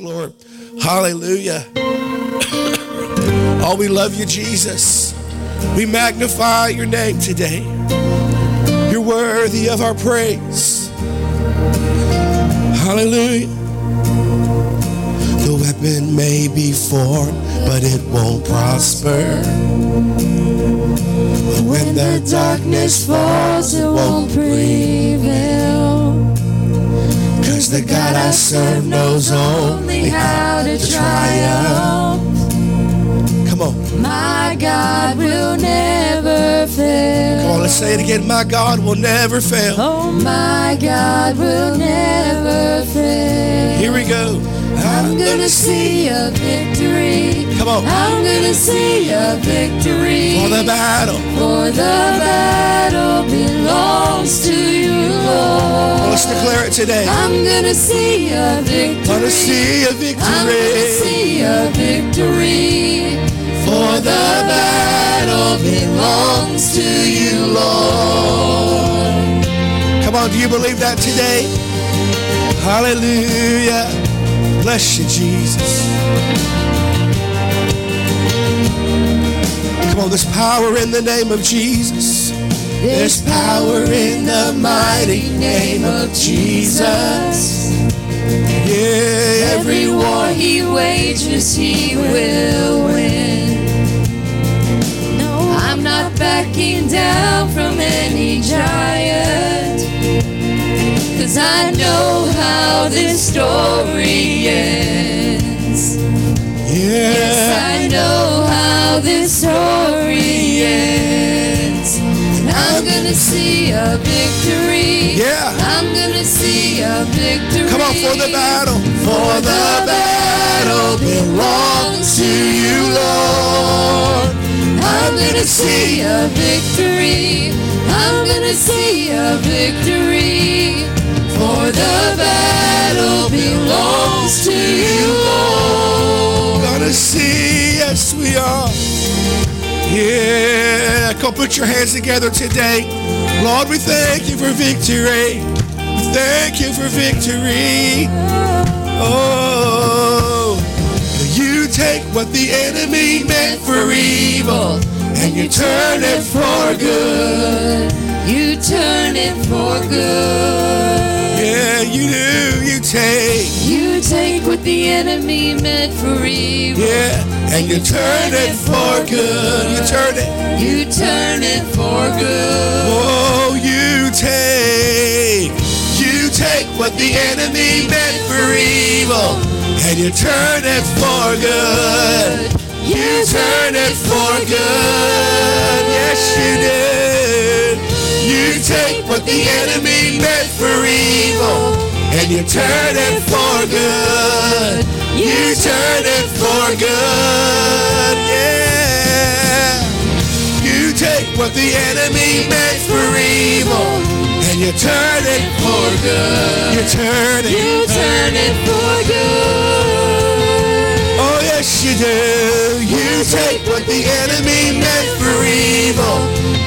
Lord. Hallelujah. oh, we love you, Jesus. We magnify your name today. You're worthy of our praise. Hallelujah. The weapon may be formed, but it won't prosper. When the darkness falls, it won't prevail. Cause the God I serve knows only how to triumph. Come on. My God will never fail. Come on, let's say it again. My God will never fail. Oh, my God will never fail. Here we go. I'm gonna see a victory. Come on. I'm gonna see a victory. For the battle. For the battle belongs to you, Lord. Let's declare it today. I'm gonna see a victory. Gonna see a victory. I'm gonna see a victory. For the battle belongs to you, Lord. Come on, do you believe that today? Hallelujah. Bless you, Jesus. Come on, there's power in the name of Jesus. There's power in the mighty name of Jesus. Yeah, Every war he wages, he will win. No, I'm not backing down from any giant. Cause I know how this story ends. Yes, yeah. I know how this story ends. And I'm gonna see a victory. Yeah. I'm gonna see a victory. Come on, for the battle. For the battle belongs to you, Lord. I'm gonna see a victory. I'm gonna see a victory. For the battle belongs to you, Lord. Gonna see, yes, we are. Yeah, come put your hands together today. Lord, we thank you for victory. We thank you for victory. Oh, take what the enemy meant for evil and you turn it for good. You turn it for good. Yeah, you do. You take. You take what the enemy meant for evil. Yeah, and you turn it for good. You turn it. You turn it for good. Oh, you take, you take what the enemy meant for evil, and you turn it for good. You turn it for good. Yes, you did. You take what the enemy meant for evil, and you turn it for good. You turn it for good. Yeah. You take what the enemy meant for evil you turn it for good. You turn it. You turn it for good. Oh, yes, you do. You take what the enemy meant for evil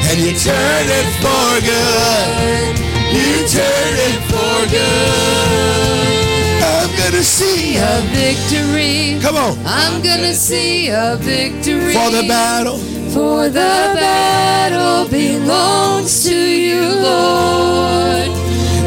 and you turn it for good. You turn it for good. I'm gonna see A victory. Come on. I'm gonna see a victory. For the battle. For the battle belongs to you, Lord.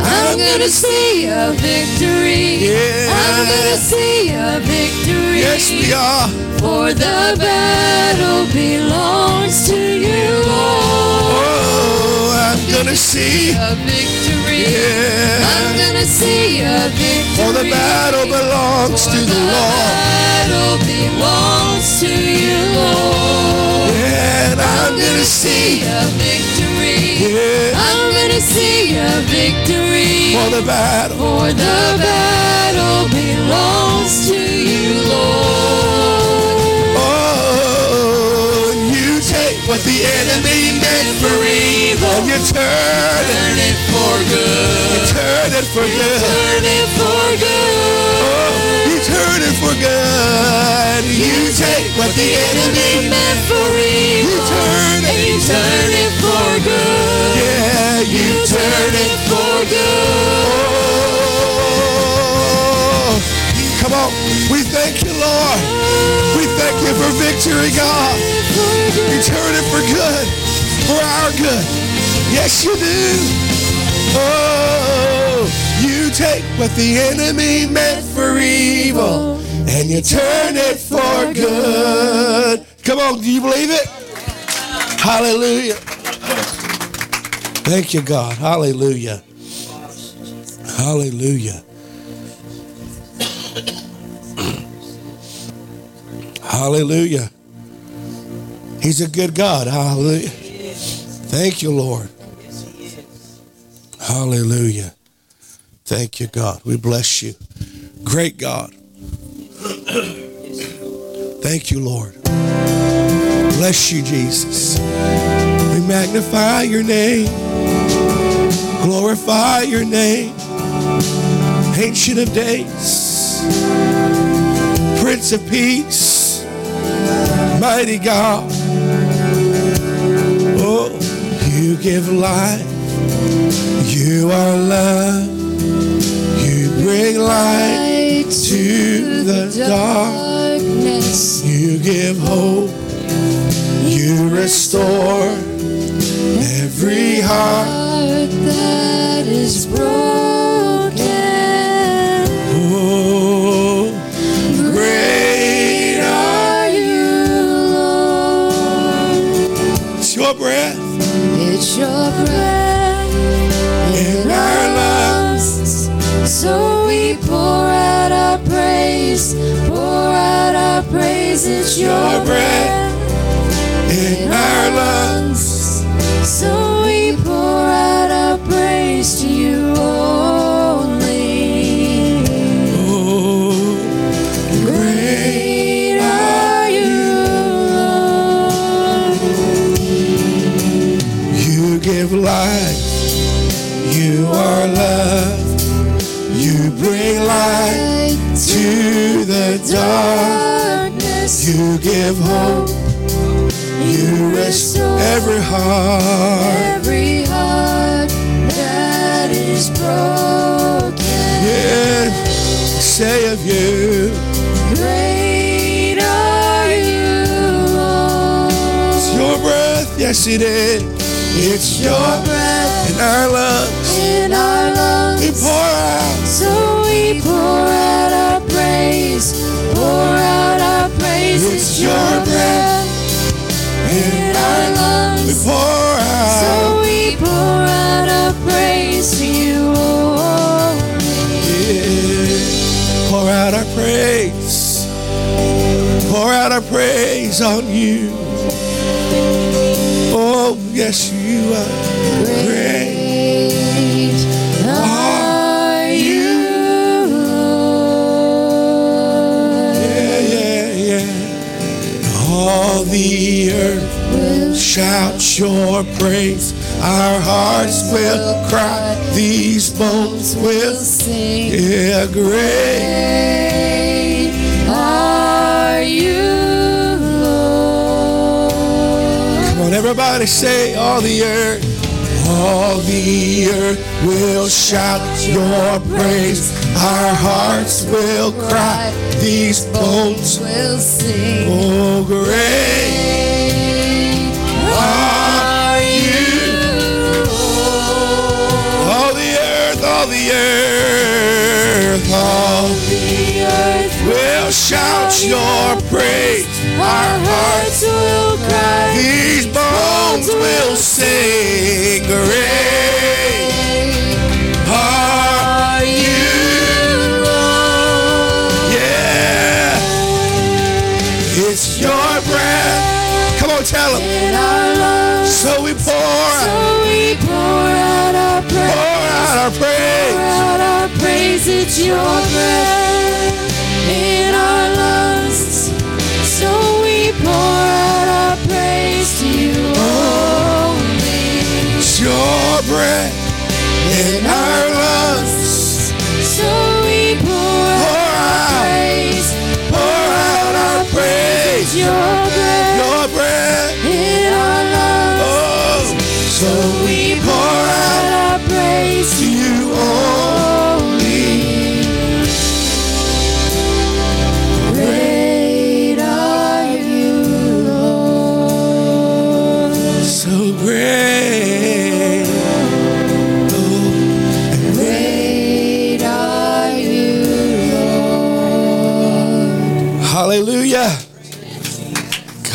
I'm gonna see a victory. Yeah. I'm gonna see a victory. Yes, we are. For the battle belongs to you, Lord. Oh, I'm gonna see. A victory. Yeah. I'm gonna see a victory. For the battle belongs to the Lord. The battle belongs to you, Lord. And I'm gonna see. a victory. Yeah. I'm gonna see a victory. For the battle. For the battle belongs to you, Lord. Oh, you take what the enemy meant for evil and you turn Turn it. for You good. turn it for good. Turn it for good. Oh, you it for good. You take what the enemy meant. for evil. You turn it. And you turn it for good. Yeah, you turn it for good. Oh, come on. We thank you, Lord. We thank you for victory, God. You turn it for good, for our good. Yes, you do. Oh, you take what the enemy meant for evil and you turn it for good. Come on, do you believe it? Hallelujah. Thank you, God. Hallelujah. Hallelujah. Hallelujah. He's a good God. Hallelujah. Thank you, Lord. Hallelujah. Thank you, God. We bless you. Great God. Thank you, Lord. Bless you, Jesus. We magnify your name, glorify your name, Ancient of Days, Prince of Peace, Mighty God. Oh, you give life, you are love, you bring light to the darkness. You give hope. You restore every heart that is broken. Oh, great are Are you, Lord? it's your breath It's your breath So we pour out our praise, pour out our praise. It's your, Your breath in our lungs. So we pour out our praise to you darkness. You give hope. You restore every heart. every heart that is broken. Yeah, say of you. Great are you, Lord. It's your breath, yes it is. It's your breath in our lungs. in our We lungs. pour out. So we pour out our praise, pour out our praise. It's your breath in our We lungs. pour out. So we pour out our praise to you only. Yeah. Pour out our praise. Pour out our praise on you. Oh, yes, you are great. Great All the earth Will shout your praise. Our hearts will cry. These bones will sing. Yeah, great. Are you, Lord. Come on, everybody say, all the earth, all the earth will shout your praise. Our hearts will cry. These bones, will sing. oh, great are you. All the earth, all the earth, all The earth will shout your praise. Our hearts will cry. These bones will sing. Great are you. Yeah. It's your breath. Come on, tell them. In our lungs, So we pour out, so we pour out our praise. pour out our Pour out our praise. It's your breath in our lungs. So we pour out our It's your breath in our lungs. So we pour Pour out out, praise. pour out our praise. Your breath Your breath. in our lungs. Oh, so we pour out Out our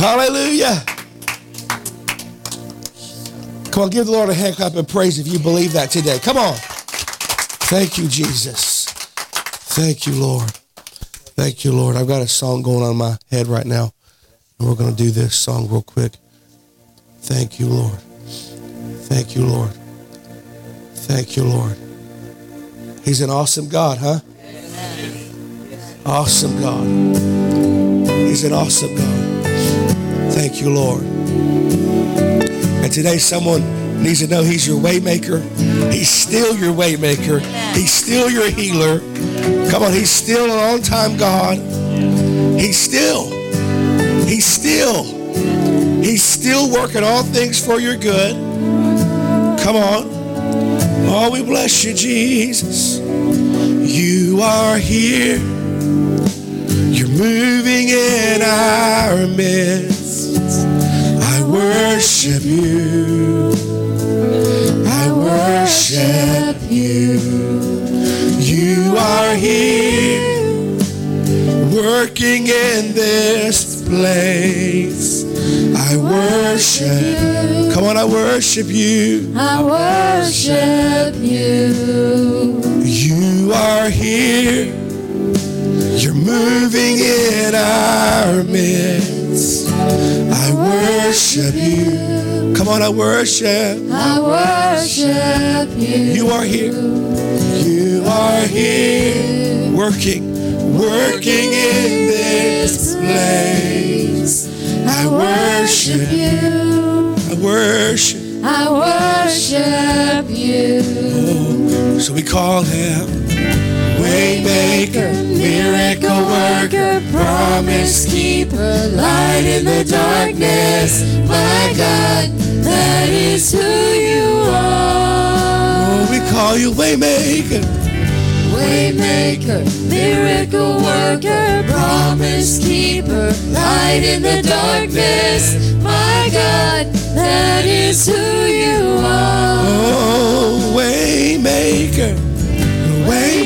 Hallelujah. Come on, give the Lord a hand clap and praise if you believe that today. Come on. Thank you, Jesus. Thank you, Lord. Thank you, Lord. I've got a song going on in my head right now, and we're going to do this song real quick. Thank you, Lord. Thank you, Lord. Thank you, Lord. He's an awesome God, huh? Awesome God. He's an awesome God. Thank you, Lord. And today someone needs to know he's your waymaker. He's still your waymaker. He's still your healer. Come on, he's still an on-time God. He's still, he's still, he's still working all things for your good. Come on. Oh, we bless you, Jesus. You are here. You're moving in our midst. I worship you. I worship you. You are here, working in this place. I worship. Come on, I worship you. I worship you. You are here. You're moving in our midst. I worship you. Come on, I worship. I worship you. You are here. You are here. Working, working in this place. I worship. you. I worship. I worship you. Oh, so we call him Waymaker, miracle worker, promise keeper, light in the darkness. My God, that is who you are. Oh, we call you Waymaker. Waymaker, miracle worker, promise keeper, light in the darkness. My God, that is who you are. Oh, Waymaker,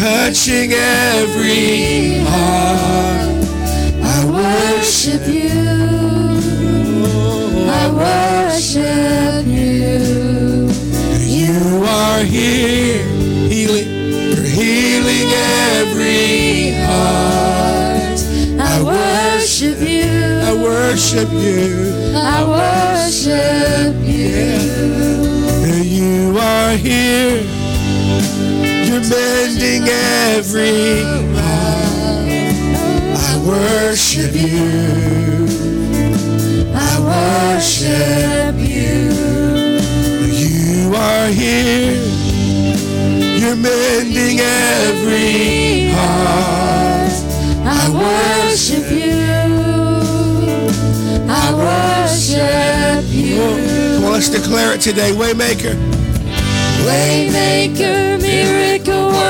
touching every heart. I Worship you. I worship you. You are here, healing. You're healing every heart. I worship you. I worship you. I worship you. You are here. You're mending every heart. I worship you. I worship you. You are here. You're mending every heart. I worship you. I worship you. On, let's declare it today. Waymaker. Waymaker, miracle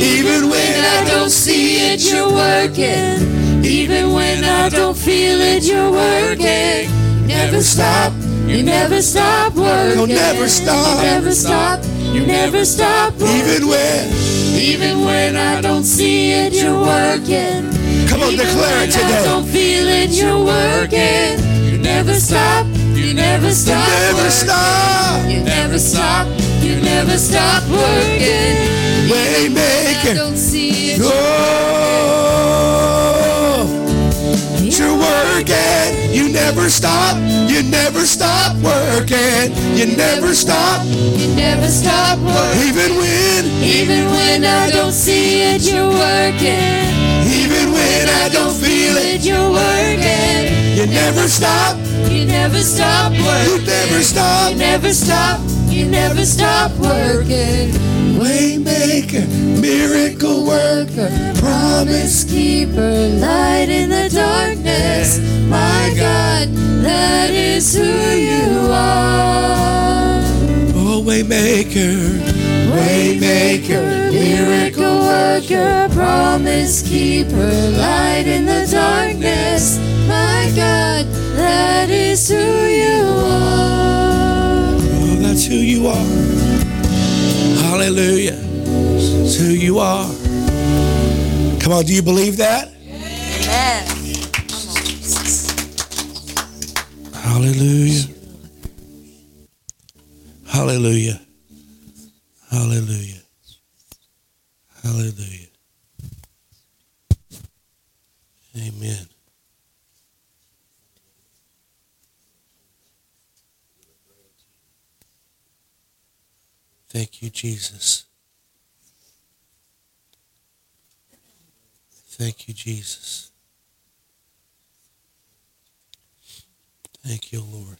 even when I don't see it, you're working. Even when I don't feel it, you're working. You Never stop. You never stop working. You'll never stop. You never stop. You never stop working. Even when, Even when I don't see it, you're working. come on, Even declare it when I don't feel it, you're working. You never stop. You never stop. You Never stop. You never stop. You never stop working. I Waymaker. don't see it. Oh, you're working. You never stop. You never stop working. You never stop. You never stop working. Even when, Even when I don't see it, you're working. even when I don't feel it, you're working. you never stop. You never stop working. You never stop. You never stop. You never stop working. Waymaker, miracle worker, promise. Keeper, light in the darkness. My God, that is who you are. Oh, waymaker, waymaker, miracle worker, promise keeper, light in the darkness. My God, that is who you are. Oh, that's who you are. Hallelujah. Who you are. Come on, do you believe that? Amen. Hallelujah. Hallelujah. Hallelujah. Hallelujah. Amen. Thank you, Jesus. Thank you, Jesus. Thank you, Lord.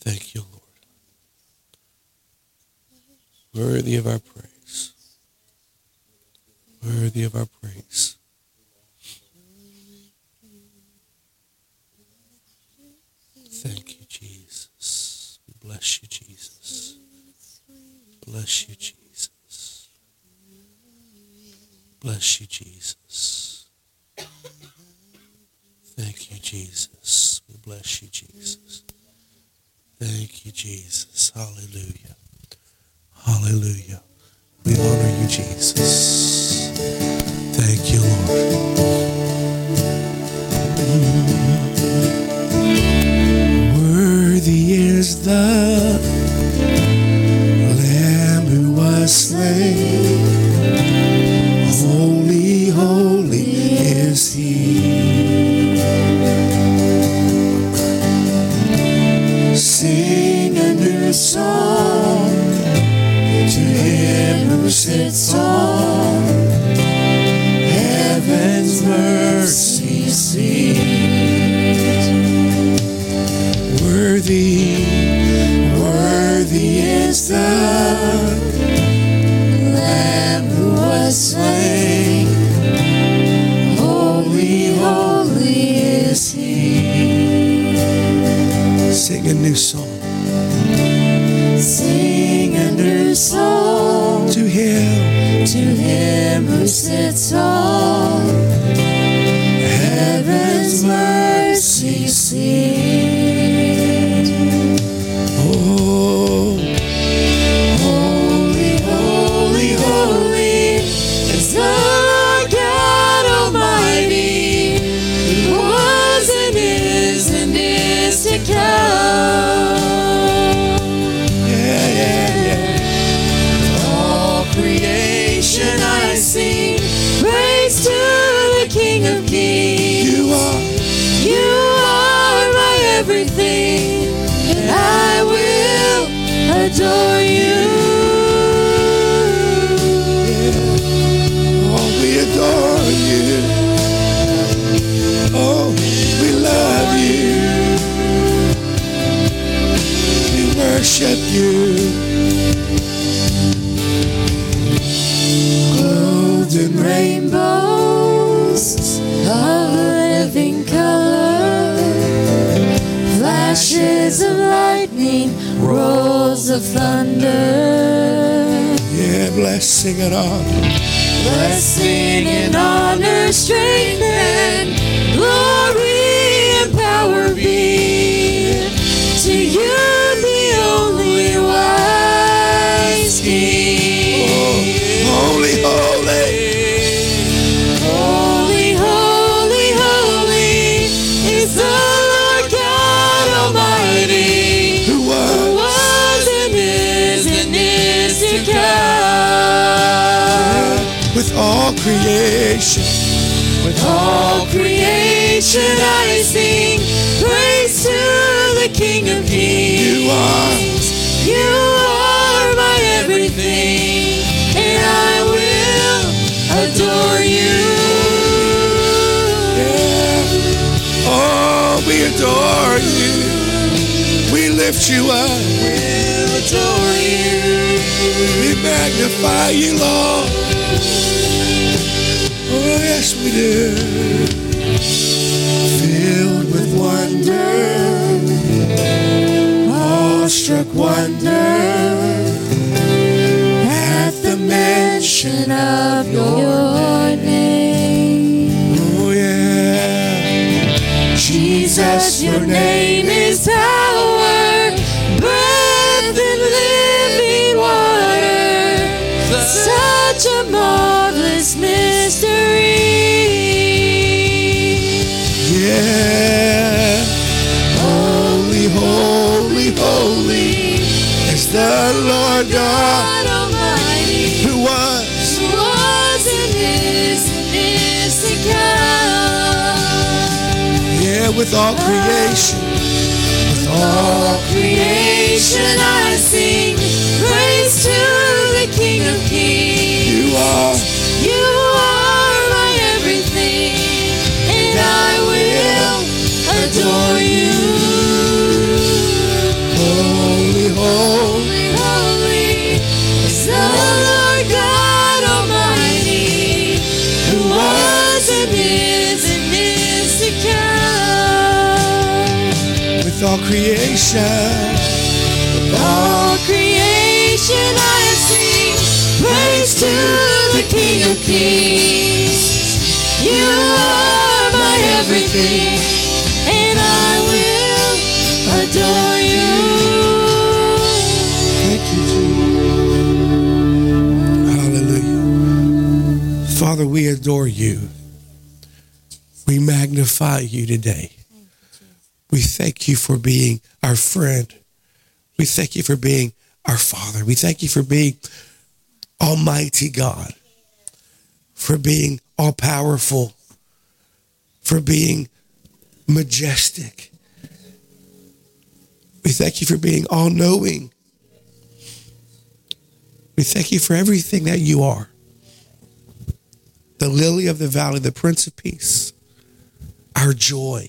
Thank you, Lord. Worthy of our praise. Worthy of our praise. Thank you, Jesus. Bless you, Jesus. Bless you, Jesus. Bless you, Jesus. Thank you, Jesus. We bless you, Jesus. Thank you, Jesus. Hallelujah. Hallelujah. We honor you, Jesus. Creation I sing praise to the King of Kings. You are my everything, and I will adore you. Thank you, Jesus. Hallelujah. Father, we adore you. We magnify you today. We thank you for being our friend. We thank you for being our Father. We thank you for being Almighty God, for being all powerful, for being majestic. We thank you for being all knowing. We thank you for everything that you are the lily of the valley, the Prince of Peace, our joy.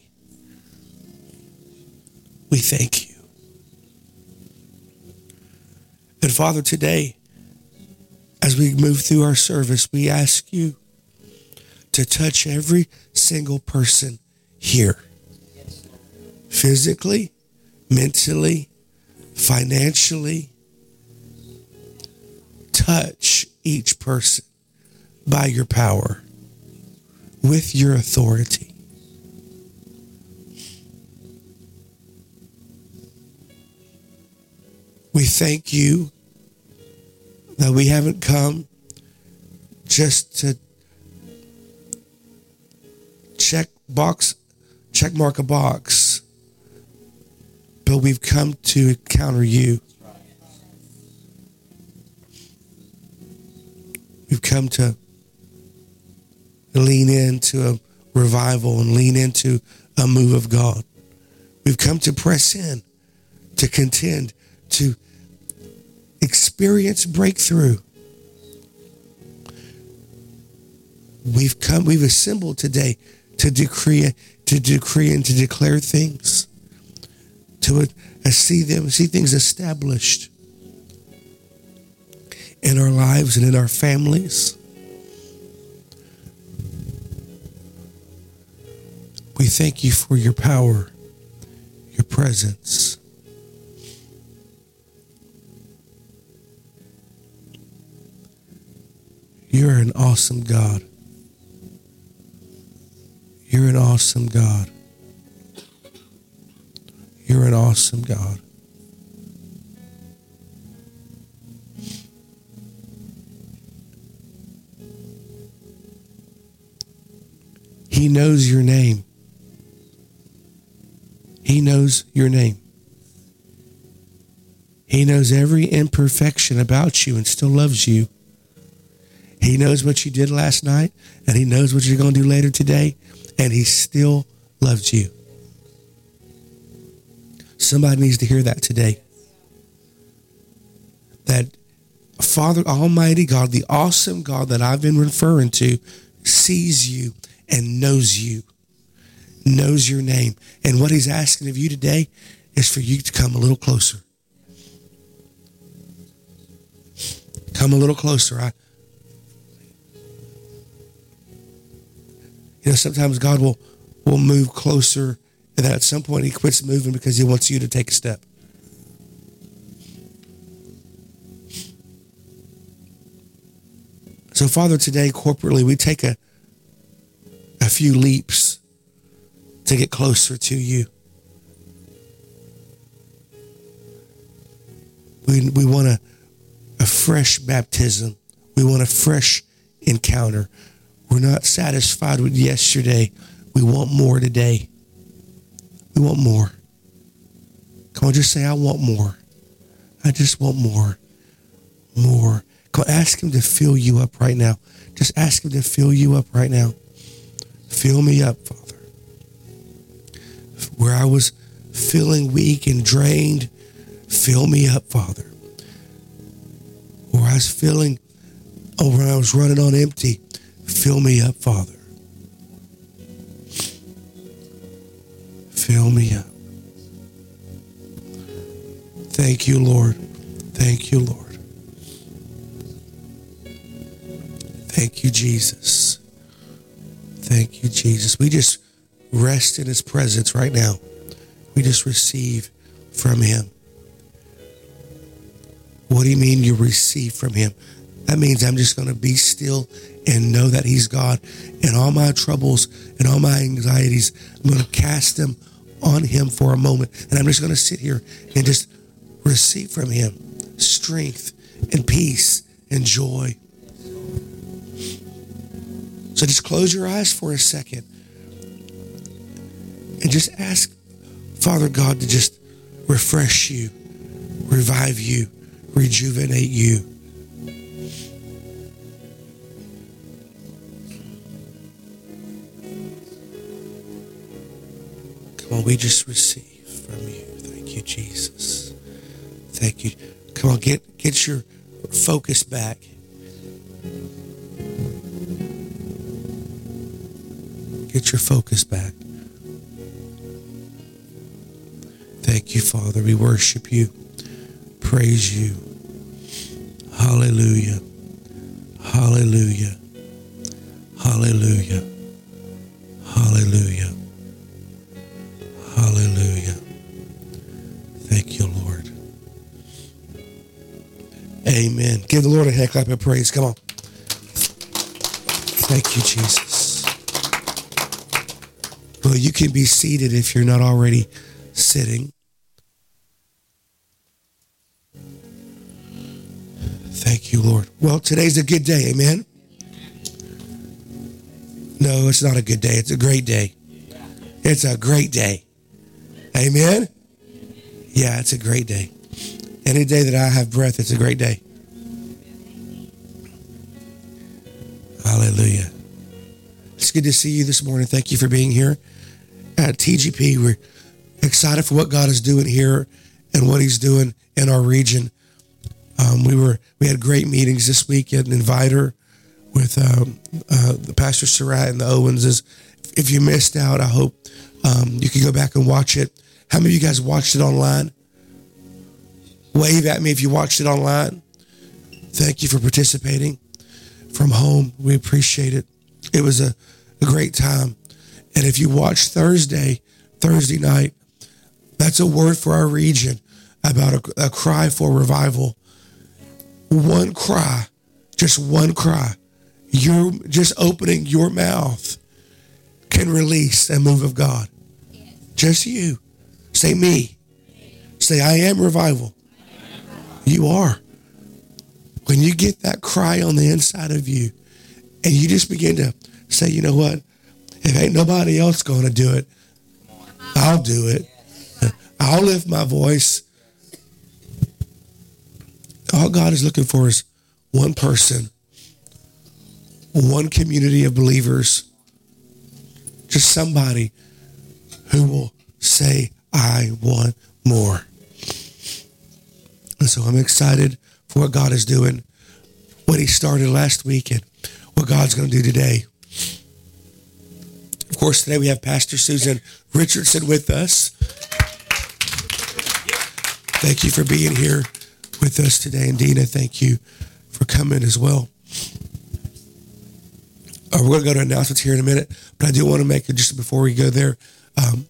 We thank you. And Father, today, as we move through our service, we ask you to touch every single person here physically, mentally, financially. Touch each person by your power, with your authority. We thank you that we haven't come just to check box, check mark a box, but we've come to encounter you. We've come to lean into a revival and lean into a move of God. We've come to press in, to contend, to experience breakthrough. We've come, we've assembled today to decree, to decree and to declare things, to see them, see things established in our lives and in our families. We thank you for your power, your presence. You're an awesome God. You're an awesome God. You're an awesome God. He knows your name. He knows your name. He knows every imperfection about you and still loves you. He knows what you did last night and he knows what you're going to do later today and he still loves you. Somebody needs to hear that today. That Father Almighty God, the awesome God that I've been referring to, sees you and knows you, knows your name. And what he's asking of you today is for you to come a little closer. Come a little closer. I, you know, sometimes God will will move closer, and then at some point He quits moving because He wants you to take a step. So, Father, today corporately we take a a few leaps to get closer to you. We, we want a, a fresh baptism. We want a fresh encounter. We're not satisfied with yesterday. We want more today. We want more. Come on, just say, I want more. I just want more. More. Come on, ask him to fill you up right now. Just ask him to fill you up right now. Fill me up, Father. Where I was feeling weak and drained, fill me up, Father. Where I was feeling, oh, when I was running on empty, fill me up, Father. Fill me up. Thank you, Lord. Thank you, Lord. Thank you, Jesus. Thank you, Jesus. We just rest in his presence right now. We just receive from him. What do you mean you receive from him? That means I'm just going to be still and know that he's God. And all my troubles and all my anxieties, I'm going to cast them on him for a moment. And I'm just going to sit here and just receive from him strength and peace and joy so just close your eyes for a second and just ask Father God to just refresh you, revive you, rejuvenate you. On, we just receive from you. Thank you, Jesus. Thank you. Come on, get get your focus back. Get your focus back. Thank you, Father. We worship you, praise you. Hallelujah. Hallelujah. Hallelujah. Hallelujah. Hallelujah. Thank you, Lord. Amen. Give the Lord a heck clap of praise. Come on. Thank you, Jesus. Well, you can be seated if you're not already sitting. Thank you, Lord. Well, today's a good day. Amen. No, it's not a good day. It's a great day. It's a great day. Amen. Yeah, it's a great day. Any day that I have breath, it's a great day. Hallelujah. It's good to see you this morning. Thank you for being here at TGP. We're excited for what God is doing here and what He's doing in our region. Um, we were we had great meetings this week at an Vidor with um, uh, the Pastor Surratt and the Owenses. If you missed out, I hope um, you can go back and watch it. How many of you guys watched it online? Wave at me if you watched it online. Thank you for participating from home. We appreciate it. It was a, a great time. And if you watch Thursday, Thursday night, That's a word for our region about a, a cry for revival. One cry, just one cry. You're just opening your mouth can release a move of God. Just you. Say me. Say, I am revival. You are. When you get that cry on the inside of you and you just begin to say, you know what? If ain't nobody else going to do it, I'll do it. I'll lift my voice. All God is looking for is one person, one community of believers, just somebody who will say, I want more. And so I'm excited for what God is doing, what He started last week, and what God's going to do today. Of course, today we have Pastor Susan Richardson with us. Thank you for being here with us today. And Dina, thank you for coming as well. Uh, we're going to go to announcements here in a minute, but I do want to make it just before we go there. Um,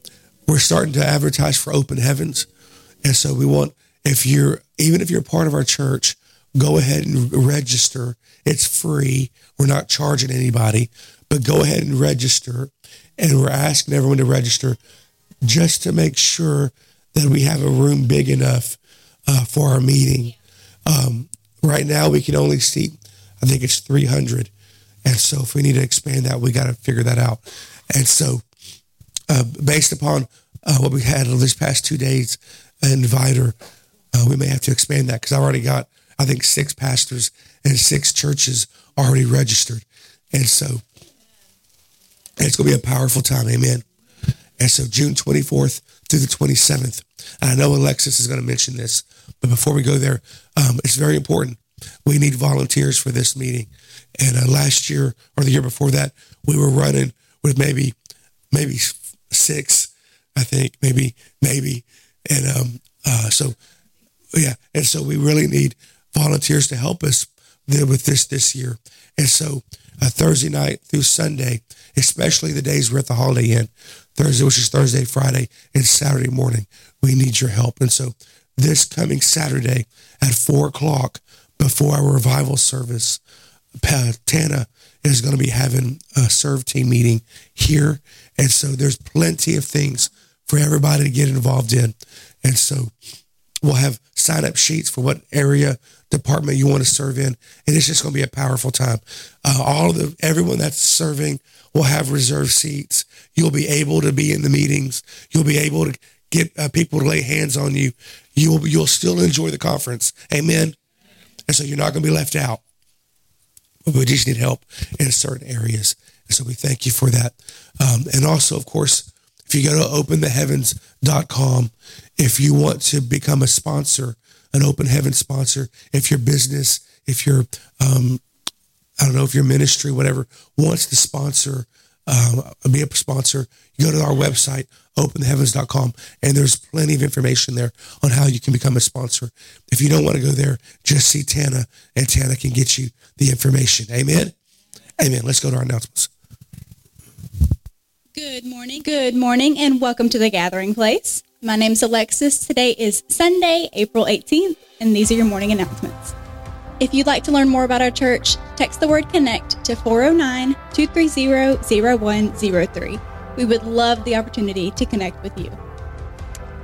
we're starting to advertise for Open Heavens. And so we want, if you're, even if you're part of our church, go ahead and register. It's free. We're not charging anybody, but go ahead and register. And we're asking everyone to register just to make sure that we have a room big enough uh, for our meeting. Um, right now, we can only seat, I think it's 300. And so if we need to expand that, we got to figure that out. And so, uh, based upon uh, what we had over these past two days in Vidor, uh, we may have to expand that because I've already got, I think, six pastors and six churches already registered. And so it's going to be a powerful time. Amen. And so June 24th through the 27th. And I know Alexis is going to mention this, but before we go there, um, it's very important. We need volunteers for this meeting. And uh, last year or the year before that, we were running with maybe maybe six, I think, maybe maybe, and um, uh, so yeah, and so we really need volunteers to help us with this this year. And so uh, Thursday night through Sunday, especially the days we're at the Holiday Inn, Thursday, which is Thursday, Friday, and Saturday morning, we need your help. And so this coming Saturday at four o'clock before our revival service, Tana is going to be having a serve team meeting here. And so there's plenty of things for everybody to get involved in. And so we'll have sign up sheets for what area department you want to serve in. And it's just going to be a powerful time. Uh, all of the, everyone that's serving will have reserved seats. You'll be able to be in the meetings. You'll be able to get uh, people to lay hands on you. You'll, you'll still enjoy the conference. Amen. And so you're not going to be left out but we just need help in certain areas. And so we thank you for that. Um, and also, of course, if you go to opentheheavens.com, if you want to become a sponsor, an open heaven sponsor, if your business, if your, um, I don't know, if your ministry, whatever, wants to sponsor, um, be a sponsor, you go to our website, opentheheavens.com, and there's plenty of information there on how you can become a sponsor. If you don't want to go there, just see Tana, and Tana can get you the information. Amen. Amen. Let's go to our announcements. Good morning. Good morning, and welcome to the gathering place. My name is Alexis. Today is Sunday, April 18th, and these are your morning announcements. If you'd like to learn more about our church, text the word connect to 409 230 0103. We would love the opportunity to connect with you.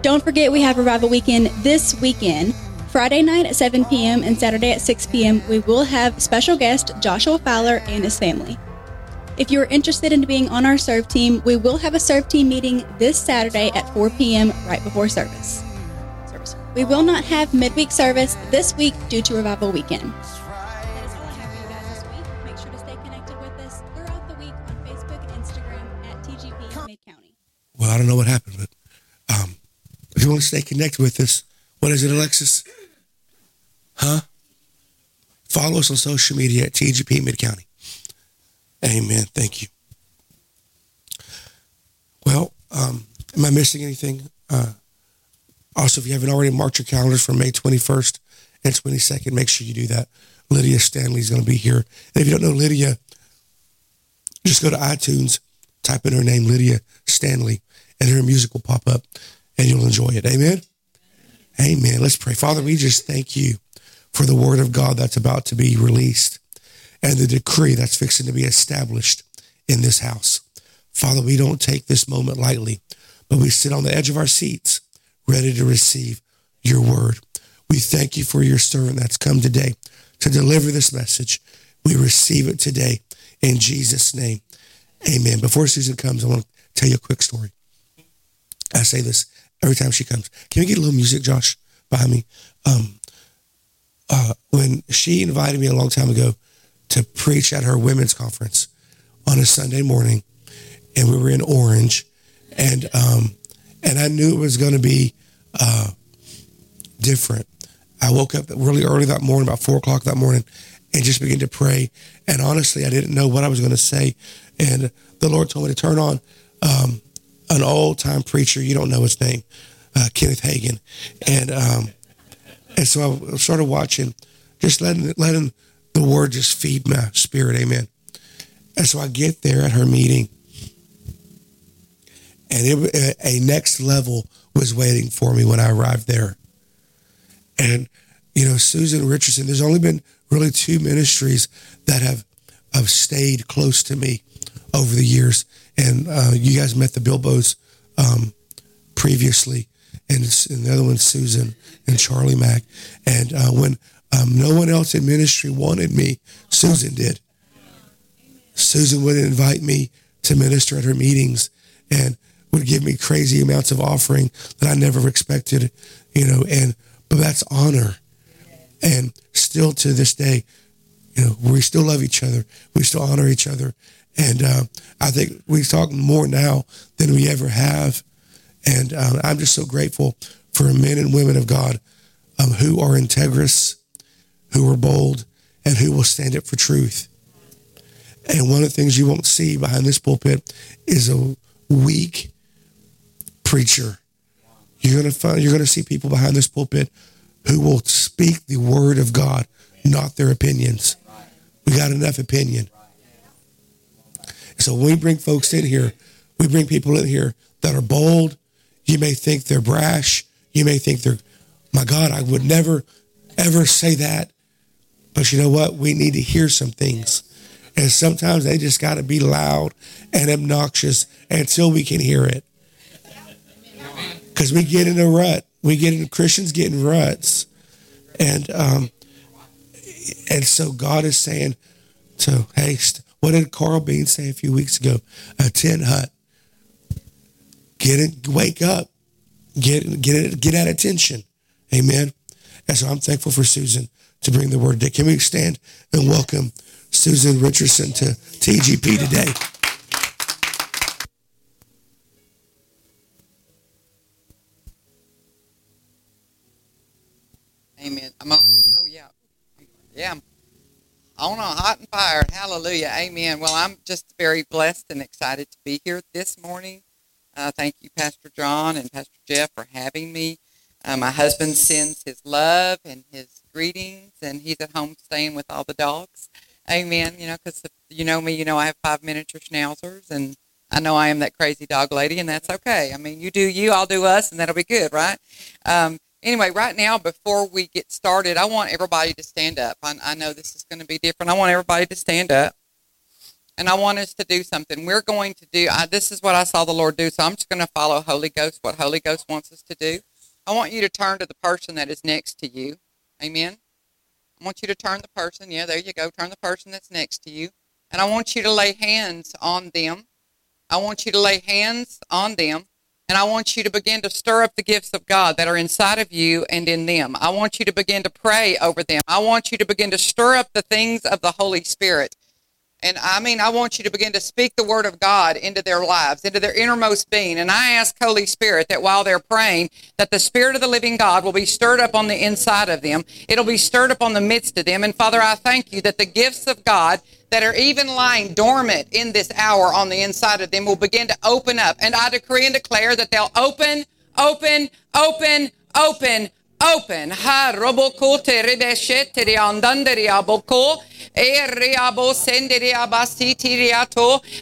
Don't forget, we have Revival Weekend this weekend. Friday night at 7 p.m. and Saturday at 6 p.m., we will have special guest Joshua Fowler and his family. If you are interested in being on our serve team, we will have a serve team meeting this Saturday at 4 p.m. right before service. service. We will not have midweek service this week due to Revival Weekend. That is all I have for you guys this week. Make sure to stay connected with us throughout the week on Facebook and Instagram at TGP Mid County. Well, I don't know what happened, but um, if you want to stay connected with us, what is it, Alexis? Huh? Follow us on social media at TGP Mid County. Amen. Thank you. Well, um, am I missing anything? Uh, also, if you haven't already marked your calendars for May 21st and 22nd, make sure you do that. Lydia Stanley is going to be here. And if you don't know Lydia, just go to iTunes, type in her name, Lydia Stanley, and her music will pop up. and you'll enjoy it. Amen. Amen. Let's pray. Father, we just thank you for the word of God that's about to be released and the decree that's fixing to be established in this house. Father, we don't take this moment lightly, but we sit on the edge of our seats ready to receive your word. We thank you for your servant that's come today to deliver this message. We receive it today in Jesus' name. Amen. Before Susan comes, I want to tell you a quick story. I say this every time she comes. Can we get a little music, Josh, behind me? Um, uh, when she invited me a long time ago to preach at her women's conference on a Sunday morning, and we were in Orange, and um, and I knew it was going to be uh, different. I woke up really early that morning, about four o'clock that morning, and just began to pray. And honestly, I didn't know what I was going to say. And the Lord told me to turn on um, an old time preacher. You don't know his name, uh, Kenneth Hagin, and um, and so I started watching, just letting letting the word just feed my spirit. Amen. And so I get there at her meeting, and it, a next level was waiting for me when I arrived there. And you know, Susan Richardson. There's only been really two ministries that have have stayed close to me over the years, and uh, you guys met the Bilbos um, previously, and, and, the other one's Susan and Charlie Mack. And uh, when um, no one else in ministry wanted me, Susan did. Susan would invite me to minister at her meetings and would give me crazy amounts of offering that I never expected, you know, and but that's honor. And still to this day, you know, we still love each other. We still honor each other. And uh, I think we talk more now than we ever have. And um, I'm just so grateful for men and women of God um, who are integrous, who are bold, and who will stand up for truth. And one of the things you won't see behind this pulpit is a weak preacher. You're gonna find you're gonna see people behind this pulpit who will speak the word of God, not their opinions. We got enough opinion. So when we bring folks in here, we bring people in here that are bold. You may think they're brash. You may think they're, my God, I would never, ever say that. But you know what? We need to hear some things. And sometimes they just got to be loud and obnoxious until we can hear it. Because we get in a rut. We get in, Christians get in ruts. And, um, and so God is saying to, hey, what did Carl Bean say a few weeks ago? A tin hut. Get it, wake up. Get get it, get at attention. Amen. And so I'm thankful for Susan to bring the word. Can we stand and welcome Susan Richardson to TGP today? Amen. I'm on. Oh yeah, yeah. I'm on a hot and fired. Hallelujah. Amen. Well, I'm just very blessed and excited to be here this morning. Uh, thank you, Pastor John and Pastor Jeff, for having me. Uh, my husband sends his love and his greetings, and he's at home staying with all the dogs. Amen. You know, because you know me, you know I have five miniature schnauzers, and I know I am that crazy dog lady, and that's okay. I mean, you do you, I'll do us, and that'll be good, right? Um, anyway, right now, before we get started, I want everybody to stand up. I, I know this is going to be different. I want everybody to stand up. And I want us to do something. We're going to do, I, this is what I saw the Lord do. So I'm just going to follow Holy Ghost, what Holy Ghost wants us to do. I want you to turn to the person that is next to you. Amen. I want you to turn the person. Yeah, there you go. Turn the person that's next to you. And I want you to lay hands on them. I want you to lay hands on them and I want you to begin to stir up the gifts of God that are inside of you and in them. I want you to begin to pray over them. I want you to begin to stir up the things of the Holy Spirit. And I mean, I want you to begin to speak the word of God into their lives, into their innermost being. And I ask Holy Spirit that while they're praying, that the Spirit of the living God will be stirred up on the inside of them. It'll be stirred up on the midst of them. And Father, I thank you that the gifts of God that are even lying dormant in this hour on the inside of them will begin to open up. And I decree and declare that they'll open, open, open, open, open. Ha roboko te rebeshete riandanderiaboko.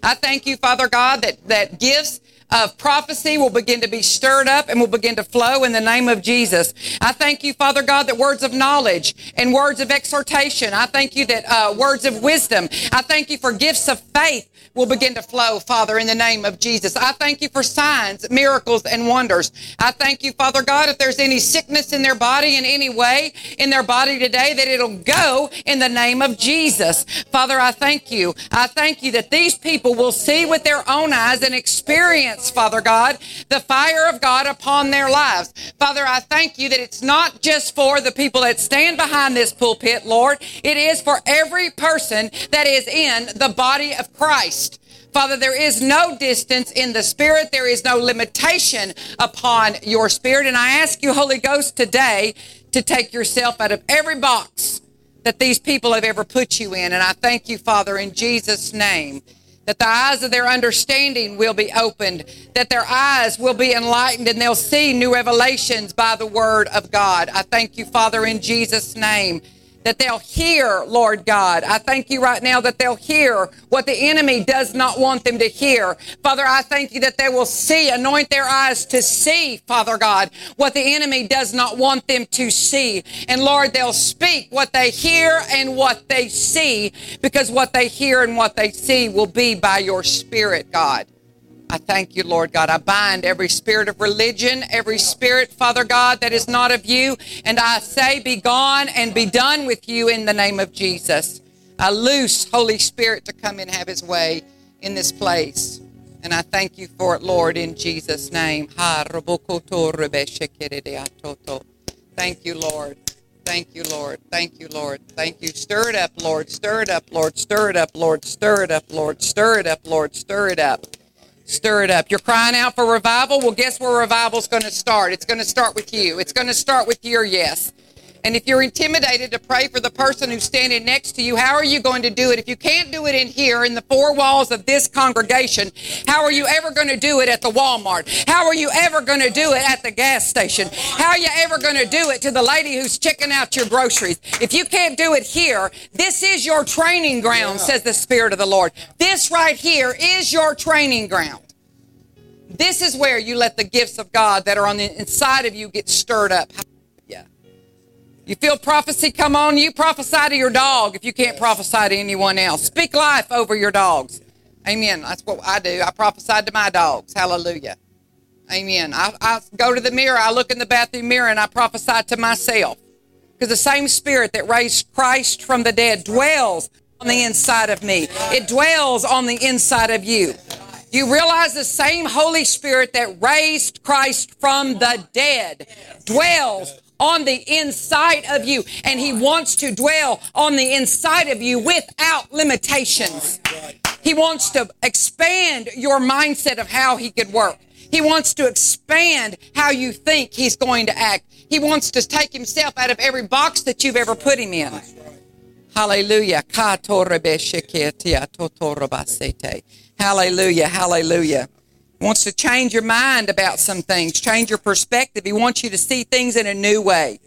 I thank you, Father God, that, that gifts of prophecy will begin to be stirred up and will begin to flow in the name of Jesus. I thank you, Father God, that words of knowledge and words of exhortation. I thank you that uh, words of wisdom. I thank you for gifts of faith will begin to flow, Father, in the name of Jesus. I thank you for signs, miracles, and wonders. I thank you, Father God, if there's any sickness in their body in any way in their body today, that it'll go in the name of Jesus. Father, I thank you. I thank you that these people will see with their own eyes and experience, Father God, the fire of God upon their lives. Father, I thank you that it's not just for the people that stand behind this pulpit, Lord. It is for every person that is in the body of Christ. Father, there is no distance in the Spirit. There is no limitation upon your Spirit. And I ask you, Holy Ghost, today to take yourself out of every box that these people have ever put you in. And I thank you, Father, in Jesus' name, that the eyes of their understanding will be opened, that their eyes will be enlightened, and they'll see new revelations by the Word of God. I thank you, Father, in Jesus' name that they'll hear, Lord God. I thank you right now that they'll hear what the enemy does not want them to hear. Father, I thank you that they will see, anoint their eyes to see, Father God, what the enemy does not want them to see. And Lord, they'll speak what they hear and what they see because what they hear and what they see will be by your Spirit, God. I thank you, Lord God. I bind every spirit of religion, every spirit, Father God, that is not of you. And I say, be gone and be done with you in the name of Jesus. I loose Holy Spirit to come and have his way in this place. And I thank you for it, Lord, in Jesus' name. Thank you, Lord. Thank you, Lord. Thank you, Lord. Thank you. Stir it up, Lord. Stir it up, Lord. Stir it up, Lord. Stir it up, Lord. Stir it up, Lord. Stir it up. Stir it up. You're crying out for revival. Well, guess where revival's going to start? It's going to start with you. It's going to start with your yes. And if you're intimidated to pray for the person who's standing next to you, how are you going to do it? If you can't do it in here, in the four walls of this congregation, how are you ever going to do it at the Walmart? How are you ever going to do it at the gas station? How are you ever going to do it to the lady who's checking out your groceries? If you can't do it here, this is your training ground, says the Spirit of the Lord. This right here is your training ground. This is where you let the gifts of God that are on the inside of you get stirred up. You feel prophecy come on you, prophesy to your dog if you can't prophesy to anyone else. Speak life over your dogs. Amen. That's what I do. I prophesy to my dogs. Hallelujah. Amen. I, I go to the mirror, I look in the bathroom mirror, and I prophesy to myself. Because the same spirit that raised Christ from the dead dwells on the inside of me, it dwells on the inside of you. You realize the same Holy Spirit that raised Christ from the dead dwells on the inside of you. And He wants to dwell on the inside of you without limitations. He wants to expand your mindset of how He could work. He wants to expand how you think He's going to act. He wants to take Himself out of every box that you've ever put Him in. Hallelujah. Hallelujah. Hallelujah wants to change your mind about some things, change your perspective. He wants you to see things in a new way.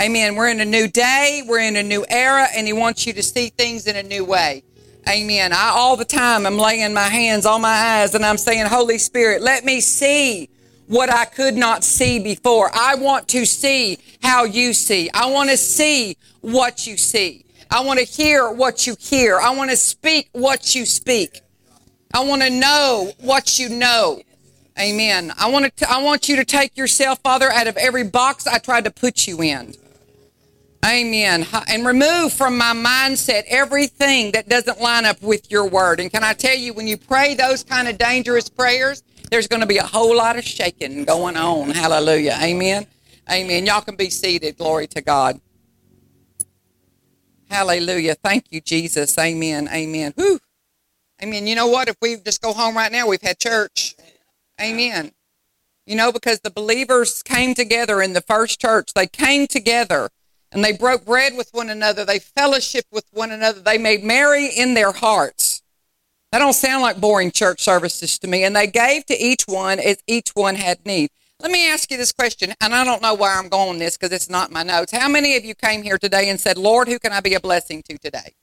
Amen. We're in a new day, we're in a new era, and He wants you to see things in a new way. Amen. I all the time I'm laying my hands on my eyes and I'm saying, Holy Spirit, let me see what I could not see before. I want to see how you see. I want to see what you see. I want to hear what you hear. I want to speak what you speak. I want to know what you know. Amen. I want to, I want you to take yourself, Father, out of every box I tried to put you in. Amen. And remove from my mindset everything that doesn't line up with your word. And can I tell you, when you pray those kind of dangerous prayers, there's going to be a whole lot of shaking going on. Hallelujah. Amen. Amen. Y'all can be seated. Glory to God. Hallelujah. Thank you, Jesus. Amen. Amen. Whew. Amen. You know what? If we just go home right now, we've had church. Amen. You know, because the believers came together in the first church. They came together and they broke bread with one another. They fellowshiped with one another. They made merry in their hearts. That don't sound like boring church services to me. And they gave to each one as each one had need. Let me ask you this question, and I don't know where I'm going this because it's not my notes. How many of you came here today and said, Lord, who can I be a blessing to today?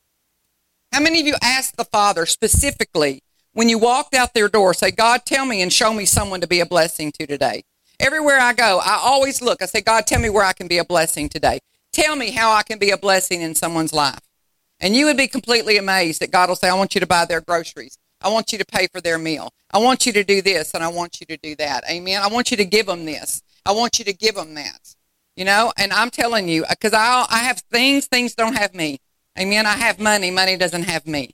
How many of you asked the Father specifically when you walked out their door, say, God, tell me and show me someone to be a blessing to today. Everywhere I go, I always look. I say, God, tell me where I can be a blessing today. Tell me how I can be a blessing in someone's life. And you would be completely amazed that God will say, I want you to buy their groceries. I want you to pay for their meal. I want you to do this and I want you to do that. Amen. I want you to give them this. I want you to give them that. You know, and I'm telling you, because I, I have things, things don't have me. Amen. I have money, money doesn't have me.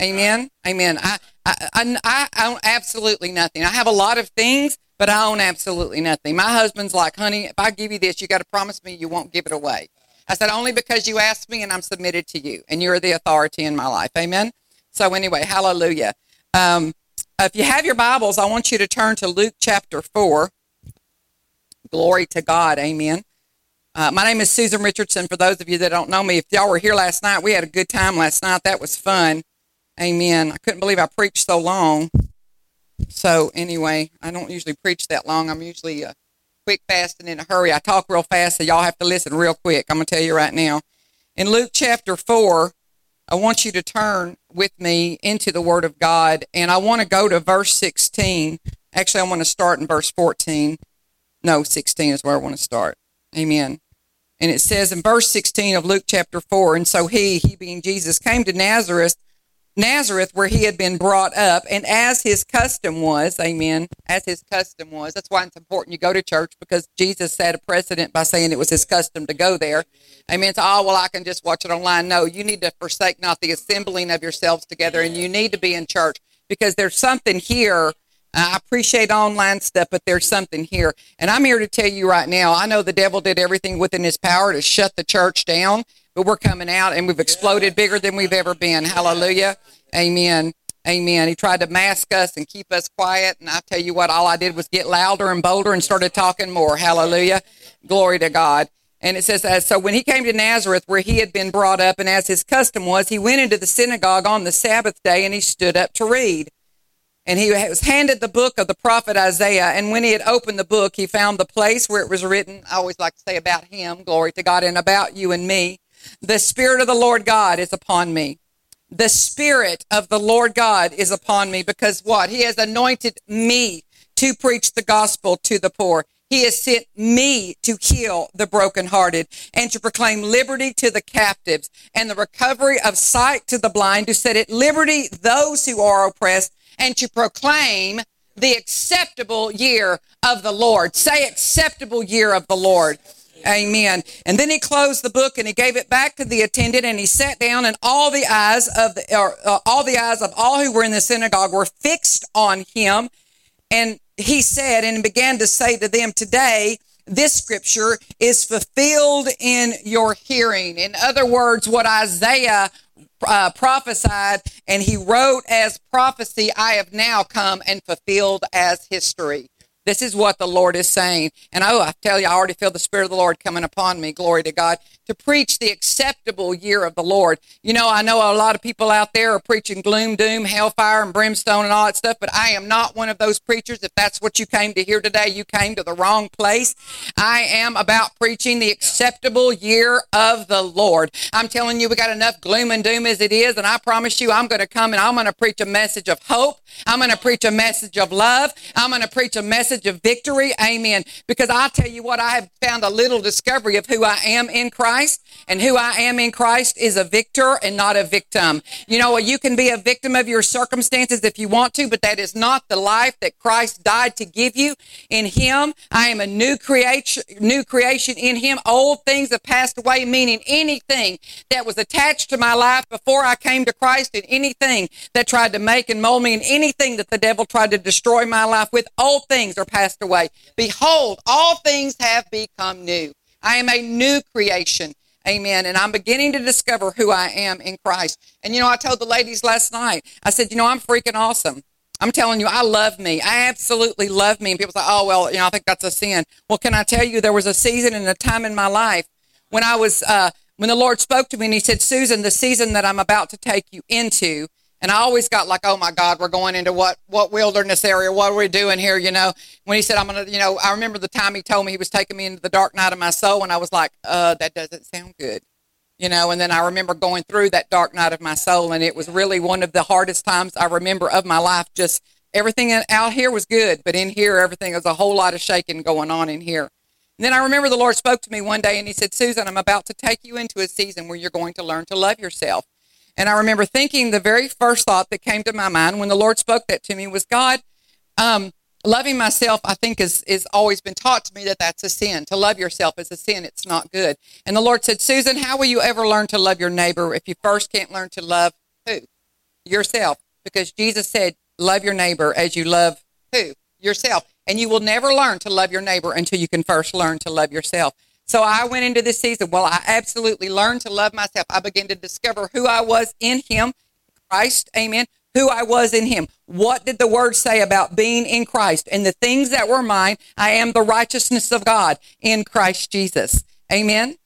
Amen. Amen. I, I, I, I own absolutely nothing. I have a lot of things, but I own absolutely nothing. My husband's like, honey, if I give you this, you got to promise me you won't give it away. I said, only because you asked me and I'm submitted to you and you're the authority in my life. Amen. So anyway, hallelujah. Um, if you have your Bibles, I want you to turn to Luke chapter 4. Glory to God. Amen. Uh, my name is Susan Richardson. For those of you that don't know me, if y'all were here last night, we had a good time last night. That was fun. Amen. I couldn't believe I preached so long. So anyway, I don't usually preach that long. I'm usually uh, quick, fast, and in a hurry. I talk real fast, so y'all have to listen real quick. I'm going to tell you right now. In Luke chapter 4, I want you to turn with me into the Word of God, and I want to go to verse 16. Actually, I want to start in verse 14. No, 16 is where I want to start. Amen. And it says in verse 16 of Luke chapter 4, and so he, he being Jesus, came to Nazareth, Nazareth where he had been brought up, and as his custom was, amen, as his custom was. That's why it's important you go to church because Jesus set a precedent by saying it was his custom to go there. Amen. So, oh, well, I can just watch it online. No, you need to forsake not the assembling of yourselves together, and you need to be in church because there's something here I appreciate online stuff, but there's something here. And I'm here to tell you right now, I know the devil did everything within his power to shut the church down, but we're coming out and we've exploded bigger than we've ever been. Hallelujah. Amen. Amen. He tried to mask us and keep us quiet. And I tell you what, all I did was get louder and bolder and started talking more. Hallelujah. Glory to God. And it says, uh, so when he came to Nazareth, where he had been brought up, and as his custom was, he went into the synagogue on the Sabbath day and he stood up to read. And he was handed the book of the prophet Isaiah. And when he had opened the book, he found the place where it was written. I always like to say about him, glory to God, and about you and me. The Spirit of the Lord God is upon me. The Spirit of the Lord God is upon me because what? He has anointed me to preach the gospel to the poor. He has sent me to heal the brokenhearted and to proclaim liberty to the captives and the recovery of sight to the blind, to set at liberty those who are oppressed and to proclaim the acceptable year of the Lord. Say acceptable year of the Lord. Amen. And then he closed the book and he gave it back to the attendant and he sat down and all the eyes of the, or, uh, all the eyes of all who were in the synagogue were fixed on him. And he said and began to say to them, today, this scripture is fulfilled in your hearing. In other words, what Isaiah uh, prophesied and he wrote as prophecy, I have now come and fulfilled as history. This is what the Lord is saying. And oh, I tell you, I already feel the Spirit of the Lord coming upon me. Glory to God. To preach the acceptable year of the Lord. You know, I know a lot of people out there are preaching gloom, doom, hellfire, and brimstone and all that stuff, but I am not one of those preachers. If that's what you came to hear today, you came to the wrong place. I am about preaching the acceptable year of the Lord. I'm telling you, we got enough gloom and doom as it is, and I promise you, I'm going to come and I'm going to preach a message of hope. I'm going to preach a message of love. I'm going to preach a message message of victory. Amen. Because I tell you what, I have found a little discovery of who I am in Christ, and who I am in Christ is a victor and not a victim. You know, you can be a victim of your circumstances if you want to, but that is not the life that Christ died to give you. In Him, I am a new creation, new creation in Him. Old things have passed away, meaning anything that was attached to my life before I came to Christ, and anything that tried to make and mold me, and anything that the devil tried to destroy my life with, old things are passed away. Behold, all things have become new. I am a new creation. Amen. And I'm beginning to discover who I am in Christ. And you know, I told the ladies last night, I said, you know, I'm freaking awesome. I'm telling you, I love me. I absolutely love me. And people say, oh, well, you know, I think that's a sin. Well, can I tell you, there was a season and a time in my life when I was, uh, when the Lord spoke to me and He said, Susan, the season that I'm about to take you into and I always got like, oh my God, we're going into what, what wilderness area? What are we doing here? You know, when he said, I'm to, you know, I remember the time he told me he was taking me into the dark night of my soul. And I was like, uh, that doesn't sound good. you know, and then I remember going through that dark night of my soul, and it was really one of the hardest times I remember of my life. Just everything out here was good, but in here, everything was a whole lot of shaking going on in here. And then I remember the Lord spoke to me one day and he said, Susan, I'm about to take you into a season where you're going to learn to love yourself. And I remember thinking the very first thought that came to my mind when the Lord spoke that to me was, God, um, loving myself, I think, is, is always been taught to me that that's a sin. To love yourself is a sin. It's not good. And the Lord said, Susan, how will you ever learn to love your neighbor if you first can't learn to love who? Yourself. Because Jesus said, love your neighbor as you love who? Yourself. And you will never learn to love your neighbor until you can first learn to love yourself. So I went into this season. Well, I absolutely learned to love myself. I began to discover who I was in Him, Christ. Amen. Who I was in Him. What did the Word say about being in Christ? And the things that were mine, I am the righteousness of God in Christ Jesus. Amen.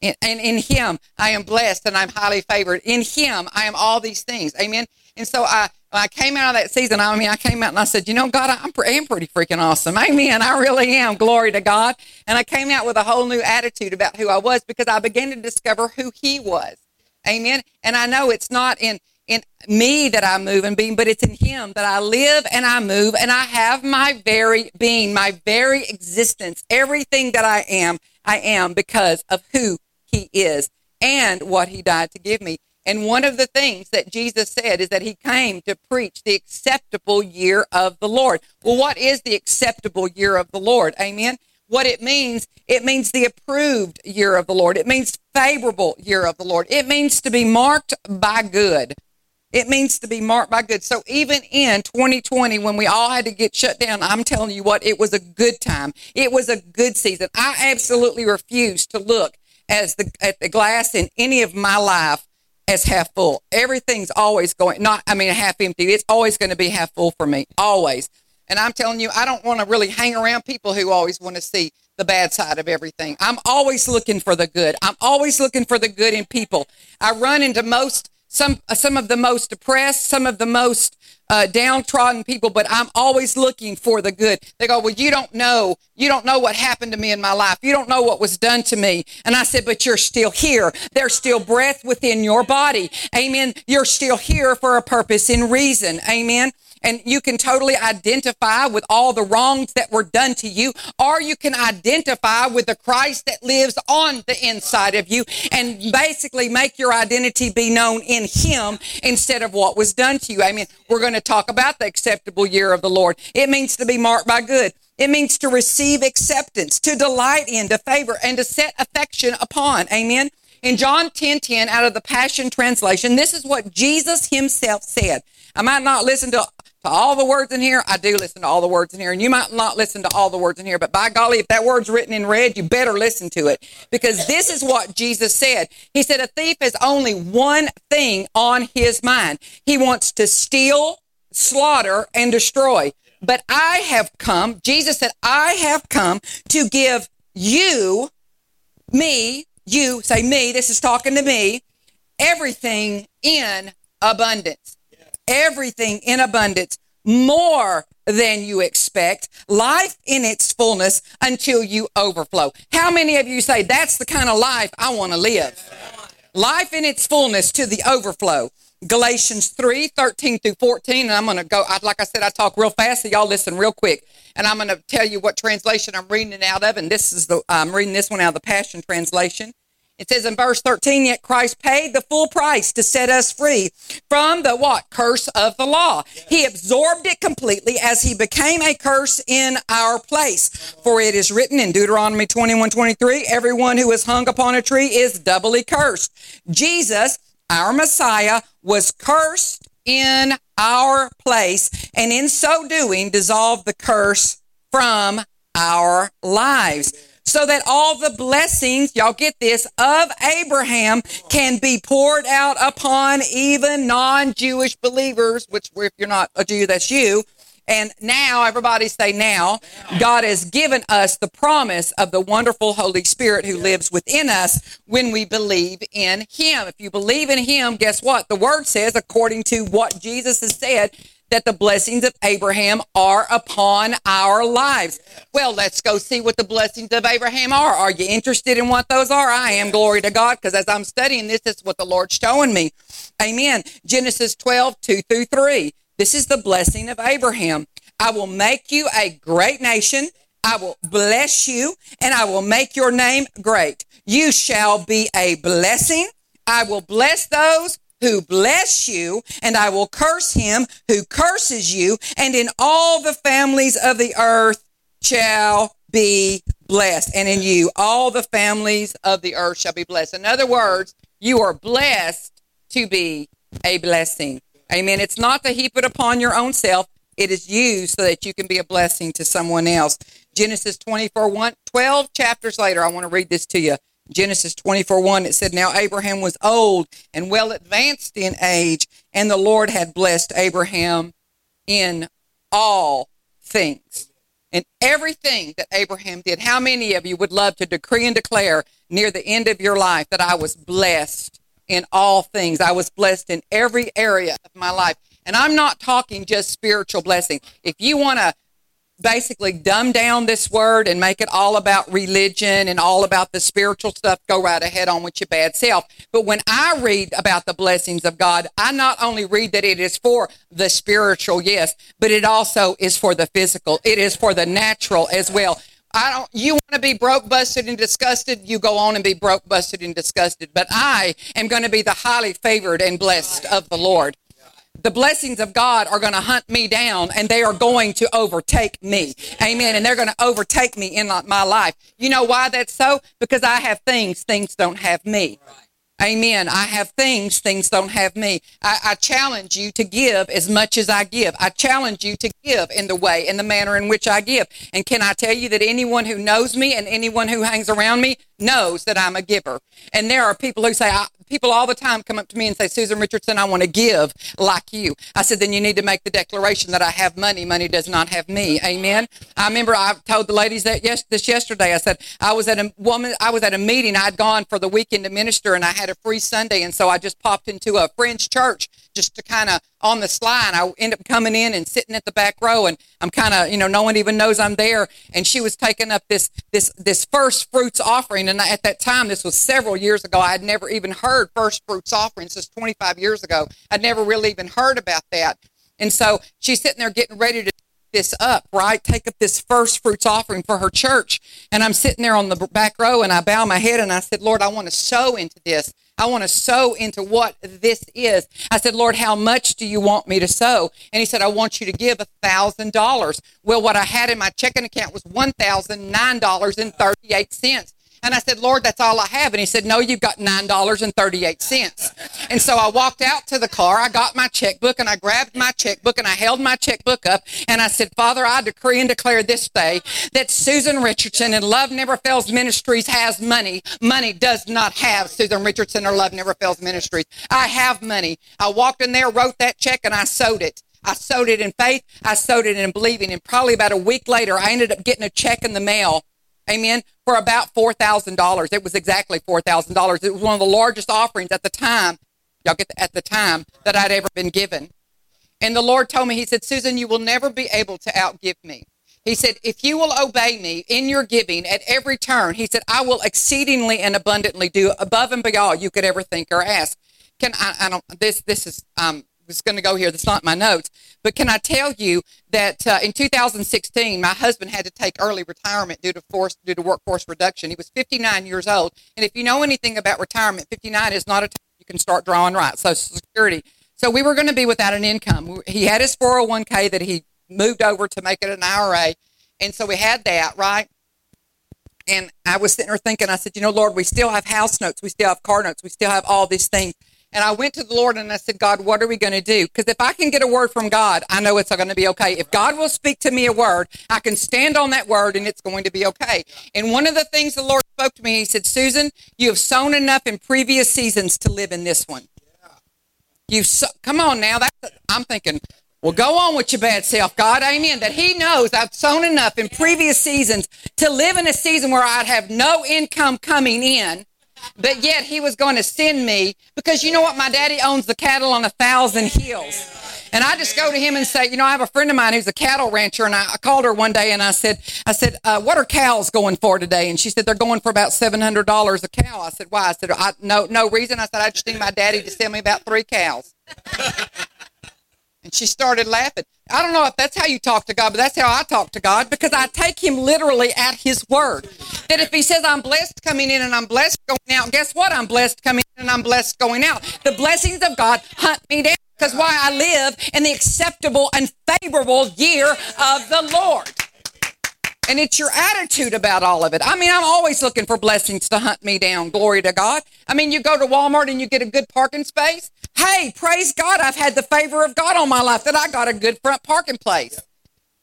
And in Him, I am blessed and I'm highly favored. In Him, I am all these things. Amen. And so I I came out of that season, I mean, I came out and I said, you know, God, I'm, I am pretty freaking awesome. Amen. I really am. Glory to God. And I came out with a whole new attitude about who I was because I began to discover who He was. Amen. And I know it's not in, in me that I move and being, but it's in Him that I live and I move and I have my very being, my very existence. Everything that I am, I am because of who He is and what He died to give me. And one of the things that Jesus said is that he came to preach the acceptable year of the Lord. Well, what is the acceptable year of the Lord? Amen. What it means, it means the approved year of the Lord. It means favorable year of the Lord. It means to be marked by good. It means to be marked by good. So even in 2020, when we all had to get shut down, I'm telling you what, it was a good time. It was a good season. I absolutely refuse to look as the at the glass in any of my life as half full. Everything's always going, not, I mean, half empty. It's always going to be half full for me, always. And I'm telling you, I don't want to really hang around people who always want to see the bad side of everything. I'm always looking for the good. I'm always looking for the good in people. I run into most, some, some of the most depressed, some of the most uh, downtrodden people, but I'm always looking for the good. They go, well, you don't know. You don't know what happened to me in my life. You don't know what was done to me. And I said, but you're still here. There's still breath within your body. Amen. You're still here for a purpose and reason. Amen and you can totally identify with all the wrongs that were done to you, or you can identify with the Christ that lives on the inside of you and basically make your identity be known in Him instead of what was done to you. I mean, we're going to talk about the acceptable year of the Lord. It means to be marked by good. It means to receive acceptance, to delight in, to favor, and to set affection upon. Amen. In John 10 10, out of the Passion Translation, this is what Jesus himself said. I might not listen to to all the words in here. I do listen to all the words in here, and you might not listen to all the words in here, but by golly, if that word's written in red, you better listen to it because this is what Jesus said. He said, A thief has only one thing on his mind. He wants to steal, slaughter, and destroy. But I have come, Jesus said, I have come to give you, me, you, say me, this is talking to me, everything in abundance everything in abundance, more than you expect, life in its fullness until you overflow. How many of you say that's the kind of life I want to live? Life in its fullness to the overflow. Galatians 3, 13 through 14. And I'm going to go, I, like I said, I talk real fast, so y'all listen real quick. And I'm going to tell you what translation I'm reading it out of. And this is the, I'm reading this one out of the Passion Translation. It says in verse 13, yet Christ paid the full price to set us free from the what? Curse of the law. He absorbed it completely as he became a curse in our place. For it is written in Deuteronomy 21, 23, everyone who is hung upon a tree is doubly cursed. Jesus, our Messiah, was cursed in our place and in so doing dissolved the curse from our lives so that all the blessings, y'all get this, of Abraham can be poured out upon even non-Jewish believers, which if you're not a Jew, that's you. And now, everybody say now, God has given us the promise of the wonderful Holy Spirit who lives within us when we believe in Him. If you believe in Him, guess what? The Word says, according to what Jesus has said, that the blessings of Abraham are upon our lives. Well, let's go see what the blessings of Abraham are. Are you interested in what those are? I am, glory to God, because as I'm studying this, this is what the Lord's showing me. Amen. Genesis 12, 2 through 3. This is the blessing of Abraham. I will make you a great nation. I will bless you and I will make your name great. You shall be a blessing. I will bless those who bless you, and I will curse him who curses you, and in all the families of the earth shall be blessed. And in you, all the families of the earth shall be blessed. In other words, you are blessed to be a blessing. Amen. It's not to heap it upon your own self. It is you so that you can be a blessing to someone else. Genesis 24, 1, 12 chapters later, I want to read this to you. Genesis 24 1, it said, Now Abraham was old and well advanced in age, and the Lord had blessed Abraham in all things. And everything that Abraham did. How many of you would love to decree and declare near the end of your life that I was blessed in all things? I was blessed in every area of my life. And I'm not talking just spiritual blessing. If you want to basically dumb down this word and make it all about religion and all about the spiritual stuff, go right ahead on with your bad self. But when I read about the blessings of God, I not only read that it is for the spiritual, yes, but it also is for the physical. It is for the natural as well. I don't, you want to be broke, busted, and disgusted, you go on and be broke, busted, and disgusted. But I am going to be the highly favored and blessed of the Lord the blessings of God are going to hunt me down and they are going to overtake me. Amen. And they're going to overtake me in my life. You know why that's so? Because I have things, things don't have me. Amen. I have things, things don't have me. I, I, challenge you to give as much as I give. I challenge you to give in the way, in the manner in which I give. And can I tell you that anyone who knows me and anyone who hangs around me knows that I'm a giver. And there are people who say, I, people all the time come up to me and say, Susan Richardson, I want to give like you. I said, then you need to make the declaration that I have money. Money does not have me. Amen. I remember I told the ladies that yes, this yesterday. I said, I was at a woman, I was at a meeting. I'd gone for the weekend to minister and I had a free Sunday. And so I just popped into a French church just to kind of on the and I end up coming in and sitting at the back row and I'm kind of, you know, no one even knows I'm there. And she was taking up this, this, this first fruits offering. And at that time, this was several years ago. I had never even heard first fruits offerings. This 25 years ago. I'd never really even heard about that. And so she's sitting there getting ready to this up, right? Take up this first fruits offering for her church. And I'm sitting there on the back row and I bow my head and I said, Lord, I want to sow into this. I want to sow into what this is. I said, Lord, how much do you want me to sow? And he said, I want you to give a thousand dollars. Well, what I had in my checking account was one thousand nine dollars and thirty-eight cents. And I said, Lord, that's all I have. And he said, No, you've got $9.38. And so I walked out to the car. I got my checkbook and I grabbed my checkbook and I held my checkbook up. And I said, Father, I decree and declare this day that Susan Richardson and Love Never Fails Ministries has money. Money does not have Susan Richardson or Love Never Fails Ministries. I have money. I walked in there, wrote that check, and I sowed it. I sowed it in faith. I sowed it in believing. And probably about a week later, I ended up getting a check in the mail amen, for about $4,000. It was exactly $4,000. It was one of the largest offerings at the time, y'all get the, at the time, that I'd ever been given. And the Lord told me, He said, Susan, you will never be able to outgive me. He said, if you will obey me in your giving at every turn, he said, I will exceedingly and abundantly do above and beyond you could ever think or ask. Can I, I don't, this, this is, um, was going to go here. That's not my notes. But can I tell you that uh, in 2016, my husband had to take early retirement due to force due to workforce reduction. He was 59 years old, and if you know anything about retirement, 59 is not a time you can start drawing right Social Security. So we were going to be without an income. He had his 401k that he moved over to make it an IRA, and so we had that right. And I was sitting there thinking, I said, you know, Lord, we still have house notes, we still have car notes, we still have all these things. And I went to the Lord and I said, God, what are we going to do? Because if I can get a word from God, I know it's going to be okay. If God will speak to me a word, I can stand on that word and it's going to be okay. And one of the things the Lord spoke to me, He said, Susan, you have sown enough in previous seasons to live in this one. You've so- come on now. That's, I'm thinking, well, go on with your bad self, God. Amen. That He knows I've sown enough in previous seasons to live in a season where I'd have no income coming in but yet he was going to send me because you know what? My daddy owns the cattle on a thousand hills. And I just go to him and say, you know, I have a friend of mine who's a cattle rancher, and I, called her one day and I said, I said, uh, what are cows going for today? And she said they're going for about seven hundred dollars a cow. I said, why? I said, I, no, no reason. I said, I just need my daddy to sell me about three cows. And she started laughing. I don't know if that's how you talk to God, but that's how I talk to God because I take him literally at his word. That if he says I'm blessed coming in and I'm blessed going out, guess what? I'm blessed coming in and I'm blessed going out. The blessings of God hunt me down because why I live in the acceptable and favorable year of the Lord. And it's your attitude about all of it. I mean, I'm always looking for blessings to hunt me down. Glory to God. I mean, you go to Walmart and you get a good parking space. Hey, praise God. I've had the favor of God on my life that I got a good front parking place.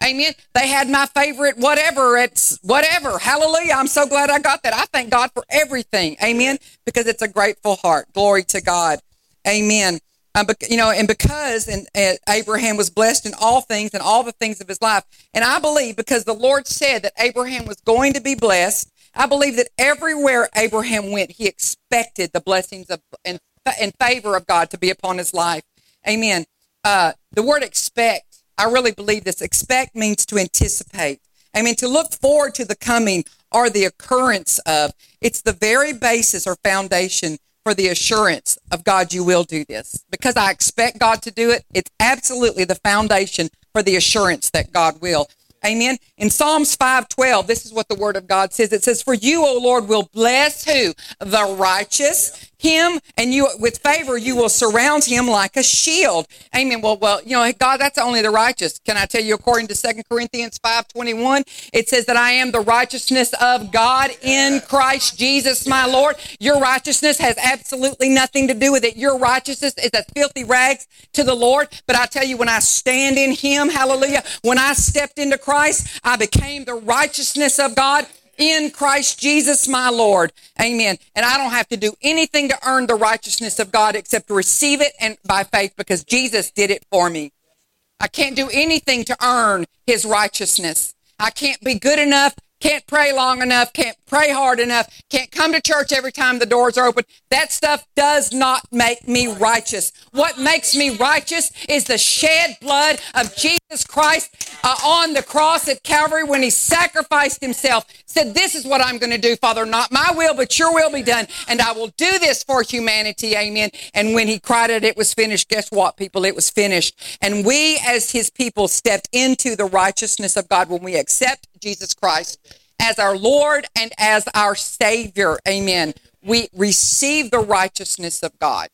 Amen. They had my favorite whatever. It's whatever. Hallelujah. I'm so glad I got that. I thank God for everything. Amen. Because it's a grateful heart. Glory to God. Amen. Um, you know, and because and, and Abraham was blessed in all things and all the things of his life, and I believe because the Lord said that Abraham was going to be blessed, I believe that everywhere Abraham went, he expected the blessings of and, and favor of God to be upon his life. Amen. Uh, the word expect, I really believe this. Expect means to anticipate. I mean, to look forward to the coming or the occurrence of. It's the very basis or foundation for the assurance of God, you will do this. Because I expect God to do it, it's absolutely the foundation for the assurance that God will. Amen. In Psalms 5:12, this is what the word of God says. It says, "For you, O Lord, will bless who? The righteous him and you with favor you will surround him like a shield. Amen. Well well you know god that's only the righteous. Can i tell you according to Second corinthians 5 21 it says that i am the righteousness of god in christ jesus my lord. Your righteousness has absolutely nothing to do with it. Your righteousness is as filthy rags to the lord. But i tell you when i stand in him hallelujah when i stepped into christ i became the righteousness of god in Christ Jesus, my Lord. Amen. And I don't have to do anything to earn the righteousness of God except receive it and by faith because Jesus did it for me. I can't do anything to earn his righteousness. I can't be good enough can't pray long enough, can't pray hard enough, can't come to church every time the doors are open. That stuff does not make me righteous. What makes me righteous is the shed blood of Jesus Christ uh, on the cross at Calvary when he sacrificed himself. Said, This is what I'm going to do, Father. Not my will, but your will be done. And I will do this for humanity. Amen. And when he cried it, it was finished. Guess what, people? It was finished. And we, as his people, stepped into the righteousness of God when we accept Jesus Christ as our Lord and as our Savior. Amen. We receive the righteousness of God.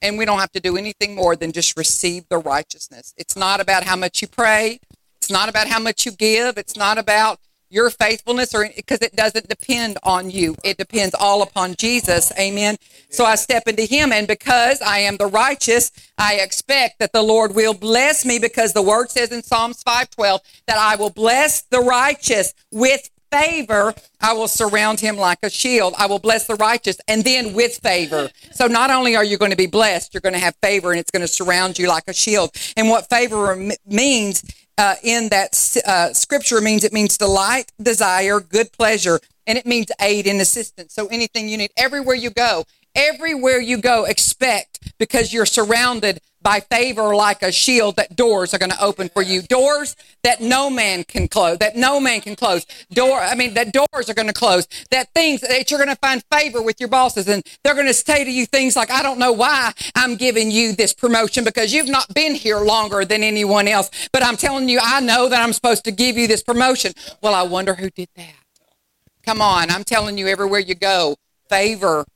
And we don't have to do anything more than just receive the righteousness. It's not about how much you pray. It's not about how much you give. It's not about your faithfulness or because it doesn't depend on you. It depends all upon Jesus. Amen. So I step into him and because I am the righteous, I expect that the Lord will bless me because the word says in Psalms 512 that I will bless the righteous with favor, I will surround him like a shield. I will bless the righteous and then with favor. So not only are you going to be blessed, you're going to have favor and it's going to surround you like a shield. And what favor means uh, in that uh, scripture means it means delight, desire, good pleasure, and it means aid and assistance. So anything you need, everywhere you go, everywhere you go, expect because you're surrounded by favor like a shield that doors are going to open for you. Doors that no man can close, that no man can close. Door, I mean, that doors are going to close. That things that you're going to find favor with your bosses and they're going to say to you things like, I don't know why I'm giving you this promotion because you've not been here longer than anyone else. But I'm telling you, I know that I'm supposed to give you this promotion. Well, I wonder who did that. Come on. I'm telling you, everywhere you go, favor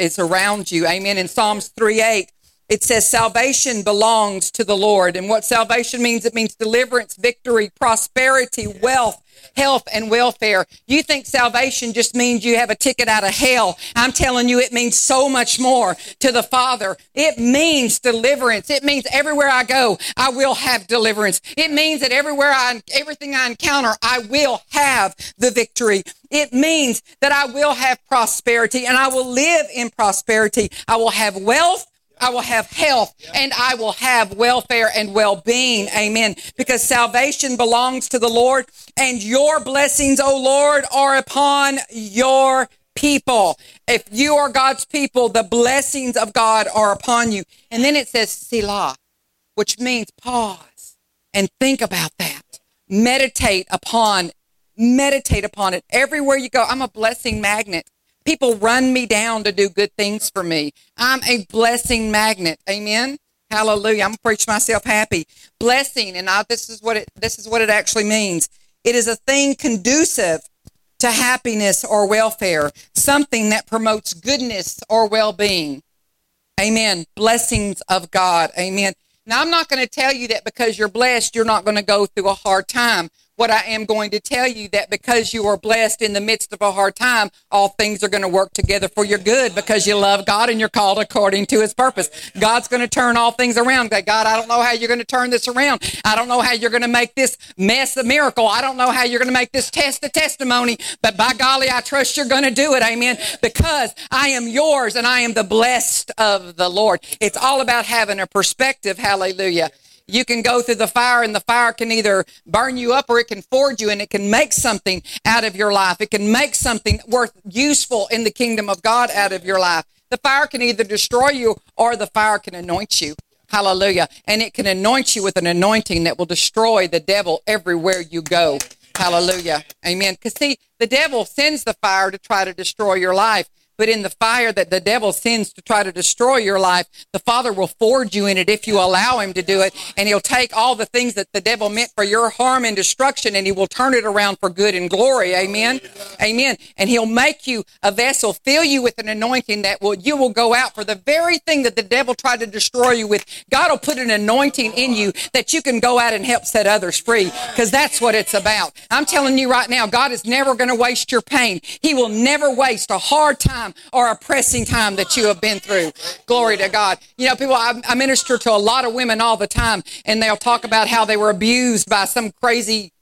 is around you. Amen. In Psalms 3 8, it says salvation belongs to the Lord. And what salvation means, it means deliverance, victory, prosperity, wealth, health, and welfare. You think salvation just means you have a ticket out of hell. I'm telling you, it means so much more to the Father. It means deliverance. It means everywhere I go, I will have deliverance. It means that everywhere I, everything I encounter, I will have the victory. It means that I will have prosperity and I will live in prosperity. I will have wealth. I will have health and I will have welfare and well being. Amen. Because salvation belongs to the Lord and your blessings, O Lord, are upon your people. If you are God's people, the blessings of God are upon you. And then it says Selah. which means pause and think about that. Meditate upon, meditate upon it everywhere you go. I'm a blessing magnet. People run me down to do good things for me. I'm a blessing magnet. Amen. Hallelujah. I'm preach myself happy. Blessing, and I, this is what it this is what it actually means. It is a thing conducive to happiness or welfare, something that promotes goodness or well-being. Amen. Blessings of God. Amen. Now, I'm not going to tell you that because you're blessed, you're not going to go through a hard time what I am going to tell you that because you are blessed in the midst of a hard time, all things are going to work together for your good because you love God and you're called according to his purpose. God's going to turn all things around. God, I don't know how you're going to turn this around. I don't know how you're going to make this mess a miracle. I don't know how you're going to make this test a testimony, but by golly, I trust you're going to do it. Amen. Because I am yours and I am the blessed of the Lord. It's all about having a perspective. Hallelujah. You can go through the fire and the fire can either burn you up or it can forge you and it can make something out of your life. It can make something worth useful in the kingdom of God out of your life. The fire can either destroy you or the fire can anoint you. Hallelujah. And it can anoint you with an anointing that will destroy the devil everywhere you go. Hallelujah. Amen. Because see, the devil sends the fire to try to destroy your life. But in the fire that the devil sends to try to destroy your life, the Father will forge you in it if you allow him to do it. And he'll take all the things that the devil meant for your harm and destruction and he will turn it around for good and glory. Amen. Amen. And he'll make you a vessel, fill you with an anointing that will, you will go out for the very thing that the devil tried to destroy you with. God will put an anointing in you that you can go out and help set others free because that's what it's about. I'm telling you right now, God is never going to waste your pain. He will never waste a hard time time or a pressing time that you have been through. Glory to God. You know, people, I, I minister to a lot of women all the time, and they'll talk about how they were abused by some crazy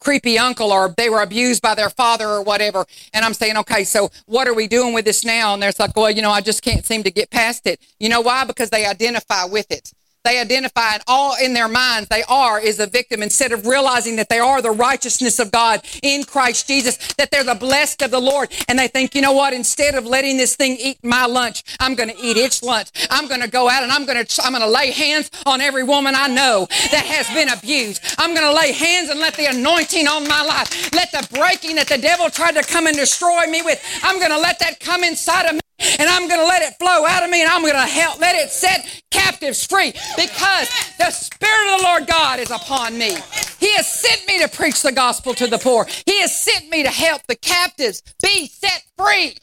creepy uncle or they were abused by their father or whatever. And I'm saying, okay, so what are we doing with this now? And they're like, well, you know, I just can't seem to get past it. You know why? Because they identify with it they identify and all in their minds they are is a victim instead of realizing that they are the righteousness of God in Christ Jesus, that they're the blessed of the Lord. And they think, you know what? Instead of letting this thing eat my lunch, I'm going to eat its lunch. I'm going to go out and I'm going to, I'm going to lay hands on every woman I know that has been abused. I'm going to lay hands and let the anointing on my life, let the breaking that the devil tried to come and destroy me with, I'm going to let that come inside of me and I'm going to let it flow out of me and I'm going to help let it set captives free because the Spirit of the Lord God is upon me. He has sent me to preach the gospel to the poor. He has sent me to help the captives be set free.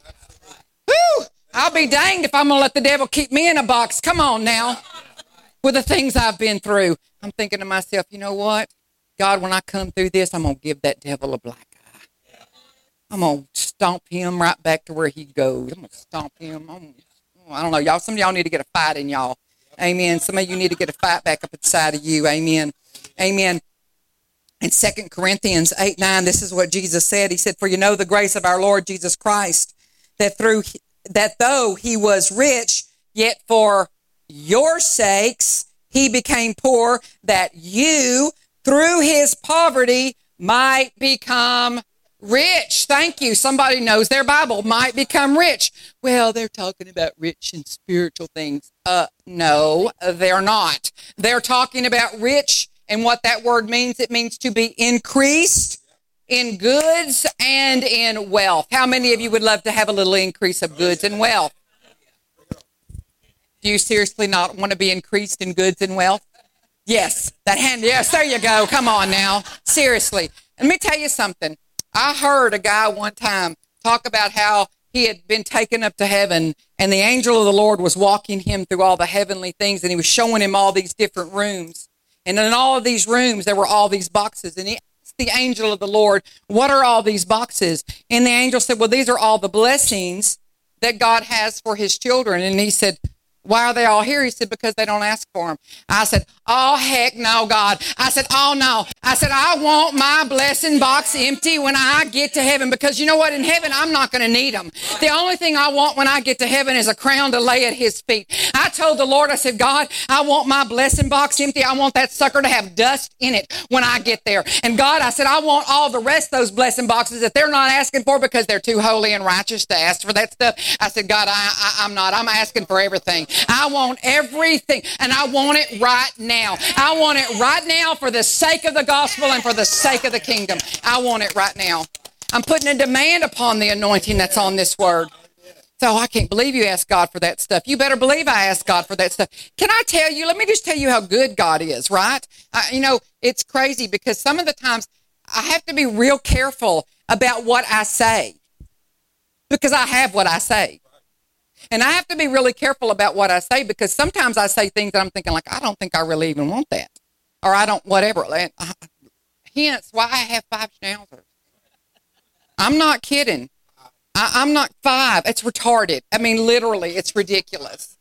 Whew! I'll be danged if I'm going to let the devil keep me in a box. Come on now. With the things I've been through, I'm thinking to myself, you know what? God, when I come through this, I'm going to give that devil a black. I'm to stomp him right back to where he goes. I'm to stomp him. I'm, oh, I don't know, y'all. Some of y'all need to get a fight in y'all. Amen. Some of you need to get a fight back up inside of you. Amen. Amen. In Second Corinthians 8 9, this is what Jesus said. He said, For you know the grace of our Lord Jesus Christ, that through that though he was rich, yet for your sakes he became poor, that you through his poverty might become Rich, thank you. Somebody knows their Bible might become rich. Well, they're talking about rich and spiritual things. Uh, no, they're not. They're talking about rich and what that word means. It means to be increased in goods and in wealth. How many of you would love to have a little increase of goods and wealth? Do you seriously not want to be increased in goods and wealth? Yes, that hand. Yes, there you go. Come on now. Seriously. Let me tell you something. I heard a guy one time talk about how he had been taken up to heaven and the angel of the Lord was walking him through all the heavenly things and he was showing him all these different rooms. And in all of these rooms, there were all these boxes. And he asked the angel of the Lord, What are all these boxes? And the angel said, Well, these are all the blessings that God has for his children. And he said, why are they all here? He said, because they don't ask for them. I said, oh, heck no, God. I said, oh, no. I said, I want my blessing box empty when I get to heaven because you know what? In heaven, I'm not going to need them. The only thing I want when I get to heaven is a crown to lay at his feet. I told the Lord, I said, God, I want my blessing box empty. I want that sucker to have dust in it when I get there. And God, I said, I want all the rest of those blessing boxes that they're not asking for because they're too holy and righteous to ask for that stuff. I said, God, I, I'm not. I'm asking for everything. I want everything and I want it right now. I want it right now for the sake of the gospel and for the sake of the kingdom. I want it right now. I'm putting a demand upon the anointing that's on this word. So I can't believe you asked God for that stuff. You better believe I asked God for that stuff. Can I tell you? Let me just tell you how good God is, right? You know, it's crazy because some of the times I have to be real careful about what I say because I have what I say. And I have to be really careful about what I say because sometimes I say things that I'm thinking like, I don't think I really even want that. Or I don't, whatever. And, uh, hence why I have five schnauzers. I'm not kidding. I, am not five. It's retarded. I mean, literally, it's ridiculous.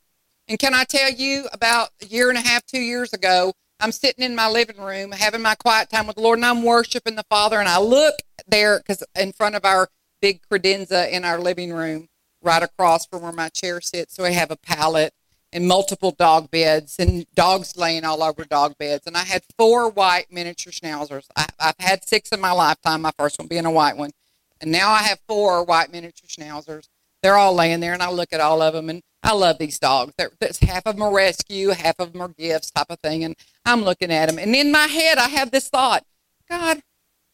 And can I tell you, about a year and a half, two years ago, I'm sitting in my living room having my quiet time with the Lord, and I'm worshiping the Father. And I look there because in front of our big credenza in our living room, right across from where my chair sits. So we have a pallet and multiple dog beds and dogs laying all over dog beds. And I had four white miniature schnauzers. I, have had six in my lifetime, my first one being a white one. And now I have four white miniature schnauzers. They're all laying there, and I look at all of them, and I love these dogs. They're, half of them are rescue, half of them are gifts, type of thing. And I'm looking at them, and in my head, I have this thought: God,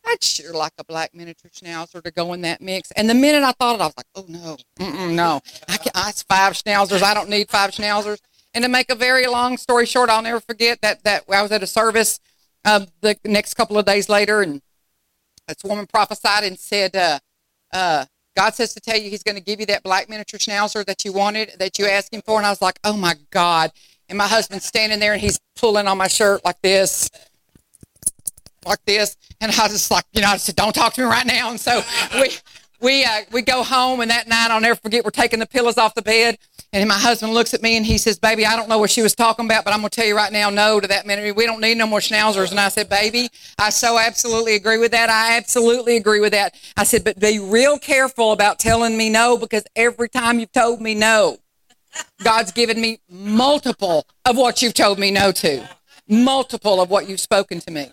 I'd sure like a black miniature schnauzer to go in that mix. And the minute I thought it, I was like, oh no, no, I can, I, five schnauzers. I don't need five schnauzers. And to make a very long story short, I'll never forget that that I was at a service uh, the next couple of days later, and this woman prophesied and said, uh, uh, God says to tell you He's going to give you that black miniature schnauzer that you wanted, that you asked Him for. And I was like, oh my God. And my husband's standing there and he's pulling on my shirt like this, like this. And I just like, you know, I said, don't talk to me right now. And so we, we, uh, we go home and that night, I'll never forget, we're taking the pillows off the bed and my husband looks at me and he says, Baby, I don't know what she was talking about, but I'm going to tell you right now, no to that minute. We don't need no more schnauzers. And I said, Baby, I so absolutely agree with that. I absolutely agree with that. I said, But be real careful about telling me no because every time you've told me no, God's given me multiple of what you've told me no to, multiple of what you've spoken to me,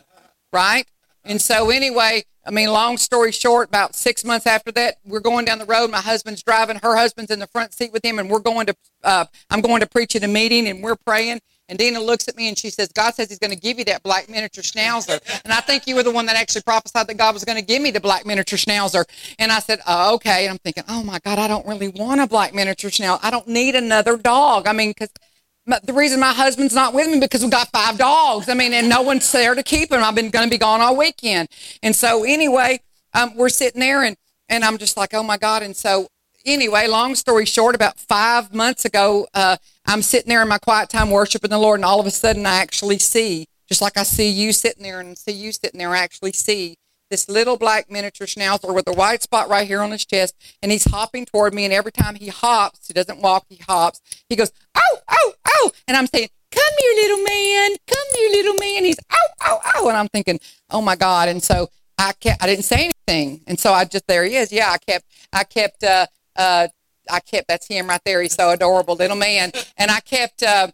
right? And so, anyway, I mean, long story short, about six months after that, we're going down the road. My husband's driving, her husband's in the front seat with him, and we're going to, uh, I'm going to preach at a meeting, and we're praying. And Dina looks at me and she says, God says He's going to give you that black miniature schnauzer. And I think you were the one that actually prophesied that God was going to give me the black miniature schnauzer. And I said, oh, okay. And I'm thinking, oh my God, I don't really want a black miniature schnauzer. I don't need another dog. I mean, because the reason my husband's not with me because we got five dogs. I mean, and no one's there to keep them. I've been going to be gone all weekend. And so anyway, um, we're sitting there and, and I'm just like, oh my God. And so anyway, long story short, about five months ago, uh, I'm sitting there in my quiet time worshiping the Lord. And all of a sudden I actually see, just like I see you sitting there and see you sitting there, I actually see this little black miniature schnauzer with a white spot right here on his chest, and he's hopping toward me. And every time he hops, he doesn't walk, he hops. He goes, oh, oh, oh, and I'm saying, "Come here, little man, come here, little man." He's oh, oh, oh, and I'm thinking, "Oh my God!" And so I kept, I didn't say anything, and so I just there he is. Yeah, I kept, I kept, uh, uh, I kept. That's him right there. He's so adorable, little man, and I kept uh,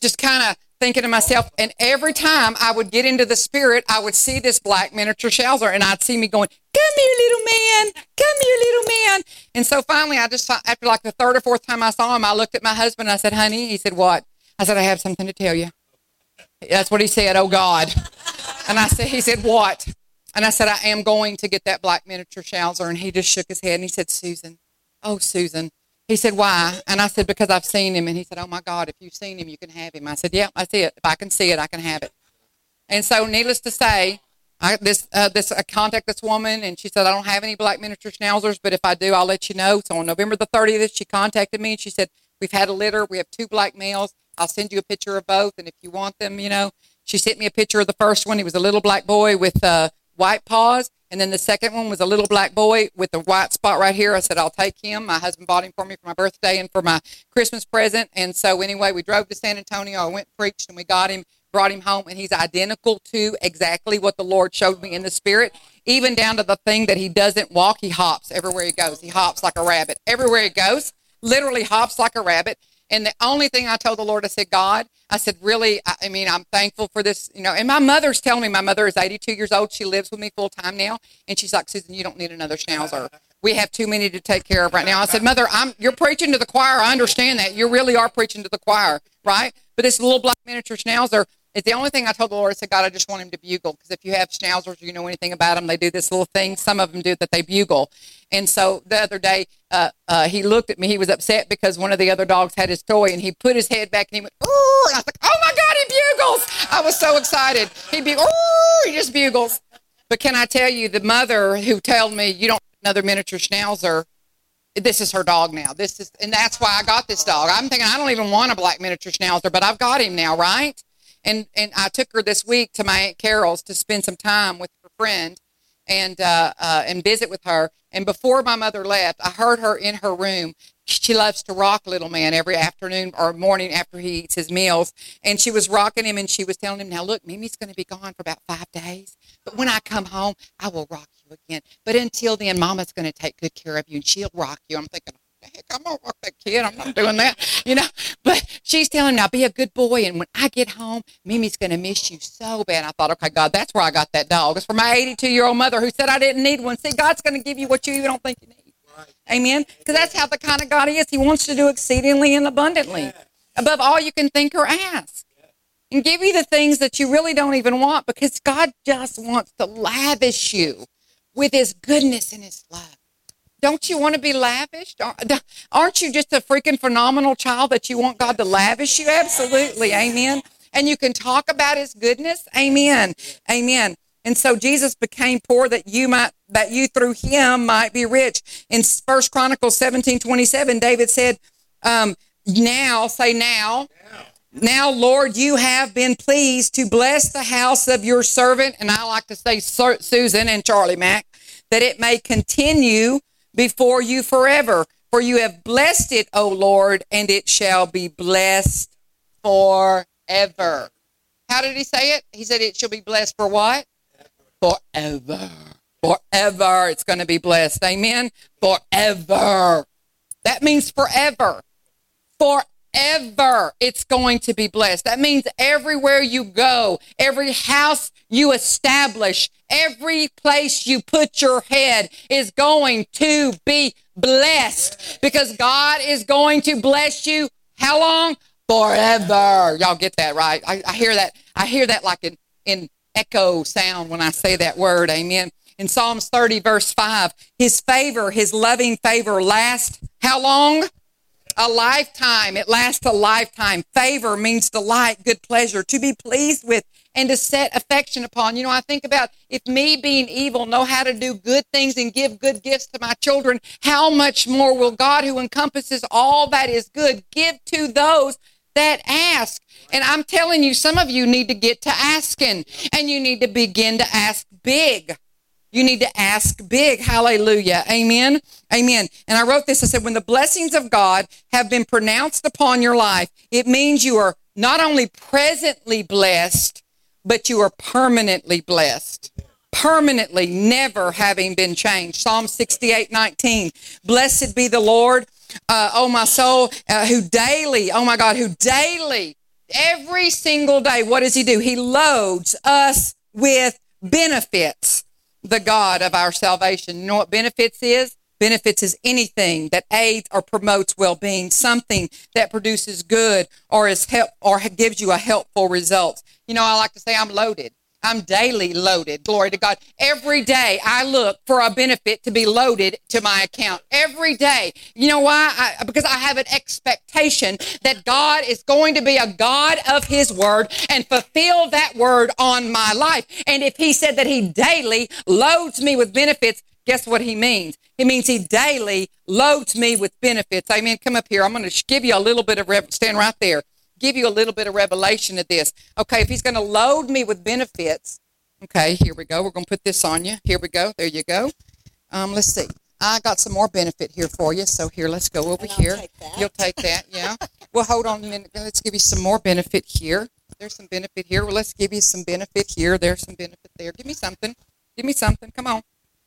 just kind of thinking to myself, and every time I would get into the spirit, I would see this black miniature schnauzer, and I'd see me going, "Come here, little man! Come here, little man!" And so finally, I just after like the third or fourth time I saw him, I looked at my husband. and I said, "Honey," he said, "What?" I said, "I have something to tell you." That's what he said. Oh God! And I said, "He said what?" And I said, "I am going to get that black miniature schnauzer." And he just shook his head and he said, "Susan, oh Susan." He said, Why? And I said, Because I've seen him. And he said, Oh my God, if you've seen him, you can have him. I said, Yeah, I see it. If I can see it, I can have it. And so, needless to say, I, this uh, this I contact this woman, and she said, I don't have any black miniature schnauzers, but if I do, I'll let you know. So on November the 30th, she contacted me and she said, We've had a litter. We have two black males. I'll send you a picture of both. And if you want them, you know, she sent me a picture of the first one. He was a little black boy with uh, white paws. And then the second one was a little black boy with a white spot right here. I said, I'll take him. My husband bought him for me for my birthday and for my Christmas present. And so anyway, we drove to San Antonio. I went preached and we got him. brought him home, and he's identical to exactly what the Lord showed me in the spirit, even down to the thing that he doesn't walk. He hops everywhere he goes. He hops like a rabbit everywhere he goes. Literally hops like a rabbit. And the only thing I told the Lord, I said, God, I said, really, I, mean, I'm thankful for this, you know. And my mother's telling me, my mother is 82 years old. She lives with me full time now, and she's like, Susan, you don't need another schnauzer. We have too many to take care of right now. I said, Mother, I'm you're preaching to the choir. I understand that. You really are preaching to the choir, right? But this little black miniature schnauzer is the only thing I told the Lord. I said, God, I just want him to bugle because if you have schnauzers, you know anything about them, they do this little thing. Some of them do that they bugle. And so the other day, uh, uh, he looked at me. He was upset because one of the other dogs had his toy, and he put his head back and he went, "Ooh!" And I was like, "Oh my God, he bugles!" I was so excited. He bugles. Ooh! He just bugles. But can I tell you, the mother who told me you don't another miniature schnauzer, this is her dog now. This is, and that's why I got this dog. I'm thinking I don't even want a black miniature schnauzer, but I've got him now, right? And and I took her this week to my aunt Carol's to spend some time with her friend, and uh, uh, and visit with her. And before my mother left, I heard her in her room. She loves to rock little man every afternoon or morning after he eats his meals. And she was rocking him, and she was telling him, "Now look, Mimi's going to be gone for about five days, but when I come home, I will rock you again. But until then, Mama's going to take good care of you, and she'll rock you." I'm thinking, heck, I'm gonna rock that kid. I'm not doing that, you know. But she's telling him now, be a good boy, and when I get home, Mimi's gonna miss you so bad. I thought, okay, God, that's where I got that dog. It's for my 82 year old mother who said I didn't need one. See, God's gonna give you what you even don't think you need. Amen. Because that's how the kind of God he is. He wants to do exceedingly and abundantly, above all you can think or ask. And give you the things that you really don't even want because God just wants to lavish you with his goodness and his love. Don't you want to be lavished? Aren't you just a freaking phenomenal child that you want God to lavish you? Absolutely. Amen. And you can talk about his goodness. Amen. Amen. And so Jesus became poor that you might that you through him might be rich. In First Chronicles 17, 27, David said, um, now, say now. Now, Lord, you have been pleased to bless the house of your servant, and I like to say Susan and Charlie Mack, that it may continue before you forever. For you have blessed it, O Lord, and it shall be blessed forever. How did he say it? He said it shall be blessed for what? Forever. Forever. It's going to be blessed. Amen. Forever. That means forever. Forever it's going to be blessed. That means everywhere you go, every house you establish, every place you put your head is going to be blessed because God is going to bless you. How long? Forever. Y'all get that right? I, I hear that. I hear that like in, in echo sound when I say that word. Amen. In Psalms 30, verse 5, his favor, his loving favor lasts how long? a lifetime. It lasts a lifetime. Favor means delight, good pleasure, to be pleased with, and to set affection upon. You know, I think about if me being evil know how to do good things and give good gifts to my children, how much more will God, who encompasses all that is good, give to those that ask. And I'm telling you, some of you need to get to asking and you need to begin to ask big. You need to ask big. Hallelujah. Amen. Amen. And I wrote this. I said, when the blessings of God have been pronounced upon your life, it means you are not only presently blessed, but you are permanently blessed. Permanently, never having been changed. Psalm 68 19. Blessed be the Lord, uh, oh my soul, uh, who daily, oh my God, who daily, every single day, what does he do? He loads us with benefits the God of our salvation. You know what benefits is? Benefits is anything that aids or promotes well-being, something that produces good or is help or gives you a helpful result. You know, I like to say I'm loaded. I'm daily loaded. Glory to God. Every day I look for a benefit to be loaded to my account. Every day. You know why? I, because I have an expectation that God is going to be a God of his word and fulfill that word on my life. And if he said that he daily loads me with benefits, guess what he means? He means he daily loads me with benefits. Amen. Come up here. I'm going to give you a little bit of, stand right there give you a little bit of revelation of this. Okay, if he's going to load me with benefits, okay, here we go. We're going to put this on you. Here we go. There you go. Um, let's see. I got some more benefit here for you. So here, let's go over here. Take You'll take that, yeah. well, hold on a minute. Let's give you some more benefit here. There's some benefit here. Well, let's give you some benefit here. There's some benefit there. Give me something. Give me something. Come on.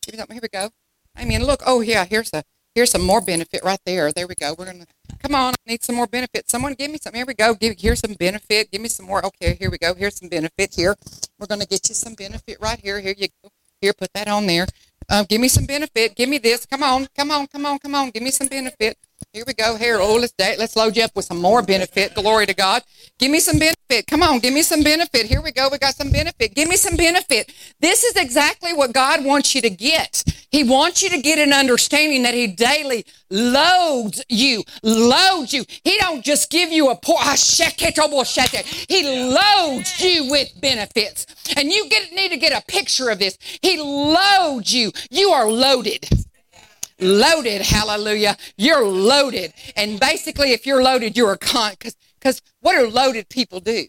Give me something. Here we go. I mean, look. Oh, yeah. Here's a here's some more benefit right there. There we go. We're gonna come on. I need some more benefit. Someone give me some. Here we go. Give here's some benefit. Give me some more. Okay, here we go. Here's some benefit here. We're gonna get you some benefit right here. Here you go. Here, put that on there. Um, give me some benefit. Give me this. Come on. Come on. Come on. Come on. Give me some benefit. Here we go. Here, oh, let's let's load you up with some more benefit. Glory to God. Give me some benefit. Come on, give me some benefit. Here we go. We got some benefit. Give me some benefit. This is exactly what God wants you to get. He wants you to get an understanding that He daily loads you, loads you. He don't just give you a pour. Ah, he loads you with benefits, and you get need to get a picture of this. He loads you. You are loaded loaded. Hallelujah. You're loaded. And basically, if you're loaded, you're a con, because what do loaded people do?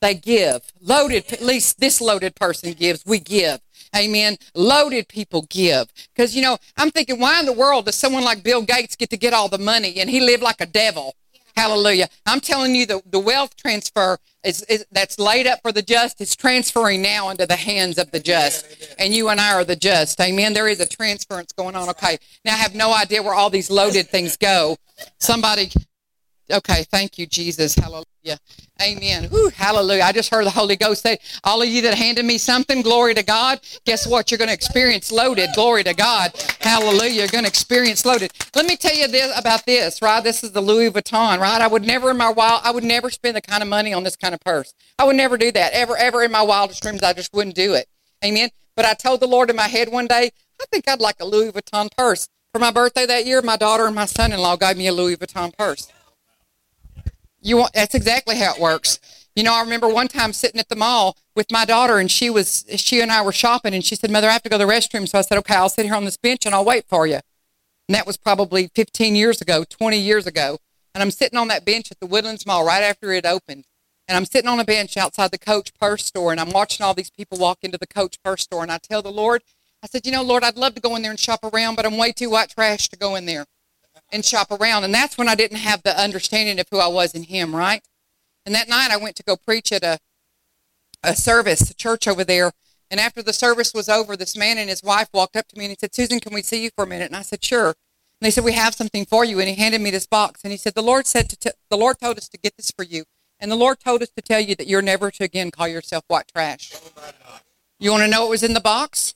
They give. Loaded, at least this loaded person gives. We give. Amen. Loaded people give. Because, you know, I'm thinking, why in the world does someone like Bill Gates get to get all the money and he lived like a devil? Hallelujah. I'm telling you, the, the wealth transfer is, is, that's laid up for the just is transferring now into the hands of the just. And you and I are the just. Amen. There is a transference going on. Okay. Now I have no idea where all these loaded things go. Somebody, okay. Thank you, Jesus. Hallelujah. Amen. Hallelujah. I just heard the Holy Ghost say, all of you that handed me something, glory to God, guess what? You're going to experience loaded. Glory to God. Hallelujah. You're going to experience loaded. Let me tell you this about this, right? This is the Louis Vuitton, right? I would never in my wild, I would never spend the kind of money on this kind of purse. I would never do that. Ever, ever in my wildest dreams, I just wouldn't do it. Amen. But I told the Lord in my head one day, I think I'd like a Louis Vuitton purse. For my birthday that year, my daughter and my son-in-law gave me a Louis Vuitton purse. You want, that's exactly how it works. You know, I remember one time sitting at the mall with my daughter and she was, she and I were shopping and she said, mother, I have to go to the restroom. So I said, okay, I'll sit here on this bench and I'll wait for you. And that was probably 15 years ago, 20 years ago. And I'm sitting on that bench at the Woodlands Mall right after it opened. And I'm sitting on a bench outside the Coach Purse store and I'm watching all these people walk into the Coach Purse store. And I tell the Lord, I said, you know, Lord, I'd love to go in there and shop around, but I'm way too white trash to go in there and shop around. And that's when I didn't have the understanding of who I was in Him, right? And that night I went to go preach at a, a service, a church over there. And after the service was over, this man and his wife walked up to me and he said, Susan, can we see you for a minute? And I said, sure. And they said, we have something for you. And he handed me this box. And he said, the Lord said to t- the Lord told us to get this for you. And the Lord told us to tell you that you're never to again call yourself white trash. You want to know what was in the box?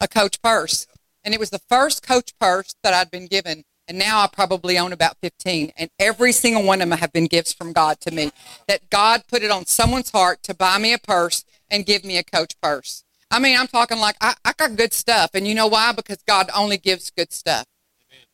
A coach purse. And it was the first coach purse that I'd been given and now I probably own about 15. And every single one of them have been gifts from God to me. That God put it on someone's heart to buy me a purse and give me a coach purse. I mean, I'm talking like I, I got good stuff. And you know why? Because God only gives good stuff.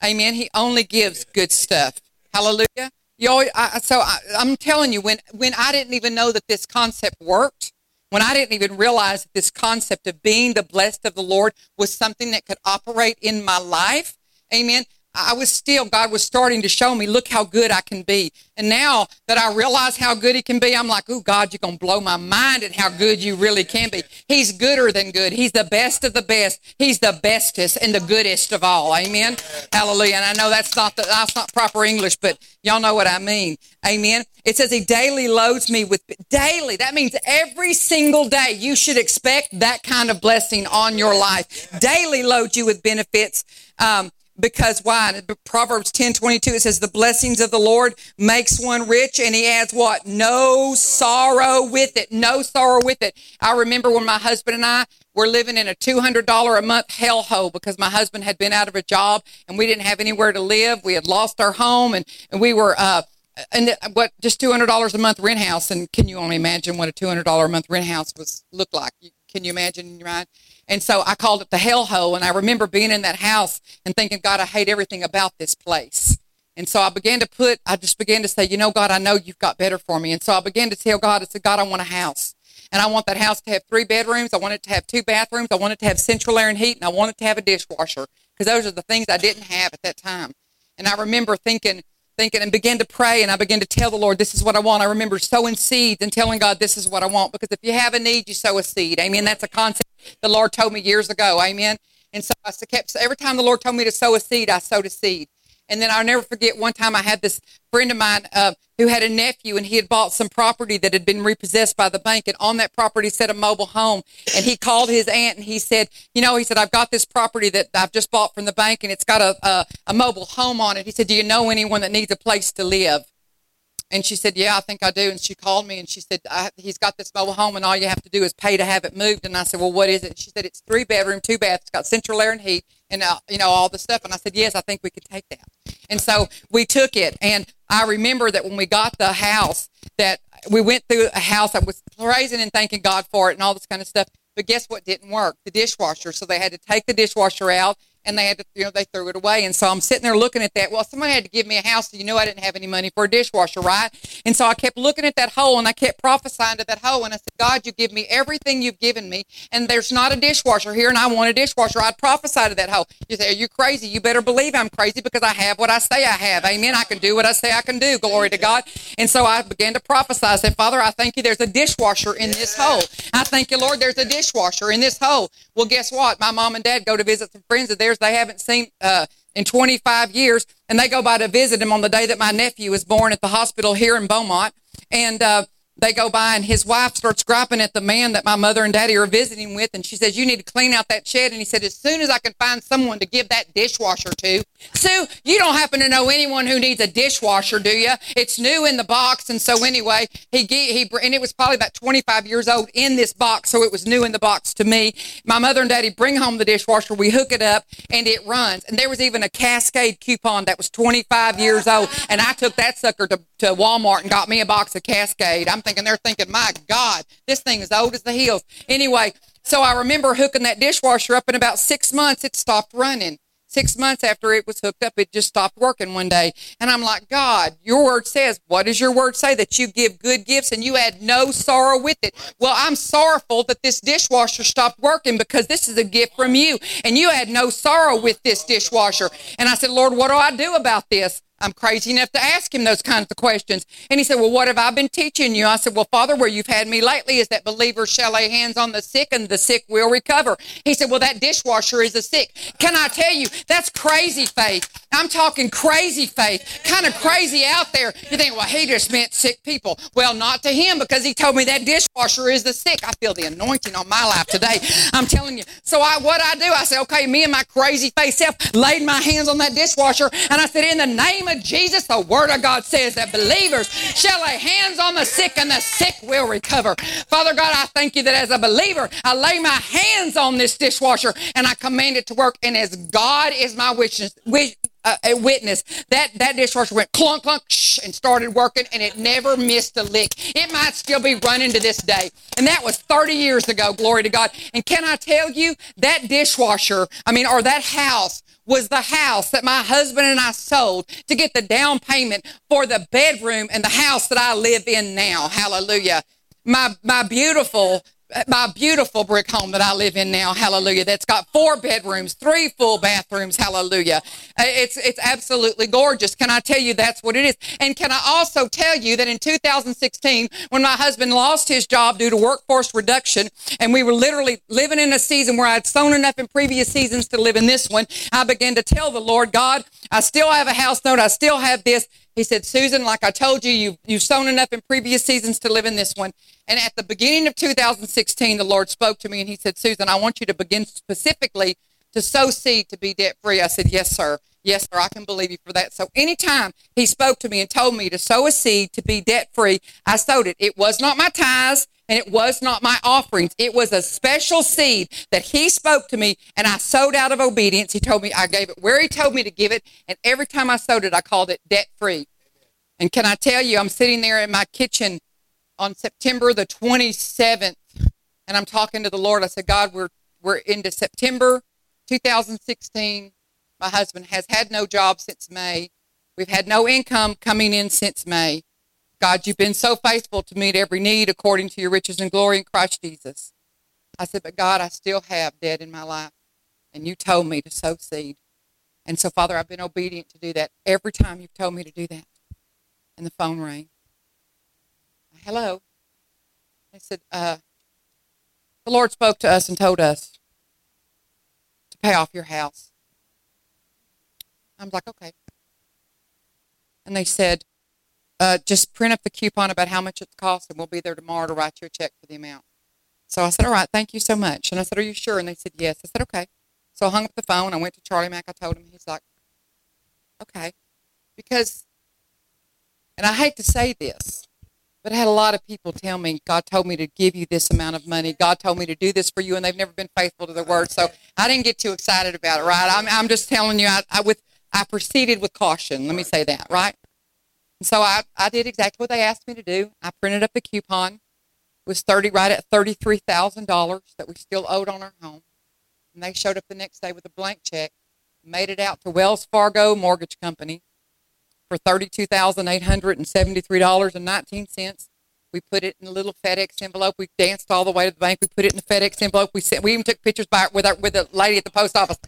Amen. Amen. He only gives good stuff. Hallelujah. You always, I, so I, I'm telling you, when, when I didn't even know that this concept worked, when I didn't even realize that this concept of being the blessed of the Lord was something that could operate in my life, amen, I was still, God was starting to show me, look how good I can be. And now that I realize how good He can be, I'm like, oh, God, you're going to blow my mind at how good you really can be. He's gooder than good. He's the best of the best. He's the bestest and the goodest of all. Amen. Hallelujah. And I know that's not the, that's not proper English, but y'all know what I mean. Amen. It says He daily loads me with daily. That means every single day you should expect that kind of blessing on your life. Daily loads you with benefits. Um, because why? Proverbs 10 22, it says, The blessings of the Lord makes one rich, and he adds what? No sorrow with it. No sorrow with it. I remember when my husband and I were living in a $200 a month hellhole because my husband had been out of a job and we didn't have anywhere to live. We had lost our home and, and we were, uh, and what just $200 a month rent house. And can you only imagine what a $200 a month rent house was look like? Can you imagine in your mind? And so I called it the hellhole. And I remember being in that house and thinking, God, I hate everything about this place. And so I began to put, I just began to say, you know, God, I know you've got better for me. And so I began to tell God, I said, God, I want a house. And I want that house to have three bedrooms. I want it to have two bathrooms. I want it to have central air and heat. And I want it to have a dishwasher because those are the things I didn't have at that time. And I remember thinking, thinking and began to pray and I began to tell the Lord, this is what I want. I remember sowing seeds and telling God, this is what I want. Because if you have a need, you sow a seed. Amen. That's a concept the Lord told me years ago. Amen. And so I kept, every time the Lord told me to sow a seed, I sowed a seed. And then I'll never forget one time I had this friend of mine uh, who had a nephew and he had bought some property that had been repossessed by the bank. And on that property set a mobile home. And he called his aunt and he said, you know, he said, I've got this property that I've just bought from the bank and it's got a, a, a mobile home on it. He said, do you know anyone that needs a place to live? And she said, Yeah, I think I do. And she called me and she said, He's got this mobile home and all you have to do is pay to have it moved. And I said, Well, what is it? she said, It's three bedroom, two baths. Got central air and heat and, uh, you know, all the stuff. And I said, Yes, I think we could take that. And so we took it. And I remember that when we got the house, that we went through a house I was praising and thanking God for it and all this kind of stuff. But guess what didn't work? The dishwasher. So they had to take the dishwasher out and they had to, you know, they threw it away. And so I'm sitting there looking at that. Well, somebody had to give me a house. So you know, I didn't have any money for a dishwasher, right? And so I kept looking at that hole and I kept prophesying to that hole. And I said, God, you give me everything you've given me. And there's not a dishwasher here and I want a dishwasher. I'd prophesy to that hole. You say, are you crazy? You better believe I'm crazy because I have what I say I have. Amen. I can do what I say I can do. Glory to God. And so I began to prophesy. I said, Father, I thank you. There's a dishwasher in this hole. I thank you, Lord, there's a dishwasher in this hole. Well, guess what? My mom and dad go to visit some friends of theirs they haven't seen uh, in 25 years, and they go by to visit him on the day that my nephew was born at the hospital here in Beaumont. And uh, they go by and his wife starts griping at the man that my mother and daddy are visiting with. And she says you need to clean out that shed. And he said as soon as i can find someone to give that dishwasher to. Sue you don't happen to know anyone who needs a dishwasher do you it's new in the box. And so anyway he he and it was probably about 25 years old in this box. So it was new in the box to me. My mother and daddy bring home the dishwasher. We hook it up and it runs. And there was even a cascade coupon that was 25 years old. And i took that sucker to, to walmart and got me a box of cascade. I'm thinking they're thinking, my God, this thing is old as the hills. Anyway, so I remember hooking that dishwasher up in about six months, it stopped running. Six months after it was hooked up, it just stopped working one day. And I'm like, God, your word says, what does your word say? That you give good gifts and you add no sorrow with it. Well, I'm sorrowful that this dishwasher stopped working because this is a gift from you and you had no sorrow with this dishwasher. And I said, Lord, what do I do about this? I'm crazy enough to ask him those kinds of questions. And he said, Well, what have I been teaching you? I said, Well, Father, where you've had me lately is that believers shall lay hands on the sick and the sick will recover. He said, Well, that dishwasher is a sick. Can I tell you, that's crazy faith. I'm talking crazy faith, kind of crazy out there. You think, Well, he just meant sick people. Well, not to him because he told me that dishwasher is the sick. I feel the anointing on my life today. I'm telling you. So I, what I do, I say, Okay, me and my crazy faith self laid my hands on that dishwasher and I said, In the name of Jesus, the Word of God says that believers shall lay hands on the sick and the sick will recover. Father God, I thank you that as a believer, I lay my hands on this dishwasher and I command it to work. And as God is my witness, uh, a witness that that dishwasher went clunk clunk shh, and started working and it never missed a lick it might still be running to this day and that was 30 years ago glory to god and can i tell you that dishwasher i mean or that house was the house that my husband and I sold to get the down payment for the bedroom and the house that I live in now. Hallelujah. My, my beautiful my beautiful brick home that I live in now, hallelujah, that's got four bedrooms, three full bathrooms, hallelujah. Uh, it's, it's absolutely gorgeous. Can I tell you that's what it is? And can I also tell you that in 2016, when my husband lost his job due to workforce reduction, and we were literally living in a season where I'd sown enough in previous seasons to live in this one, I began to tell the Lord, God, I still have a house note, I still have this. He said, Susan, like I told you, you've, you've sown enough in previous seasons to live in this one. And at the beginning of 2016, the Lord spoke to me and he said, Susan, I want you to begin specifically to sow seed to be debt free. I said, Yes, sir. Yes, sir. I can believe you for that. So anytime he spoke to me and told me to sow a seed to be debt free, I sowed it. It was not my tithes and it was not my offerings. It was a special seed that he spoke to me and I sowed out of obedience. He told me I gave it where he told me to give it. And every time I sowed it, I called it debt free. And can I tell you, I'm sitting there in my kitchen on September the 27th, and I'm talking to the Lord. I said, God, we're we're into September 2016. My husband has had no job since May. We've had no income coming in since May. God, you've been so faithful to meet every need according to your riches and glory in Christ Jesus. I said, but God, I still have debt in my life. And you told me to sow seed. And so, Father, I've been obedient to do that every time you've told me to do that. And the phone rang hello. I said, uh, the Lord spoke to us and told us to pay off your house. I was like, okay. And they said, uh, just print up the coupon about how much it costs, and we'll be there tomorrow to write you a check for the amount. So I said, all right, thank you so much. And I said, are you sure? And they said, yes. I said, okay. So I hung up the phone. I went to Charlie Mack. I told him. He's like, okay. Because, and I hate to say this, but I had a lot of people tell me, God told me to give you this amount of money. God told me to do this for you, and they've never been faithful to their word. So I didn't get too excited about it, right? I'm, I'm just telling you, I, I, with, I proceeded with caution. Let me say that, right? And so I, I did exactly what they asked me to do. I printed up the coupon. It was 30 right at $33,000 that we still owed on our home. And they showed up the next day with a blank check, made it out to Wells Fargo Mortgage Company for $32,873.19. We put it in a little FedEx envelope. We danced all the way to the bank. We put it in the FedEx envelope. We sent, we even took pictures by with our, with the lady at the post office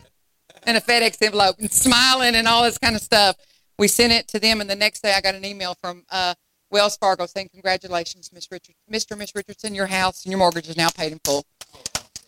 in a FedEx envelope and smiling and all this kind of stuff. We sent it to them, and the next day I got an email from uh, Wells Fargo saying, "Congratulations, Miss Richard, Mr. and Miss Richardson, your house and your mortgage is now paid in full."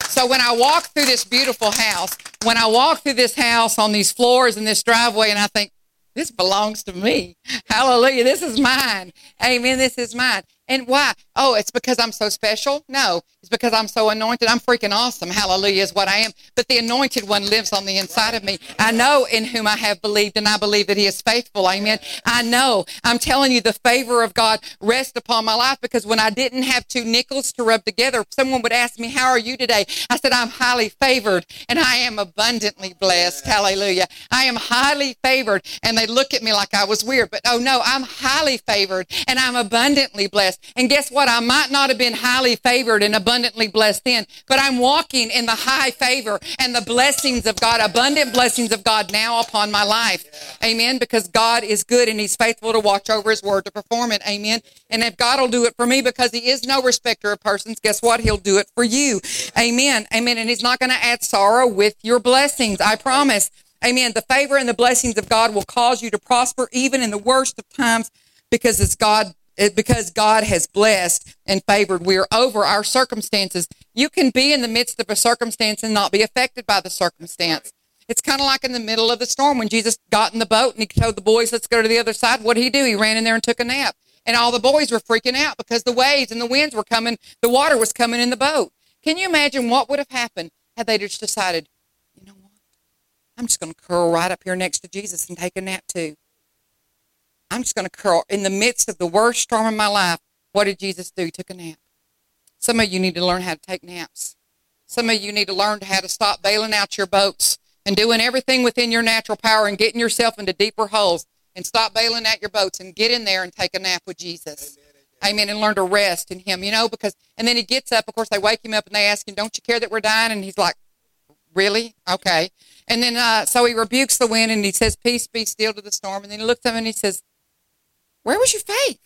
So when I walk through this beautiful house, when I walk through this house on these floors and this driveway, and I think, this belongs to me. Hallelujah. This is mine. Amen. This is mine. And why? Oh, it's because I'm so special? No, it's because I'm so anointed. I'm freaking awesome. Hallelujah is what I am. But the anointed one lives on the inside of me. I know in whom I have believed, and I believe that he is faithful. Amen. I know. I'm telling you, the favor of God rests upon my life because when I didn't have two nickels to rub together, someone would ask me, How are you today? I said, I'm highly favored and I am abundantly blessed. Hallelujah. I am highly favored. And they look at me like I was weird, but oh no, I'm highly favored and I'm abundantly blessed. And guess what? I might not have been highly favored and abundantly blessed then, but I'm walking in the high favor and the blessings of God, abundant blessings of God now upon my life. Amen. Because God is good and He's faithful to watch over His word to perform it. Amen. And if God will do it for me because He is no respecter of persons, guess what? He'll do it for you. Amen. Amen. And He's not going to add sorrow with your blessings. I promise. Amen. The favor and the blessings of God will cause you to prosper even in the worst of times because it's God it, because God has blessed and favored. We are over our circumstances. You can be in the midst of a circumstance and not be affected by the circumstance. It's kind of like in the middle of the storm when Jesus got in the boat and he told the boys, let's go to the other side. What did he do? He ran in there and took a nap. And all the boys were freaking out because the waves and the winds were coming, the water was coming in the boat. Can you imagine what would have happened had they just decided, you know what? I'm just going to curl right up here next to Jesus and take a nap too. I'm just going to curl in the midst of the worst storm of my life. What did Jesus do? He took a nap. Some of you need to learn how to take naps. Some of you need to learn how to stop bailing out your boats and doing everything within your natural power and getting yourself into deeper holes and stop bailing out your boats and get in there and take a nap with Jesus. Amen. Amen. And learn to rest in Him, you know, because, and then He gets up. Of course, they wake Him up and they ask Him, Don't you care that we're dying? And He's like, Really? Okay. And then, uh, so He rebukes the wind and He says, Peace be still to the storm. And then He looks at him and He says, where was your faith?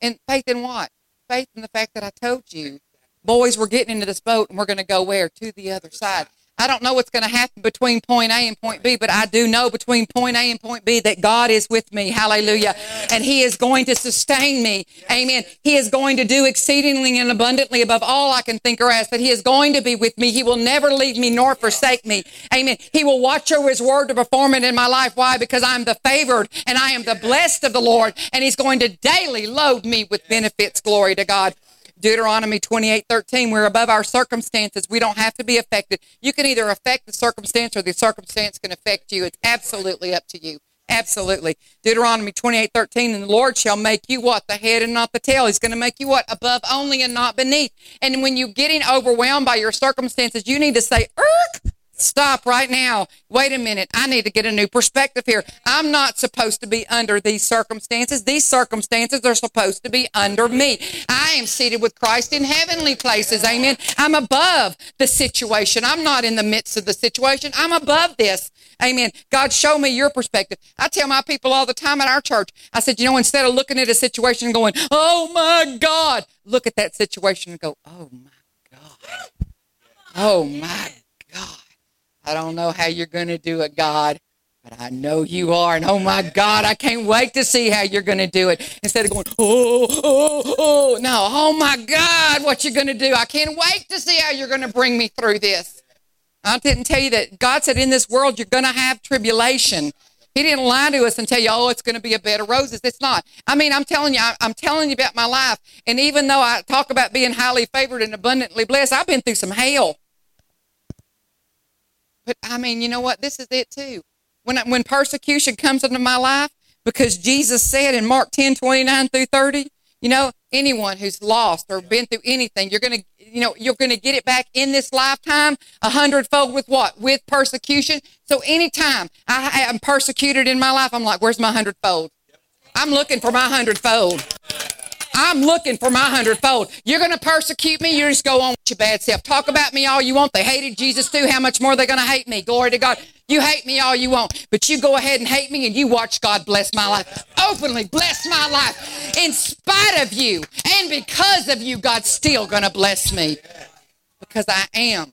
And faith in what? Faith in the fact that I told you, boys, we're getting into this boat and we're going to go where? To the other side. I don't know what's going to happen between point A and point B, but I do know between point A and point B that God is with me. Hallelujah. And He is going to sustain me. Amen. He is going to do exceedingly and abundantly above all I can think or ask, that He is going to be with me. He will never leave me nor forsake me. Amen. He will watch over His word to perform it in my life. Why? Because I'm the favored and I am the blessed of the Lord, and He's going to daily load me with benefits. Glory to God. Deuteronomy 28 13, we're above our circumstances. We don't have to be affected. You can either affect the circumstance or the circumstance can affect you. It's absolutely up to you. Absolutely. Deuteronomy 28 13, and the Lord shall make you what? The head and not the tail. He's going to make you what? Above only and not beneath. And when you're getting overwhelmed by your circumstances, you need to say, Irk, Stop right now. Wait a minute. I need to get a new perspective here. I'm not supposed to be under these circumstances. These circumstances are supposed to be under me. I am seated with Christ in heavenly places. Amen. I'm above the situation. I'm not in the midst of the situation. I'm above this. Amen. God, show me your perspective. I tell my people all the time at our church, I said, you know, instead of looking at a situation and going, oh my God, look at that situation and go, oh my God. Oh my. I don't know how you're going to do it, God, but I know you are. And oh my God, I can't wait to see how you're going to do it. Instead of going, oh, oh, oh, no, oh my God, what you're going to do. I can't wait to see how you're going to bring me through this. I didn't tell you that God said in this world you're going to have tribulation. He didn't lie to us and tell you, oh, it's going to be a bed of roses. It's not. I mean, I'm telling you, I, I'm telling you about my life. And even though I talk about being highly favored and abundantly blessed, I've been through some hell. But I mean, you know what? This is it too. When, when persecution comes into my life, because Jesus said in Mark 10, 29 through 30, you know, anyone who's lost or been through anything, you're going to, you know, you're going to get it back in this lifetime a hundredfold with what? With persecution. So anytime I am persecuted in my life, I'm like, where's my hundredfold? I'm looking for my hundredfold. I'm looking for my hundredfold. You're going to persecute me. You just go on with your bad self. Talk about me all you want. They hated Jesus too. How much more are they going to hate me? Glory to God. You hate me all you want, but you go ahead and hate me and you watch God bless my life. Openly bless my life. In spite of you and because of you, God's still going to bless me because I am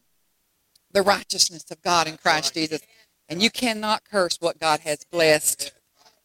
the righteousness of God in Christ Jesus. And you cannot curse what God has blessed.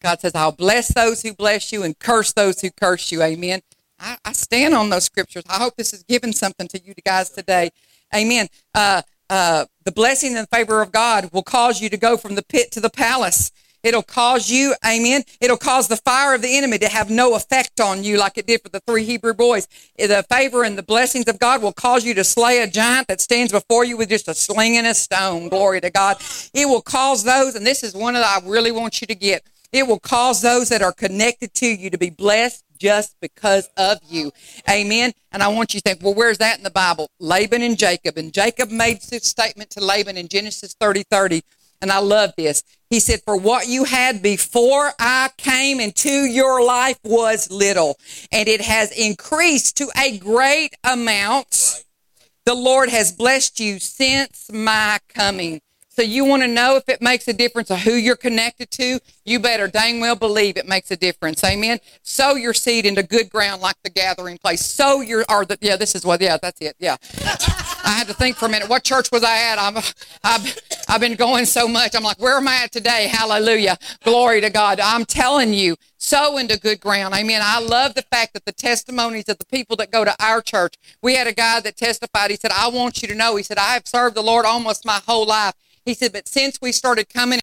God says, I'll bless those who bless you and curse those who curse you. Amen. I, I stand on those scriptures. I hope this is giving something to you guys today. Amen. Uh, uh, the blessing and favor of God will cause you to go from the pit to the palace. It'll cause you, amen. It'll cause the fire of the enemy to have no effect on you like it did for the three Hebrew boys. The favor and the blessings of God will cause you to slay a giant that stands before you with just a sling and a stone. Glory to God. It will cause those, and this is one that I really want you to get. It will cause those that are connected to you to be blessed just because of you. Amen. And I want you to think, well, where's that in the Bible? Laban and Jacob. And Jacob made this statement to Laban in Genesis 30 30. And I love this. He said, For what you had before I came into your life was little, and it has increased to a great amount. The Lord has blessed you since my coming. So you want to know if it makes a difference of who you're connected to? You better dang well believe it makes a difference. Amen. Sow your seed into good ground like the gathering place. Sow your, or the, yeah, this is what, yeah, that's it. Yeah. I had to think for a minute. What church was I at? I'm, I've, I've been going so much. I'm like, where am I at today? Hallelujah. Glory to God. I'm telling you, sow into good ground. Amen. I love the fact that the testimonies of the people that go to our church, we had a guy that testified. He said, I want you to know, he said, I have served the Lord almost my whole life. He said, but since we started coming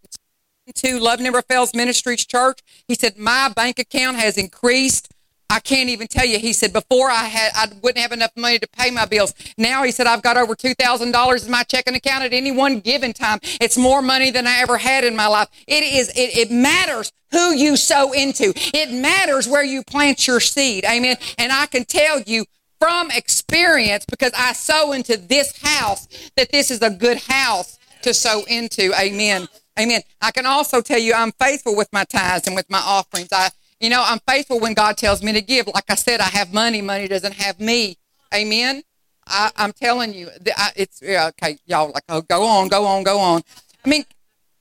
to Love Never Fails Ministries Church, he said, my bank account has increased. I can't even tell you. He said, before I had, I wouldn't have enough money to pay my bills. Now he said, I've got over $2,000 in my checking account at any one given time. It's more money than I ever had in my life. It is, it, it matters who you sow into. It matters where you plant your seed. Amen. And I can tell you from experience because I sow into this house that this is a good house to sow into. Amen. Amen. I can also tell you I'm faithful with my tithes and with my offerings. I, you know, I'm faithful when God tells me to give. Like I said, I have money. Money doesn't have me. Amen. I, am telling you, it's yeah, okay. Y'all like, oh, go on, go on, go on. I mean,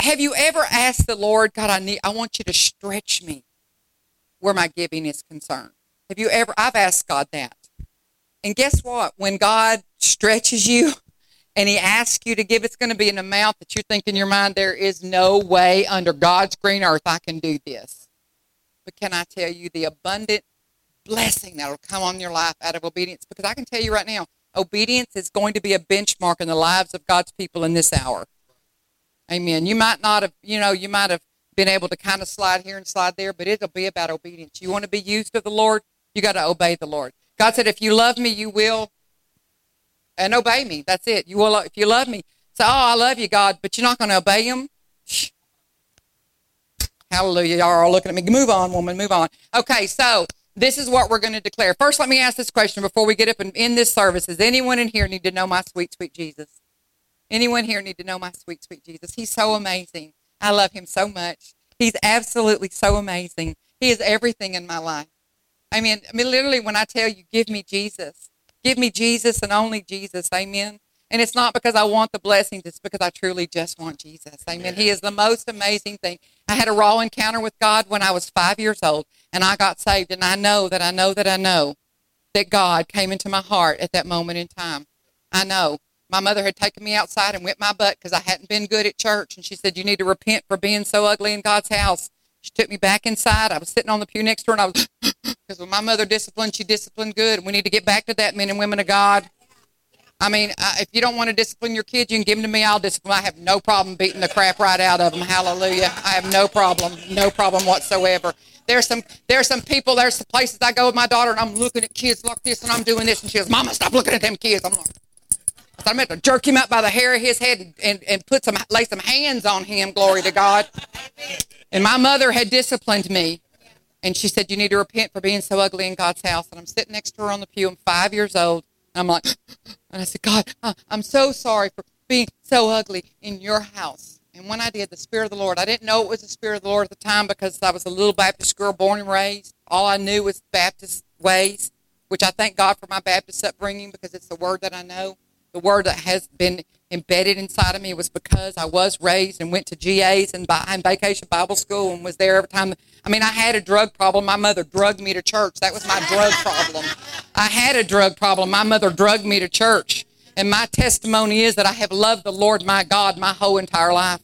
have you ever asked the Lord, God, I need, I want you to stretch me where my giving is concerned? Have you ever? I've asked God that. And guess what? When God stretches you, and he asks you to give, it's going to be an amount that you think in your mind, there is no way under God's green earth I can do this. But can I tell you the abundant blessing that will come on your life out of obedience? Because I can tell you right now, obedience is going to be a benchmark in the lives of God's people in this hour. Amen. You might not have, you know, you might have been able to kind of slide here and slide there, but it'll be about obedience. You want to be used of the Lord, you got to obey the Lord. God said, if you love me, you will and obey me. That's it. You will if you love me. Say, "Oh, I love you, God," but you're not going to obey Him. Hallelujah! Y'all are looking at me. Move on, woman. Move on. Okay, so this is what we're going to declare. First, let me ask this question before we get up and end this service. Does anyone in here need to know my sweet, sweet Jesus? Anyone here need to know my sweet, sweet Jesus? He's so amazing. I love him so much. He's absolutely so amazing. He is everything in my life. I mean, I mean, literally, when I tell you, give me Jesus, Give me Jesus and only Jesus. Amen. And it's not because I want the blessings, it's because I truly just want Jesus. Amen. He is the most amazing thing. I had a raw encounter with God when I was five years old, and I got saved. And I know that I know that I know that God came into my heart at that moment in time. I know. My mother had taken me outside and whipped my butt because I hadn't been good at church. And she said, You need to repent for being so ugly in God's house. She took me back inside. I was sitting on the pew next to her, and I was, because when my mother disciplined, she disciplined good. We need to get back to that, men and women of God. I mean, if you don't want to discipline your kids, you can give them to me. I'll discipline. I have no problem beating the crap right out of them. Hallelujah. I have no problem, no problem whatsoever. There's some, there's some people, there's some places I go with my daughter, and I'm looking at kids like this, and I'm doing this, and she goes, "Mama, stop looking at them kids." I'm like, I'm going to jerk him up by the hair of his head and, and, and put some, lay some hands on him. Glory to God. And my mother had disciplined me. And she said, You need to repent for being so ugly in God's house. And I'm sitting next to her on the pew. I'm five years old. And I'm like, And I said, God, I'm so sorry for being so ugly in your house. And when I did, the Spirit of the Lord, I didn't know it was the Spirit of the Lord at the time because I was a little Baptist girl born and raised. All I knew was Baptist ways, which I thank God for my Baptist upbringing because it's the word that I know the word that has been embedded inside of me was because I was raised and went to GAs and, by, and vacation Bible school and was there every time. I mean, I had a drug problem. My mother drugged me to church. That was my drug problem. I had a drug problem. My mother drugged me to church. And my testimony is that I have loved the Lord my God my whole entire life.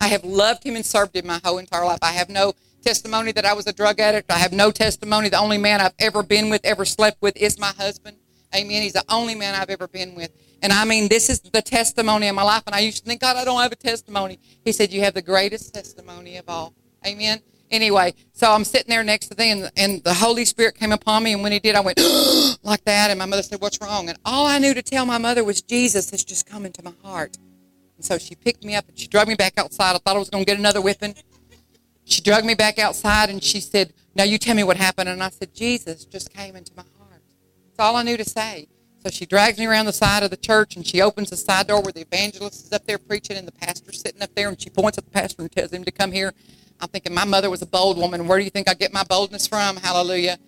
I have loved him and served him my whole entire life. I have no testimony that I was a drug addict. I have no testimony. The only man I've ever been with, ever slept with, is my husband. Amen. He's the only man I've ever been with. And I mean, this is the testimony of my life. And I used to think, God, I don't have a testimony. He said, You have the greatest testimony of all. Amen. Anyway, so I'm sitting there next to them, and, and the Holy Spirit came upon me. And when He did, I went like that. And my mother said, What's wrong? And all I knew to tell my mother was, Jesus has just come into my heart. And so she picked me up and she dragged me back outside. I thought I was going to get another whipping. She dragged me back outside and she said, Now you tell me what happened. And I said, Jesus just came into my heart. That's all I knew to say. So she drags me around the side of the church and she opens the side door where the evangelist is up there preaching and the pastor's sitting up there and she points at the pastor and tells him to come here. I'm thinking my mother was a bold woman. Where do you think I get my boldness from? Hallelujah.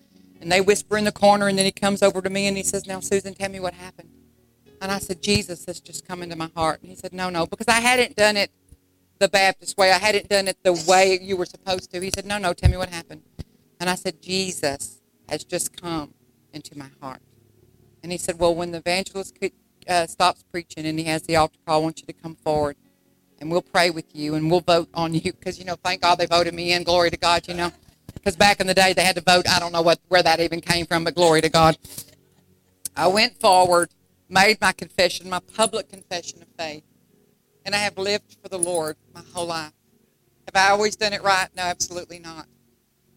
And they whisper in the corner and then he comes over to me and he says, Now, Susan, tell me what happened. And I said, Jesus has just come into my heart. And he said, No, no, because I hadn't done it the Baptist way. I hadn't done it the way you were supposed to. He said, No, no, tell me what happened. And I said, Jesus has just come into my heart. And he said, Well, when the evangelist uh, stops preaching and he has the altar call, I want you to come forward and we'll pray with you and we'll vote on you. Because, you know, thank God they voted me in. Glory to God, you know. Because back in the day they had to vote. I don't know what where that even came from, but glory to God. I went forward, made my confession, my public confession of faith. And I have lived for the Lord my whole life. Have I always done it right? No, absolutely not.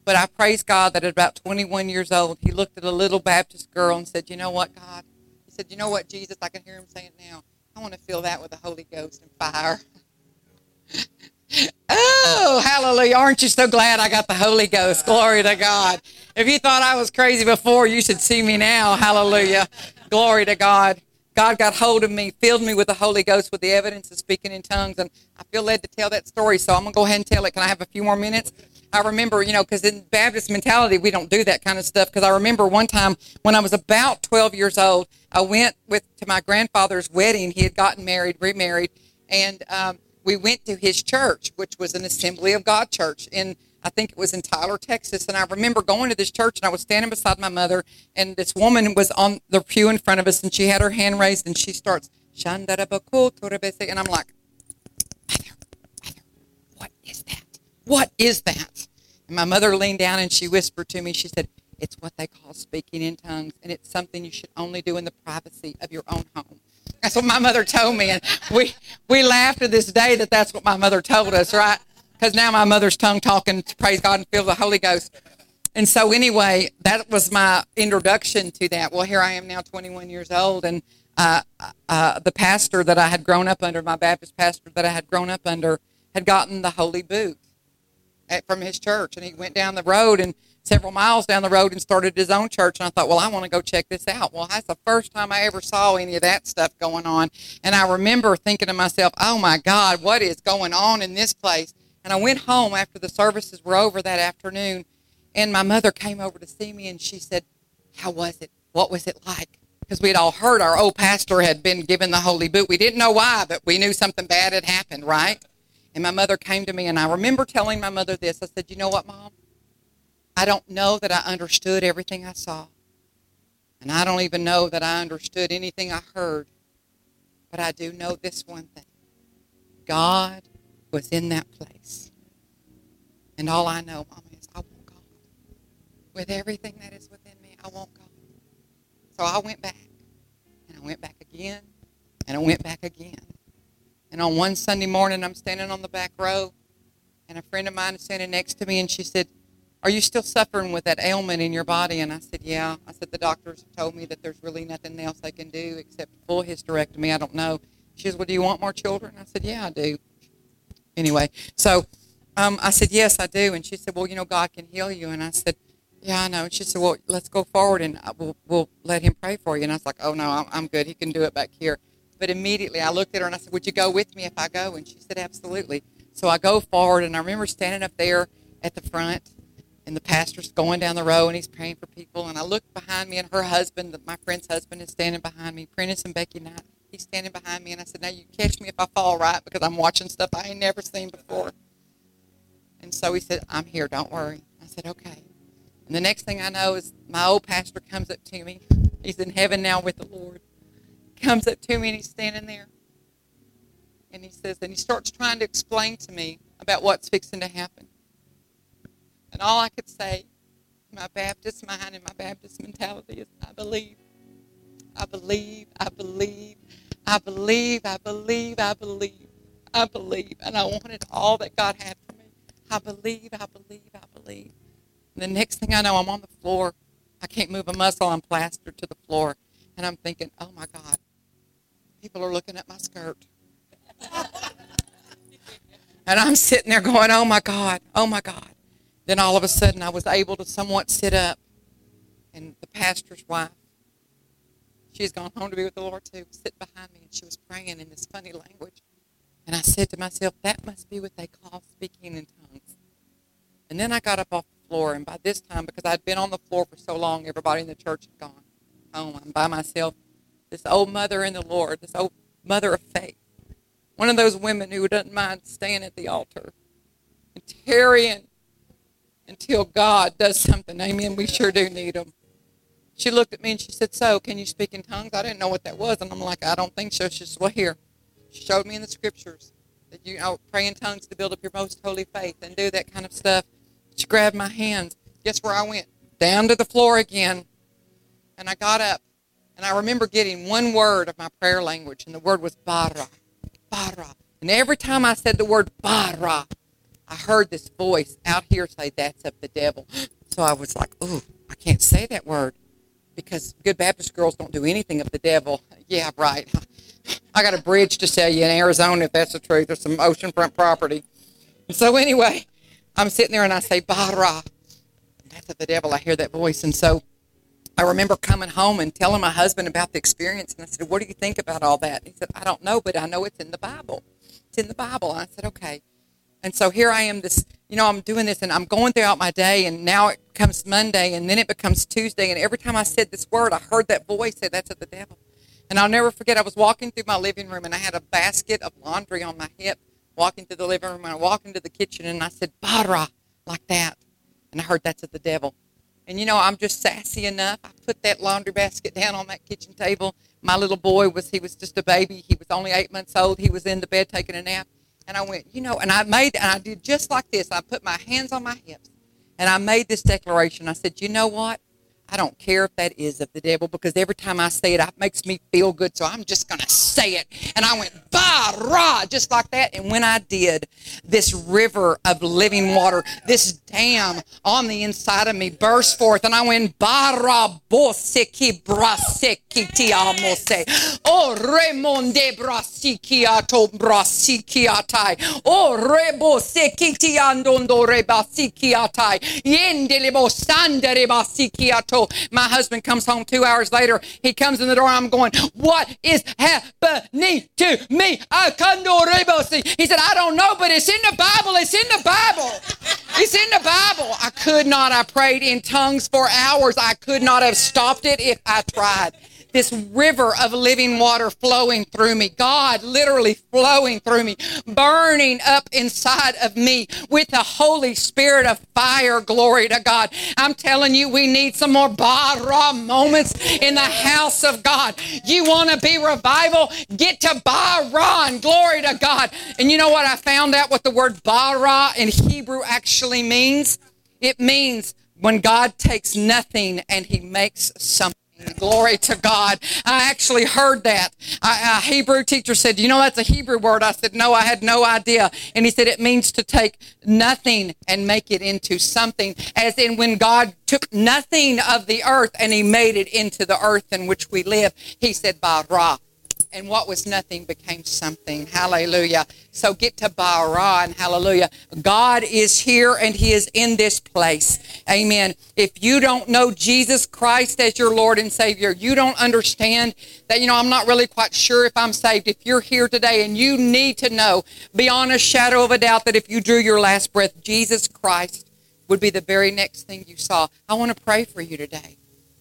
But I praise God that at about 21 years old, he looked at a little Baptist girl and said, You know what, God? He said, You know what, Jesus? I can hear him saying it now. I want to fill that with the Holy Ghost and fire. oh, hallelujah. Aren't you so glad I got the Holy Ghost? Glory to God. If you thought I was crazy before, you should see me now. Hallelujah. Glory to God. God got hold of me, filled me with the Holy Ghost with the evidence of speaking in tongues, and I feel led to tell that story, so I'm going to go ahead and tell it. Can I have a few more minutes? I remember, you know, because in Baptist mentality, we don't do that kind of stuff. Because I remember one time when I was about 12 years old, I went with to my grandfather's wedding. He had gotten married, remarried, and um, we went to his church, which was an Assembly of God church in I think it was in Tyler, Texas. And I remember going to this church, and I was standing beside my mother, and this woman was on the pew in front of us, and she had her hand raised, and she starts, and I'm like, Mother, Mother, what is that? What is that? And my mother leaned down and she whispered to me, she said, It's what they call speaking in tongues, and it's something you should only do in the privacy of your own home. That's what my mother told me. And we, we laugh to this day that that's what my mother told us, right? Because now my mother's tongue talking, praise God, and feel the Holy Ghost. And so, anyway, that was my introduction to that. Well, here I am now, 21 years old, and uh, uh, the pastor that I had grown up under, my Baptist pastor that I had grown up under, had gotten the Holy Boot at, from his church, and he went down the road and several miles down the road and started his own church. And I thought, well, I want to go check this out. Well, that's the first time I ever saw any of that stuff going on. And I remember thinking to myself, oh my God, what is going on in this place? And I went home after the services were over that afternoon, and my mother came over to see me, and she said, how was it? What was it like? Because we'd all heard our old pastor had been given the holy boot. We didn't know why, but we knew something bad had happened, right? And my mother came to me, and I remember telling my mother this. I said, You know what, Mom? I don't know that I understood everything I saw. And I don't even know that I understood anything I heard. But I do know this one thing God was in that place. And all I know, Mama, is I want God. With everything that is within me, I want God. So I went back and I went back again, and I went back again. And on one Sunday morning, I'm standing on the back row, and a friend of mine is standing next to me, and she said, Are you still suffering with that ailment in your body? And I said, Yeah. I said, The doctors have told me that there's really nothing else they can do except full hysterectomy. I don't know. She says, Well, do you want more children? I said, Yeah, I do. Anyway, so um, I said, Yes, I do. And she said, Well, you know, God can heal you. And I said, Yeah, I know. And she said, Well, let's go forward and I- we'll, we'll let him pray for you. And I was like, Oh, no, I'm, I'm good. He can do it back here. But immediately I looked at her and I said, Would you go with me if I go? And she said, Absolutely. So I go forward and I remember standing up there at the front and the pastor's going down the row and he's praying for people. And I look behind me and her husband, my friend's husband, is standing behind me. Prentice and Becky Knight, he's standing behind me. And I said, Now you catch me if I fall right because I'm watching stuff I ain't never seen before. And so he said, I'm here, don't worry. I said, Okay. And the next thing I know is my old pastor comes up to me. He's in heaven now with the Lord. Comes up to me and he's standing there. And he says, and he starts trying to explain to me about what's fixing to happen. And all I could say, my Baptist mind and my Baptist mentality is, I believe. I believe, I believe, I believe, I believe, I believe, I believe. And I wanted all that God had for me. I believe, I believe, I believe. And the next thing I know, I'm on the floor. I can't move a muscle. I'm plastered to the floor. And I'm thinking, oh my God, people are looking at my skirt. and I'm sitting there going, oh my God, oh my God. Then all of a sudden, I was able to somewhat sit up. And the pastor's wife, she's gone home to be with the Lord too, sitting behind me, and she was praying in this funny language. And I said to myself, that must be what they call speaking in tongues. And then I got up off the floor, and by this time, because I'd been on the floor for so long, everybody in the church had gone home. I'm by myself. This old mother in the Lord, this old mother of faith, one of those women who doesn't mind staying at the altar and tarrying until God does something. Amen. We sure do need them. She looked at me and she said, So, can you speak in tongues? I didn't know what that was. And I'm like, I don't think so. She said, Well, here. She showed me in the scriptures that you know, pray in tongues to build up your most holy faith and do that kind of stuff. She grabbed my hands. Guess where I went? Down to the floor again. And I got up. And I remember getting one word of my prayer language, and the word was bara. Bara. And every time I said the word bara, I heard this voice out here say, That's of the devil. So I was like, Ooh, I can't say that word because good Baptist girls don't do anything of the devil. Yeah, right. I got a bridge to sell you in Arizona if that's the truth. There's some oceanfront property. So anyway, I'm sitting there and I say, Bara. That's of the devil. I hear that voice. And so I remember coming home and telling my husband about the experience. And I said, What do you think about all that? He said, I don't know, but I know it's in the Bible. It's in the Bible. And I said, Okay. And so here I am, this, you know, I'm doing this and I'm going throughout my day. And now it comes Monday and then it becomes Tuesday. And every time I said this word, I heard that voice say, That's of the devil. And I'll never forget, I was walking through my living room and I had a basket of laundry on my hip, walking through the living room. And I walked into the kitchen and I said, Bara, like that. And I heard that's of the devil. And you know, I'm just sassy enough. I put that laundry basket down on that kitchen table. My little boy was, he was just a baby. He was only eight months old. He was in the bed taking a nap. And I went, you know, and I made, and I did just like this. I put my hands on my hips and I made this declaration. I said, you know what? I don't care if that is of the devil because every time I say it, it makes me feel good. So I'm just going to say it. And I went, bah, rah, just like that. And when I did, this river of living water, this dam on the inside of me burst forth. And I went, bara boseki braseki tiamose. O remonde brasiki ato brasiki atai. O rebo seki tiandondo rebasiki atai. Yendelebo sandere basiki ato. My husband comes home two hours later. He comes in the door. I'm going, What is happening to me? I. He said, I don't know, but it's in the Bible. It's in the Bible. It's in the Bible. I could not. I prayed in tongues for hours. I could not have stopped it if I tried this river of living water flowing through me. God literally flowing through me, burning up inside of me with the Holy Spirit of fire. Glory to God. I'm telling you, we need some more Bara moments in the house of God. You want to be revival? Get to Bara and glory to God. And you know what I found out what the word Bara in Hebrew actually means? It means when God takes nothing and he makes something. Glory to God. I actually heard that. A Hebrew teacher said, You know, that's a Hebrew word. I said, No, I had no idea. And he said, It means to take nothing and make it into something. As in, when God took nothing of the earth and he made it into the earth in which we live, he said, Bara and what was nothing became something. Hallelujah. So get to Bara and hallelujah. God is here and he is in this place. Amen. If you don't know Jesus Christ as your Lord and Savior, you don't understand that, you know, I'm not really quite sure if I'm saved. If you're here today and you need to know beyond a shadow of a doubt that if you drew your last breath, Jesus Christ would be the very next thing you saw. I want to pray for you today.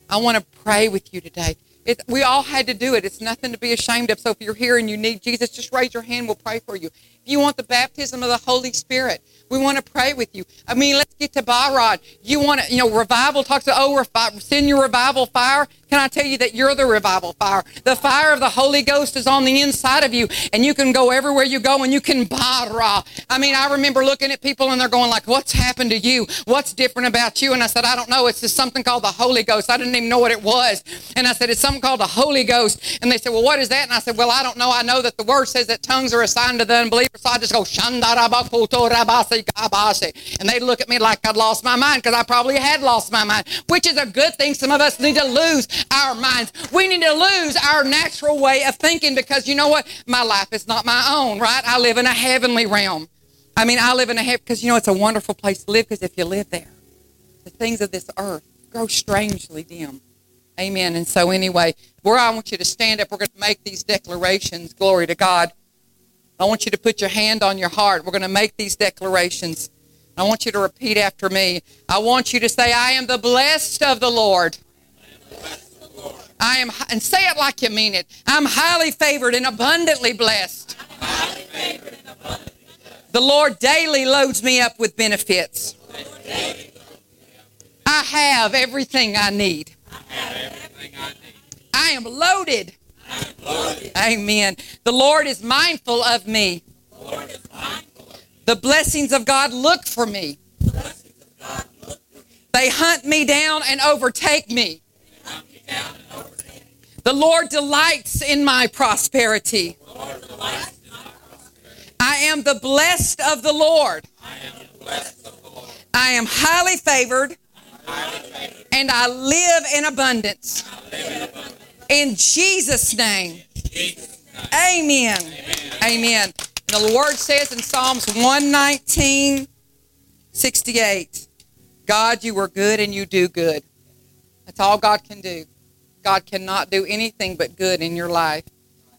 I want to pray with you today. It, we all had to do it. It's nothing to be ashamed of. So if you're here and you need Jesus, just raise your hand. We'll pray for you. If you want the baptism of the Holy Spirit, we want to pray with you. I mean, let's get to Barod. You want to, you know, revival talks about, oh, send your revival fire. Can I tell you that you're the revival fire? The fire of the Holy Ghost is on the inside of you, and you can go everywhere you go, and you can bara. I mean, I remember looking at people, and they're going like, "What's happened to you? What's different about you?" And I said, "I don't know. It's just something called the Holy Ghost. I didn't even know what it was." And I said, "It's something called the Holy Ghost." And they said, "Well, what is that?" And I said, "Well, I don't know. I know that the Word says that tongues are assigned to the unbeliever." So I just go and they look at me like I'd lost my mind because I probably had lost my mind, which is a good thing. Some of us need to lose our minds. We need to lose our natural way of thinking because you know what? My life is not my own, right? I live in a heavenly realm. I mean, I live in a heaven because you know it's a wonderful place to live because if you live there, the things of this earth grow strangely dim. Amen. And so, anyway, where I want you to stand up, we're going to make these declarations. Glory to God. I want you to put your hand on your heart. We're going to make these declarations. I want you to repeat after me. I want you to say, I am the blessed of the Lord. I am, and say it like you mean it. I'm highly favored and abundantly blessed. The Lord daily loads me up with benefits. I have everything I need. I am loaded. Amen. The Lord is mindful of me. The blessings of God look for me. They hunt me down and overtake me. The Lord delights in my prosperity. I am the blessed of the Lord. I am highly favored and I live in abundance. In Jesus' name. Amen. Amen. The Lord says in Psalms 119, 68, God, you are good and you do good. That's all God can do. God cannot do anything but good in your life.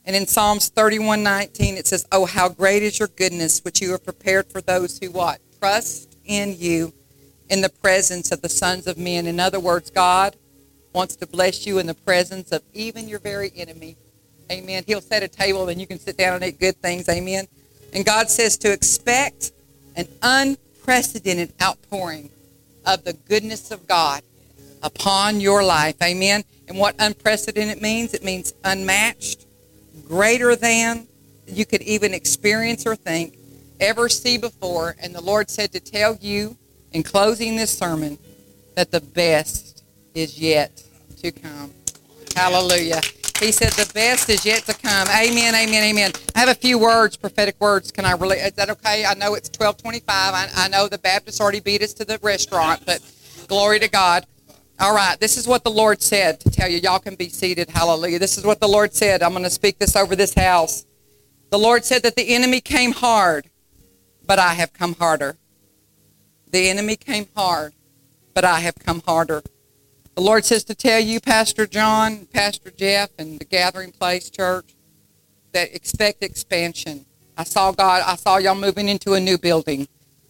And in Psalms 31:19 it says, Oh, how great is your goodness, which you have prepared for those who what? Trust in you in the presence of the sons of men. In other words, God wants to bless you in the presence of even your very enemy. Amen. He'll set a table and you can sit down and eat good things. Amen. And God says to expect an unprecedented outpouring of the goodness of God upon your life. Amen. And what unprecedented means? It means unmatched, greater than you could even experience or think, ever see before. And the Lord said to tell you in closing this sermon that the best is yet to come. Hallelujah. He said the best is yet to come. Amen, amen, amen. I have a few words, prophetic words. Can I really, is that okay? I know it's 1225. I, I know the Baptists already beat us to the restaurant, but glory to God. All right, this is what the Lord said to tell you. Y'all can be seated. Hallelujah. This is what the Lord said. I'm going to speak this over this house. The Lord said that the enemy came hard, but I have come harder. The enemy came hard, but I have come harder. The Lord says to tell you, Pastor John, Pastor Jeff, and the Gathering Place Church, that expect expansion. I saw God, I saw y'all moving into a new building.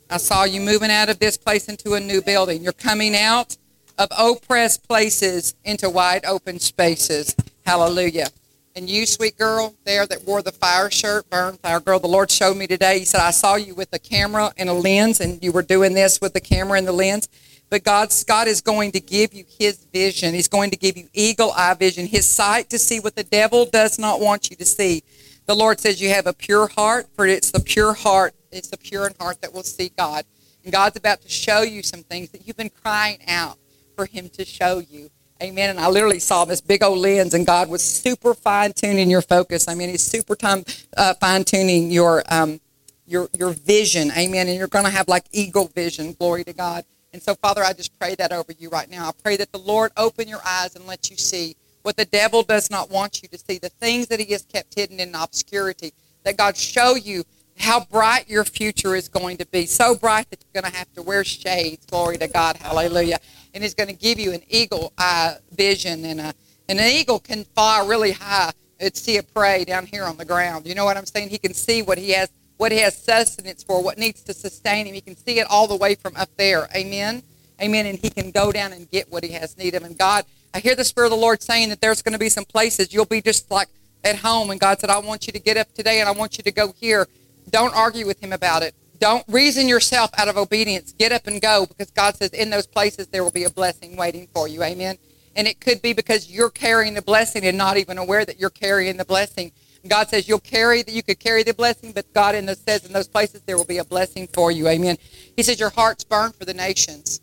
I saw you moving out of this place into a new building. You're coming out of oppressed places into wide open spaces. Hallelujah. And you, sweet girl, there that wore the fire shirt, burn fire girl, the Lord showed me today. He said, I saw you with a camera and a lens, and you were doing this with the camera and the lens. But God's, God is going to give you His vision. He's going to give you eagle eye vision, His sight to see what the devil does not want you to see. The Lord says you have a pure heart, for it's the pure heart, it's the pure in heart that will see God. And God's about to show you some things that you've been crying out for Him to show you. Amen. And I literally saw this big old lens, and God was super fine tuning your focus. I mean, He's super time uh, fine tuning your um, your your vision. Amen. And you're going to have like eagle vision. Glory to God. And so, Father, I just pray that over you right now. I pray that the Lord open your eyes and let you see what the devil does not want you to see, the things that he has kept hidden in obscurity. That God show you how bright your future is going to be. So bright that you're going to have to wear shades. Glory to God. Hallelujah. And He's going to give you an eagle eye vision. And, a, and an eagle can fly really high and see a prey down here on the ground. You know what I'm saying? He can see what he has, what he has sustenance for, what needs to sustain him. He can see it all the way from up there. Amen. Amen. And he can go down and get what he has need of. And God, I hear the Spirit of the Lord saying that there's going to be some places you'll be just like at home. And God said, I want you to get up today and I want you to go here don't argue with him about it. Don't reason yourself out of obedience. Get up and go because God says in those places there will be a blessing waiting for you. Amen. And it could be because you're carrying the blessing and not even aware that you're carrying the blessing. God says you'll carry that you could carry the blessing, but God in those says in those places there will be a blessing for you. Amen. He says your heart's burn for the nations.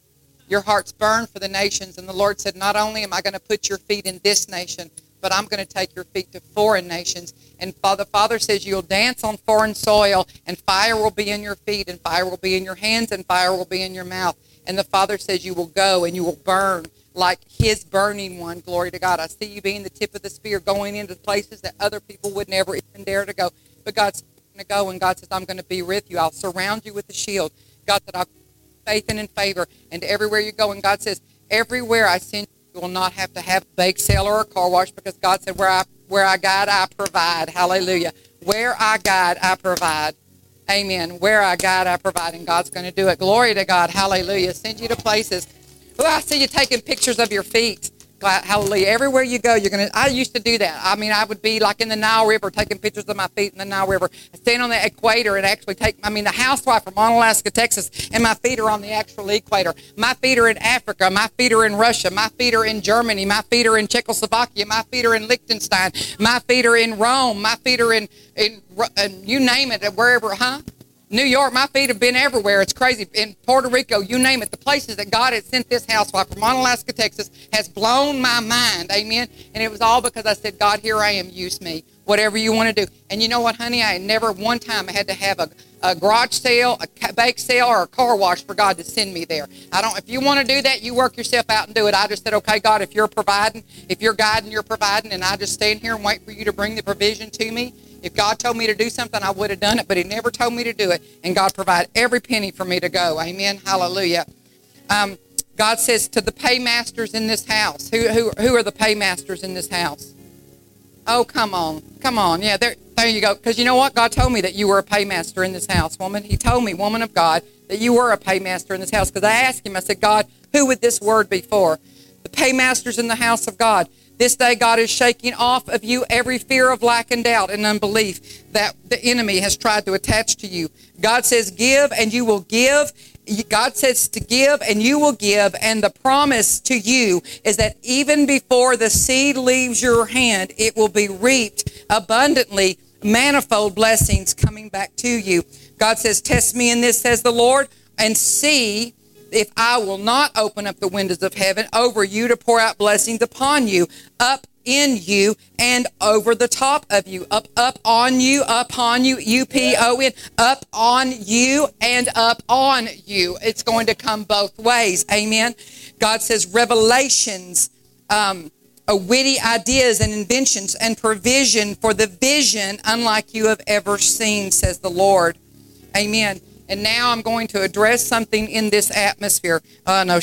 Your heart's burn for the nations. And the Lord said, Not only am I going to put your feet in this nation, but I'm going to take your feet to foreign nations. And Father, Father says you'll dance on foreign soil, and fire will be in your feet, and fire will be in your hands, and fire will be in your mouth. And the Father says you will go and you will burn like his burning one. Glory to God. I see you being the tip of the spear, going into places that other people would never even dare to go. But God's going to go, and God says, I'm going to be with you. I'll surround you with a shield. God said, I'll faith and in favor. And everywhere you go, and God says, everywhere I send will not have to have a bake sale or a car wash because God said, where I, where I guide, I provide. Hallelujah. Where I guide, I provide. Amen. Where I guide, I provide. And God's going to do it. Glory to God. Hallelujah. Send you to places. Oh, I see you taking pictures of your feet. Hallelujah. Everywhere you go, you're going to. I used to do that. I mean, I would be like in the Nile River taking pictures of my feet in the Nile River. I stand on the equator and actually take, I mean, the housewife from Onalaska, Texas, and my feet are on the actual equator. My feet are in Africa. My feet are in Russia. My feet are in Germany. My feet are in Czechoslovakia. My feet are in Liechtenstein. My feet are in Rome. My feet are in, in, in you name it, wherever, huh? New York, my feet have been everywhere. It's crazy. In Puerto Rico, you name it. The places that God has sent this housewife from Onalaska, Texas, has blown my mind. Amen. And it was all because I said, God, here I am. Use me. Whatever you want to do. And you know what, honey? I never one time I had to have a, a garage sale, a bake sale, or a car wash for God to send me there. I don't. If you want to do that, you work yourself out and do it. I just said, okay, God, if you're providing, if you're guiding, you're providing, and I just stand here and wait for you to bring the provision to me. If God told me to do something, I would have done it, but He never told me to do it. And God provided every penny for me to go. Amen. Hallelujah. Um, God says to the paymasters in this house, who, who, who are the paymasters in this house? Oh, come on. Come on. Yeah, there, there you go. Because you know what? God told me that you were a paymaster in this house, woman. He told me, woman of God, that you were a paymaster in this house. Because I asked him, I said, God, who would this word be for? The paymasters in the house of God. This day, God is shaking off of you every fear of lack and doubt and unbelief that the enemy has tried to attach to you. God says, Give and you will give. God says to give and you will give. And the promise to you is that even before the seed leaves your hand, it will be reaped abundantly, manifold blessings coming back to you. God says, Test me in this, says the Lord, and see if I will not open up the windows of heaven over you to pour out blessings upon you, up in you and over the top of you, up, up on you, upon you, U P O N, up on you and up on you. It's going to come both ways. Amen. God says revelations, um, witty ideas and inventions and provision for the vision unlike you have ever seen, says the Lord. Amen. And now I'm going to address something in this atmosphere. Ah, no,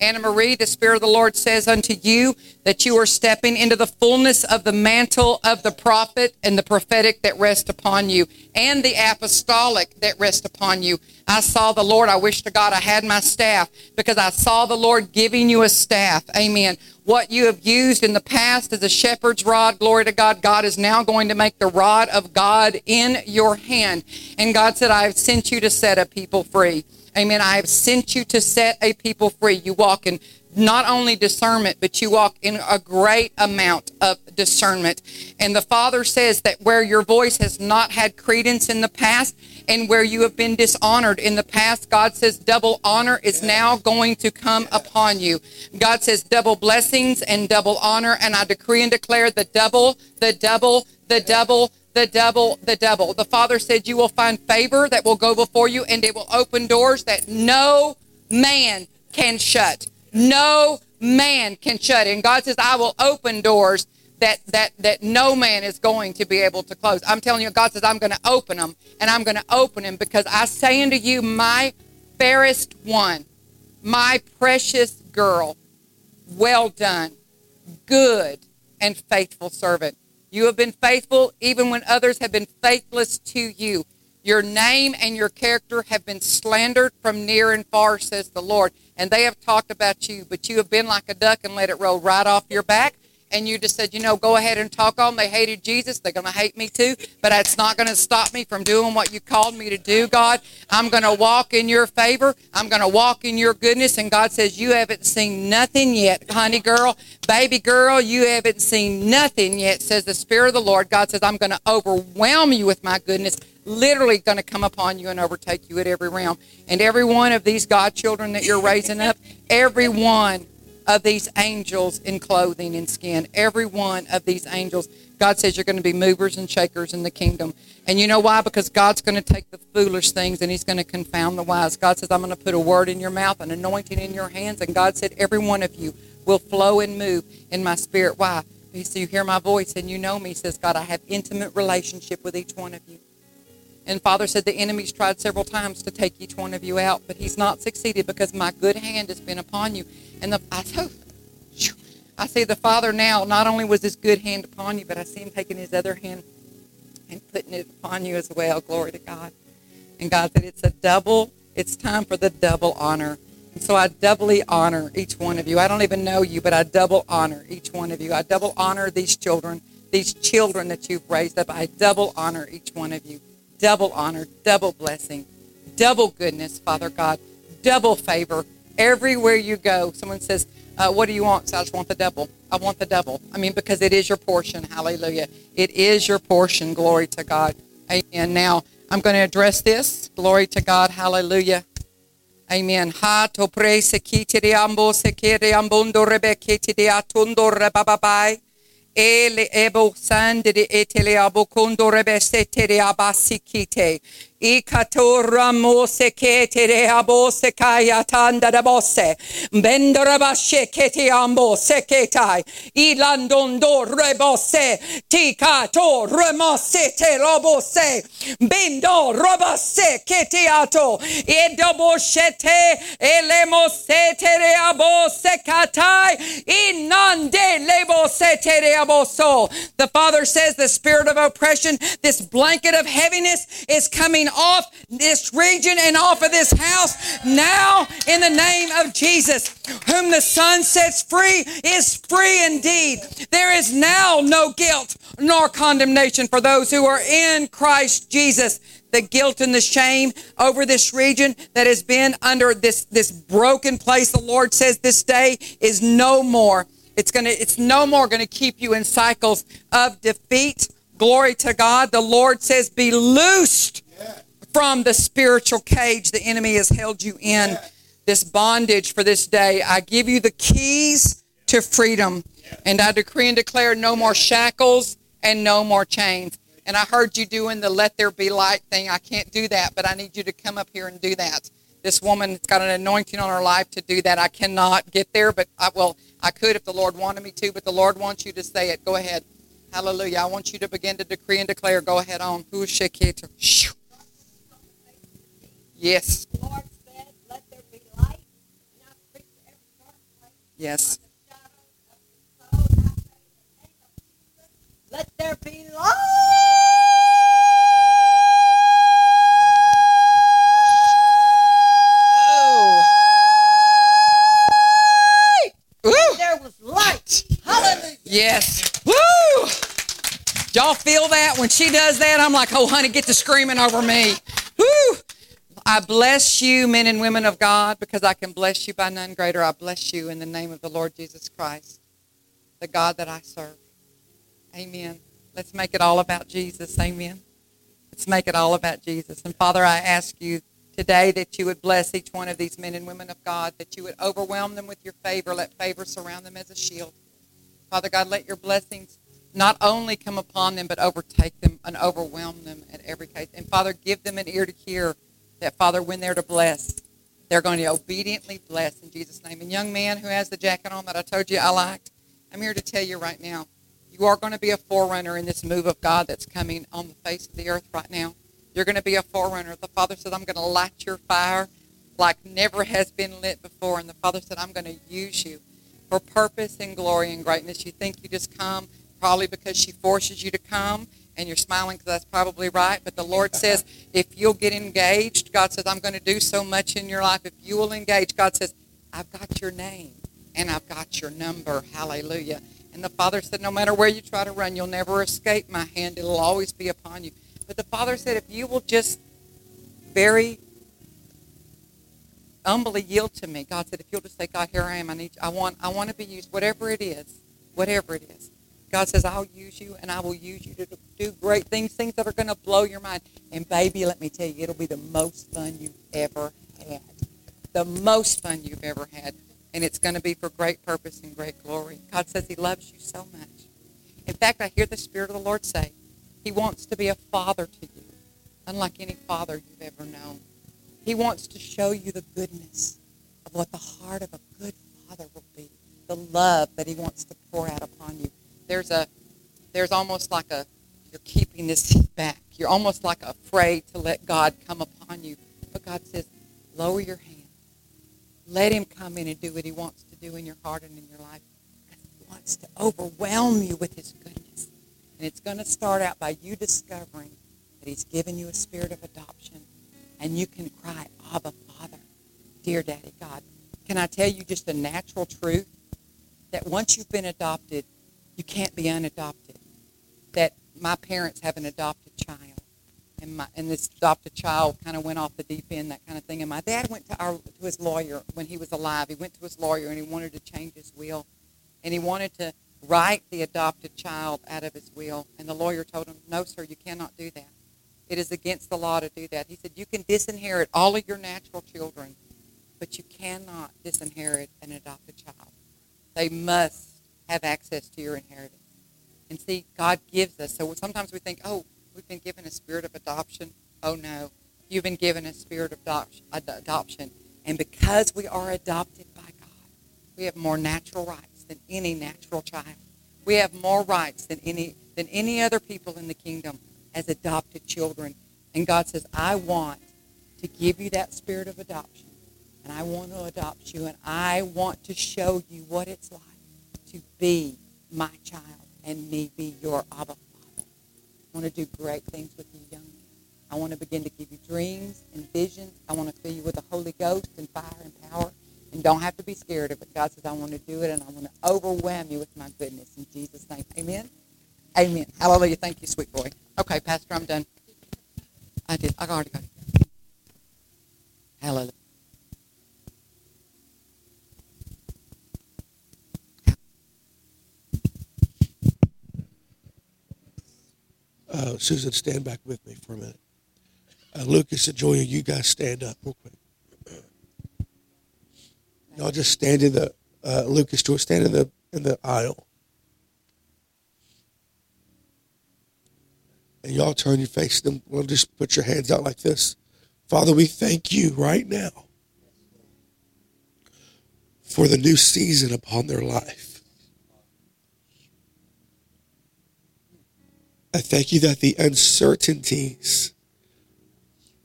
Anna Marie, the Spirit of the Lord says unto you that you are stepping into the fullness of the mantle of the prophet and the prophetic that rest upon you and the apostolic that rest upon you. I saw the Lord. I wish to God I had my staff because I saw the Lord giving you a staff. Amen. What you have used in the past as a shepherd's rod, glory to God, God is now going to make the rod of God in your hand. And God said, I have sent you to set a people free. Amen. I have sent you to set a people free. You walk in not only discernment, but you walk in a great amount of discernment. And the Father says that where your voice has not had credence in the past and where you have been dishonored in the past, God says double honor is now going to come upon you. God says double blessings and double honor. And I decree and declare the double, the double, the double, the double, the double. The Father said you will find favor that will go before you and it will open doors that no man can shut. No man can shut. It. And God says, I will open doors that that that no man is going to be able to close. I'm telling you, God says, I'm going to open them, and I'm going to open them because I say unto you, my fairest one, my precious girl, well done, good and faithful servant. You have been faithful even when others have been faithless to you. Your name and your character have been slandered from near and far, says the Lord. And they have talked about you, but you have been like a duck and let it roll right off your back. And you just said, you know, go ahead and talk on. They hated Jesus. They're going to hate me too. But that's not going to stop me from doing what you called me to do, God. I'm going to walk in your favor. I'm going to walk in your goodness. And God says, you haven't seen nothing yet, honey girl, baby girl. You haven't seen nothing yet, says the Spirit of the Lord. God says, I'm going to overwhelm you with my goodness literally going to come upon you and overtake you at every realm. And every one of these God children that you're raising up, every one of these angels in clothing and skin, every one of these angels, God says you're going to be movers and shakers in the kingdom. And you know why? Because God's going to take the foolish things and He's going to confound the wise. God says, I'm going to put a word in your mouth, an anointing in your hands. And God said, every one of you will flow and move in my spirit. Why? Said, you hear my voice and you know me, says God. I have intimate relationship with each one of you. And Father said the enemy's tried several times to take each one of you out, but he's not succeeded because my good hand has been upon you. And the, I, I see the Father now, not only was his good hand upon you, but I see him taking his other hand and putting it upon you as well. Glory to God. And God said it's a double, it's time for the double honor. And so I doubly honor each one of you. I don't even know you, but I double honor each one of you. I double honor these children, these children that you've raised up. I double honor each one of you double honor, double blessing, double goodness, Father God, double favor. Everywhere you go, someone says, uh, What do you want? So I just want the double. I want the double. I mean, because it is your portion. Hallelujah. It is your portion. Glory to God. Amen. Now, I'm going to address this. Glory to God. Hallelujah. Amen. Ha to pre se kitiri ambo se kiri ambundo rebe kitiri atundo rebababai. Ele ebo sandere etele abokondo rebeste tere abasikite. Ikatoramo seketere abo sekaya tanda da bosse. Bendora bashe kete ambo seketai. Ilandondo rebose. Tika to remose te robose. Bendo robose kete ato. Edobo shete elemose tere abo sekatai. Inande lebo setere aboso. The Father says the spirit of oppression, this blanket of heaviness is coming off this region and off of this house now in the name of Jesus. Whom the Son sets free is free indeed. There is now no guilt nor condemnation for those who are in Christ Jesus the guilt and the shame over this region that has been under this, this broken place. The Lord says this day is no more. It's gonna, it's no more gonna keep you in cycles of defeat. Glory to God. The Lord says, be loosed from the spiritual cage the enemy has held you in, this bondage for this day. I give you the keys to freedom. And I decree and declare no more shackles and no more chains. And I heard you doing the let there be light thing. I can't do that, but I need you to come up here and do that. This woman's got an anointing on her life to do that. I cannot get there, but I will. I could if the Lord wanted me to, but the Lord wants you to say it. Go ahead. Hallelujah. I want you to begin to decree and declare. Go ahead on. Yes. Lord said, let there be light. And I speak to every dark Yes. the shadow of your soul. And I say in the name of Jesus, let there be light. Oh. Woo! There was light. Hallelujah. Yes. Woo! Y'all feel that? When she does that, I'm like, oh, honey, get to screaming over me. Woo! I bless you, men and women of God, because I can bless you by none greater. I bless you in the name of the Lord Jesus Christ, the God that I serve. Amen. Let's make it all about Jesus. Amen. Let's make it all about Jesus. And Father, I ask you today that you would bless each one of these men and women of God, that you would overwhelm them with your favor. Let favor surround them as a shield. Father God, let your blessings not only come upon them, but overtake them and overwhelm them at every case. And Father, give them an ear to hear that, Father, when they're to bless, they're going to obediently bless in Jesus' name. And young man who has the jacket on that I told you I liked, I'm here to tell you right now, you are going to be a forerunner in this move of God that's coming on the face of the earth right now. You're going to be a forerunner. The Father said, I'm going to light your fire like never has been lit before. And the Father said, I'm going to use you for purpose and glory and greatness. You think you just come probably because she forces you to come and you're smiling because that's probably right. But the Lord says, if you'll get engaged, God says, I'm going to do so much in your life. If you will engage, God says, I've got your name and I've got your number. Hallelujah. And the Father said, no matter where you try to run, you'll never escape my hand. It'll always be upon you. But the Father said, if you will just very humbly yield to me, God said, if you'll just say, God, here I am. I need, I want, I want to be used, whatever it is, whatever it is. God says, I'll use you and I will use you to do great things, things that are going to blow your mind. And baby, let me tell you, it'll be the most fun you've ever had. The most fun you've ever had. And it's going to be for great purpose and great glory. God says he loves you so much. In fact, I hear the Spirit of the Lord say, he wants to be a father to you, unlike any father you've ever known. He wants to show you the goodness of what the heart of a good father will be, the love that he wants to pour out upon you. There's a, there's almost like a, you're keeping this back. You're almost like afraid to let God come upon you. But God says, lower your hand. Let him come in and do what he wants to do in your heart and in your life. He wants to overwhelm you with his goodness. And it's going to start out by you discovering that he's given you a spirit of adoption. And you can cry, Abba, Father, dear Daddy God. Can I tell you just a natural truth? That once you've been adopted, you can't be unadopted. That my parents have an adopted child. And, my, and this adopted child kind of went off the deep end, that kind of thing. And my dad went to, our, to his lawyer when he was alive. He went to his lawyer and he wanted to change his will. And he wanted to write the adopted child out of his will. And the lawyer told him, no, sir, you cannot do that. It is against the law to do that. He said, you can disinherit all of your natural children, but you cannot disinherit an adopted child. They must have access to your inheritance. And see, God gives us. So sometimes we think, oh, we've been given a spirit of adoption. Oh, no. You've been given a spirit of adoption. And because we are adopted by God, we have more natural rights than any natural child. We have more rights than any, than any other people in the kingdom as adopted children. And God says, I want to give you that spirit of adoption. And I want to adopt you. And I want to show you what it's like to be my child and me be your Abba Father. I want to do great things with you, young man. I want to begin to give you dreams and visions. I want to fill you with the Holy Ghost and fire and power. And don't have to be scared of it. God says, I want to do it, and I want to overwhelm you with my goodness. In Jesus' name, amen. Amen. Hallelujah. Thank you, sweet boy. Okay, Pastor, I'm done. I did. I already got it. Hallelujah. Uh, Susan, stand back with me for a minute. Uh, Lucas and Joya, you guys stand up real quick. Y'all just stand in the uh, Lucas, Joy, stand in the in the aisle, and y'all turn your face to we'll just put your hands out like this. Father, we thank you right now for the new season upon their life. I thank you that the uncertainties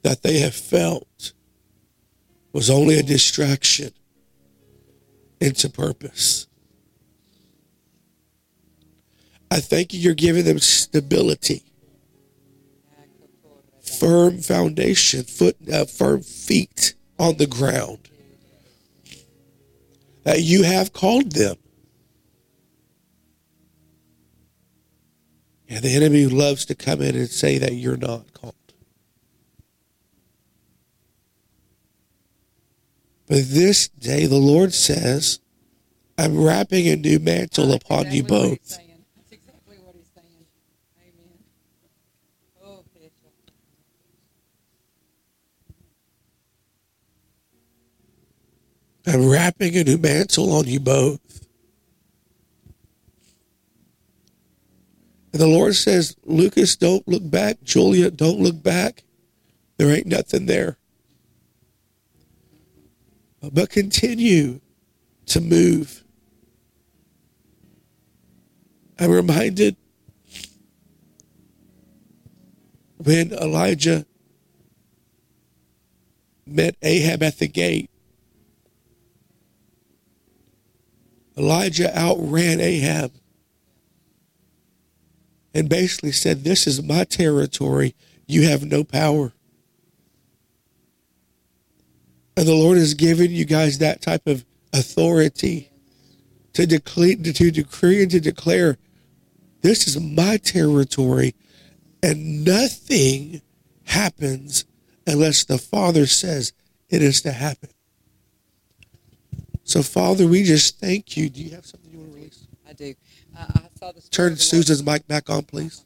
that they have felt was only a distraction into purpose. I thank you, you're giving them stability, firm foundation, foot, uh, firm feet on the ground. That you have called them. And the enemy loves to come in and say that you're not called. But this day, the Lord says, I'm wrapping a new mantle upon you both. That's exactly what he's saying. Amen. Oh, I'm wrapping a new mantle on you both. And the Lord says, Lucas, don't look back. Julia, don't look back. There ain't nothing there. But continue to move. I'm reminded when Elijah met Ahab at the gate. Elijah outran Ahab and basically said, This is my territory. You have no power. And the Lord has given you guys that type of authority to decree, to decree and to declare, This is my territory. And nothing happens unless the Father says it is to happen. So, Father, we just thank you. Do you have something you want to release? I do. I saw the Turn of the Lord- Susan's mic back on, please.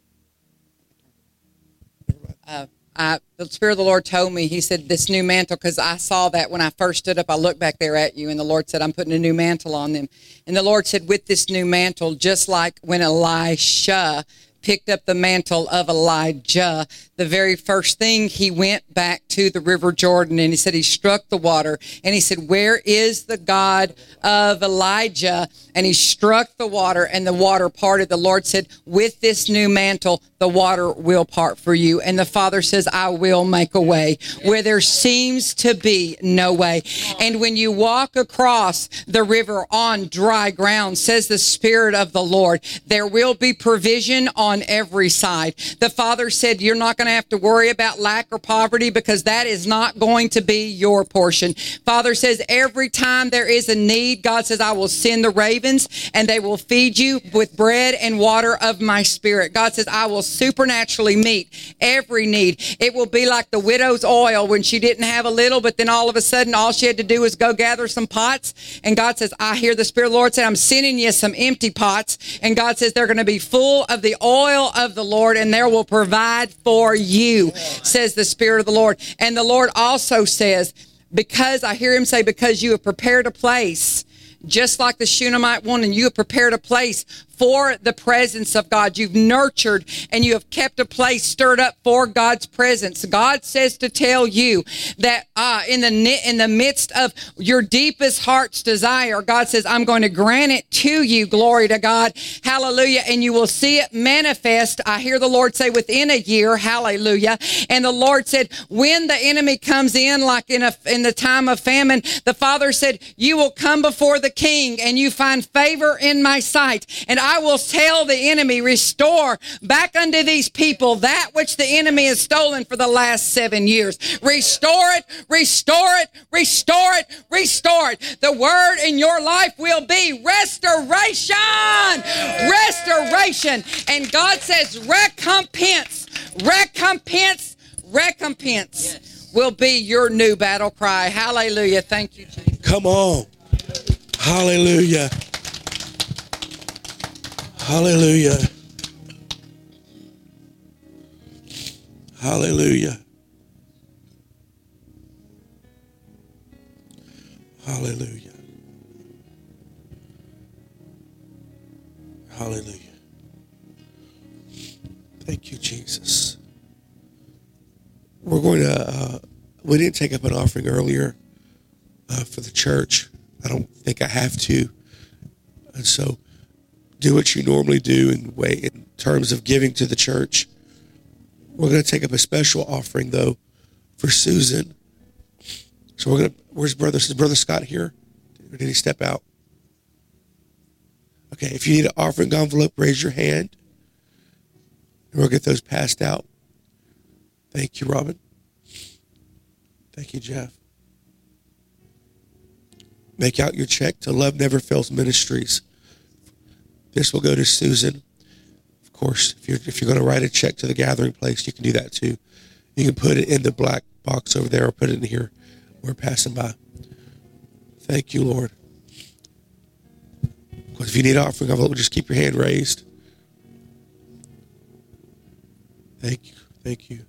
uh, I, the Spirit of the Lord told me, He said, this new mantle, because I saw that when I first stood up, I looked back there at you, and the Lord said, I'm putting a new mantle on them. And the Lord said, with this new mantle, just like when Elisha picked up the mantle of Elijah, the very first thing he went back to the River Jordan and he said, he struck the water and he said, Where is the God of Elijah? And he struck the water and the water parted. The Lord said, With this new mantle, the water will part for you. And the Father says, I will make a way where there seems to be no way. And when you walk across the river on dry ground, says the Spirit of the Lord, there will be provision on every side. The Father said, You're not going to have to worry about lack or poverty because that is not going to be your portion. Father says, Every time there is a need, God says, I will send the ravens and they will feed you with bread and water of my spirit. God says, I will supernaturally meet every need. It will be like the widow's oil when she didn't have a little, but then all of a sudden, all she had to do was go gather some pots. And God says, I hear the Spirit of the Lord say, I'm sending you some empty pots. And God says, they're going to be full of the oil of the Lord and there will provide for you, says the Spirit of the Lord. And the Lord also says, because I hear him say, because you have prepared a place just like the Shunammite woman, and you have prepared a place for the presence of God. You've nurtured and you have kept a place stirred up for God's presence. God says to tell you that uh, in the in the midst of your deepest heart's desire, God says, "I'm going to grant it to you." Glory to God, Hallelujah! And you will see it manifest. I hear the Lord say, "Within a year," Hallelujah. And the Lord said, "When the enemy comes in, like in a in the time of famine, the Father said, you will come before the King and you find favor in my sight, and I will tell the enemy, restore back unto these people that which the enemy has stolen for the last seven years. Restore it, restore it, restore it, restore it. The word in your life will be restoration, restoration. And God says, recompense, recompense, recompense will be your new battle cry. Hallelujah. Thank you, Jesus. Come on. Hallelujah. Hallelujah. Hallelujah. Hallelujah. Hallelujah. Thank you, Jesus. We're going to, uh, we didn't take up an offering earlier uh, for the church. I don't think I have to. And so do what you normally do in way in terms of giving to the church. We're going to take up a special offering though for Susan. So we're going to where's brother is brother Scott here? Or did he step out? Okay, if you need an offering envelope, raise your hand. And we'll get those passed out. Thank you, Robin. Thank you, Jeff. Make out your check to Love Never Fails Ministries. This will go to Susan. Of course, if you're if you're going to write a check to the gathering place, you can do that too. You can put it in the black box over there or put it in here. We're passing by. Thank you, Lord. Because if you need offering, I will just keep your hand raised. Thank you. Thank you.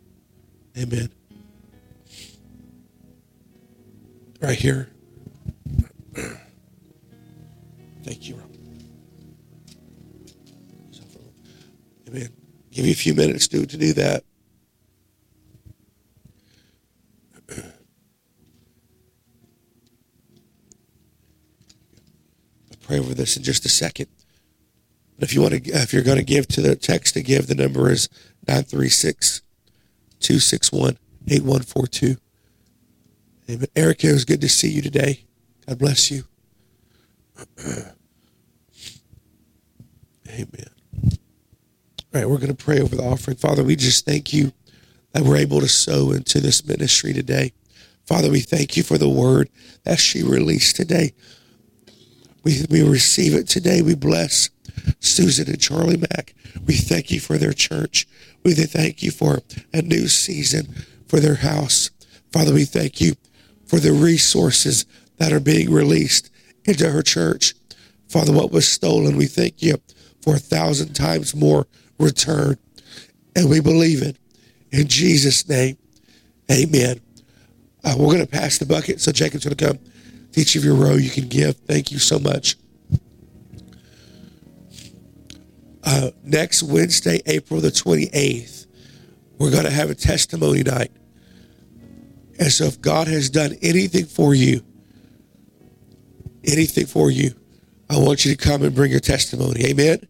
Amen. Right here. Thank you. Give you a few minutes to, to do that. I'll pray over this in just a second. But if you want to, if you're going to give to the text to give, the number is 936 261 8142. Amen. Erica, it was good to see you today. God bless you. Amen. All right, we're going to pray over the offering. Father, we just thank you that we're able to sow into this ministry today. Father, we thank you for the word that she released today. We, we receive it today. We bless Susan and Charlie Mack. We thank you for their church. We thank you for a new season for their house. Father, we thank you for the resources that are being released into her church. Father, what was stolen, we thank you for a thousand times more return. And we believe it. In Jesus' name, amen. Uh, we're going to pass the bucket, so Jacob's going to come. Each of your row, you can give. Thank you so much. Uh, next Wednesday, April the 28th, we're going to have a testimony night. And so, if God has done anything for you, anything for you, I want you to come and bring your testimony. Amen.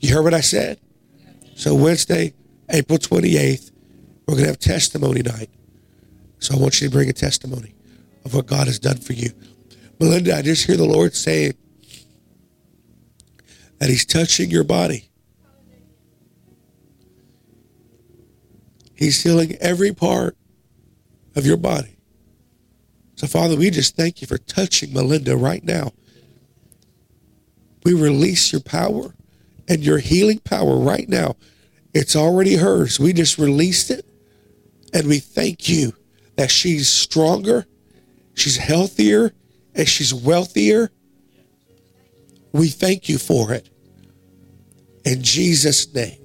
You heard what I said? So, Wednesday, April 28th, we're going to have testimony night. So, I want you to bring a testimony of what God has done for you. Melinda, I just hear the Lord saying that He's touching your body. He's healing every part of your body. So, Father, we just thank you for touching Melinda right now. We release your power and your healing power right now. It's already hers. We just released it. And we thank you that she's stronger, she's healthier, and she's wealthier. We thank you for it. In Jesus' name.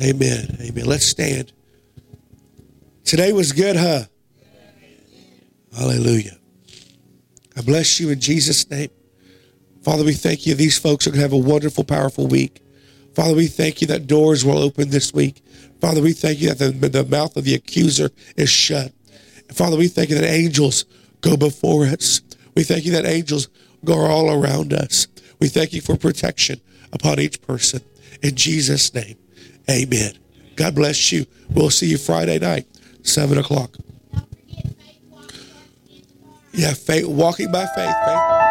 Amen. Amen. Let's stand. Today was good, huh? Hallelujah. I bless you in Jesus' name. Father, we thank you. These folks are going to have a wonderful, powerful week. Father, we thank you that doors will open this week. Father, we thank you that the, the mouth of the accuser is shut. Father, we thank you that angels go before us. We thank you that angels go all around us. We thank you for protection upon each person. In Jesus' name, amen. God bless you. We'll see you Friday night, 7 o'clock. Yeah, faith, walking by faith. faith.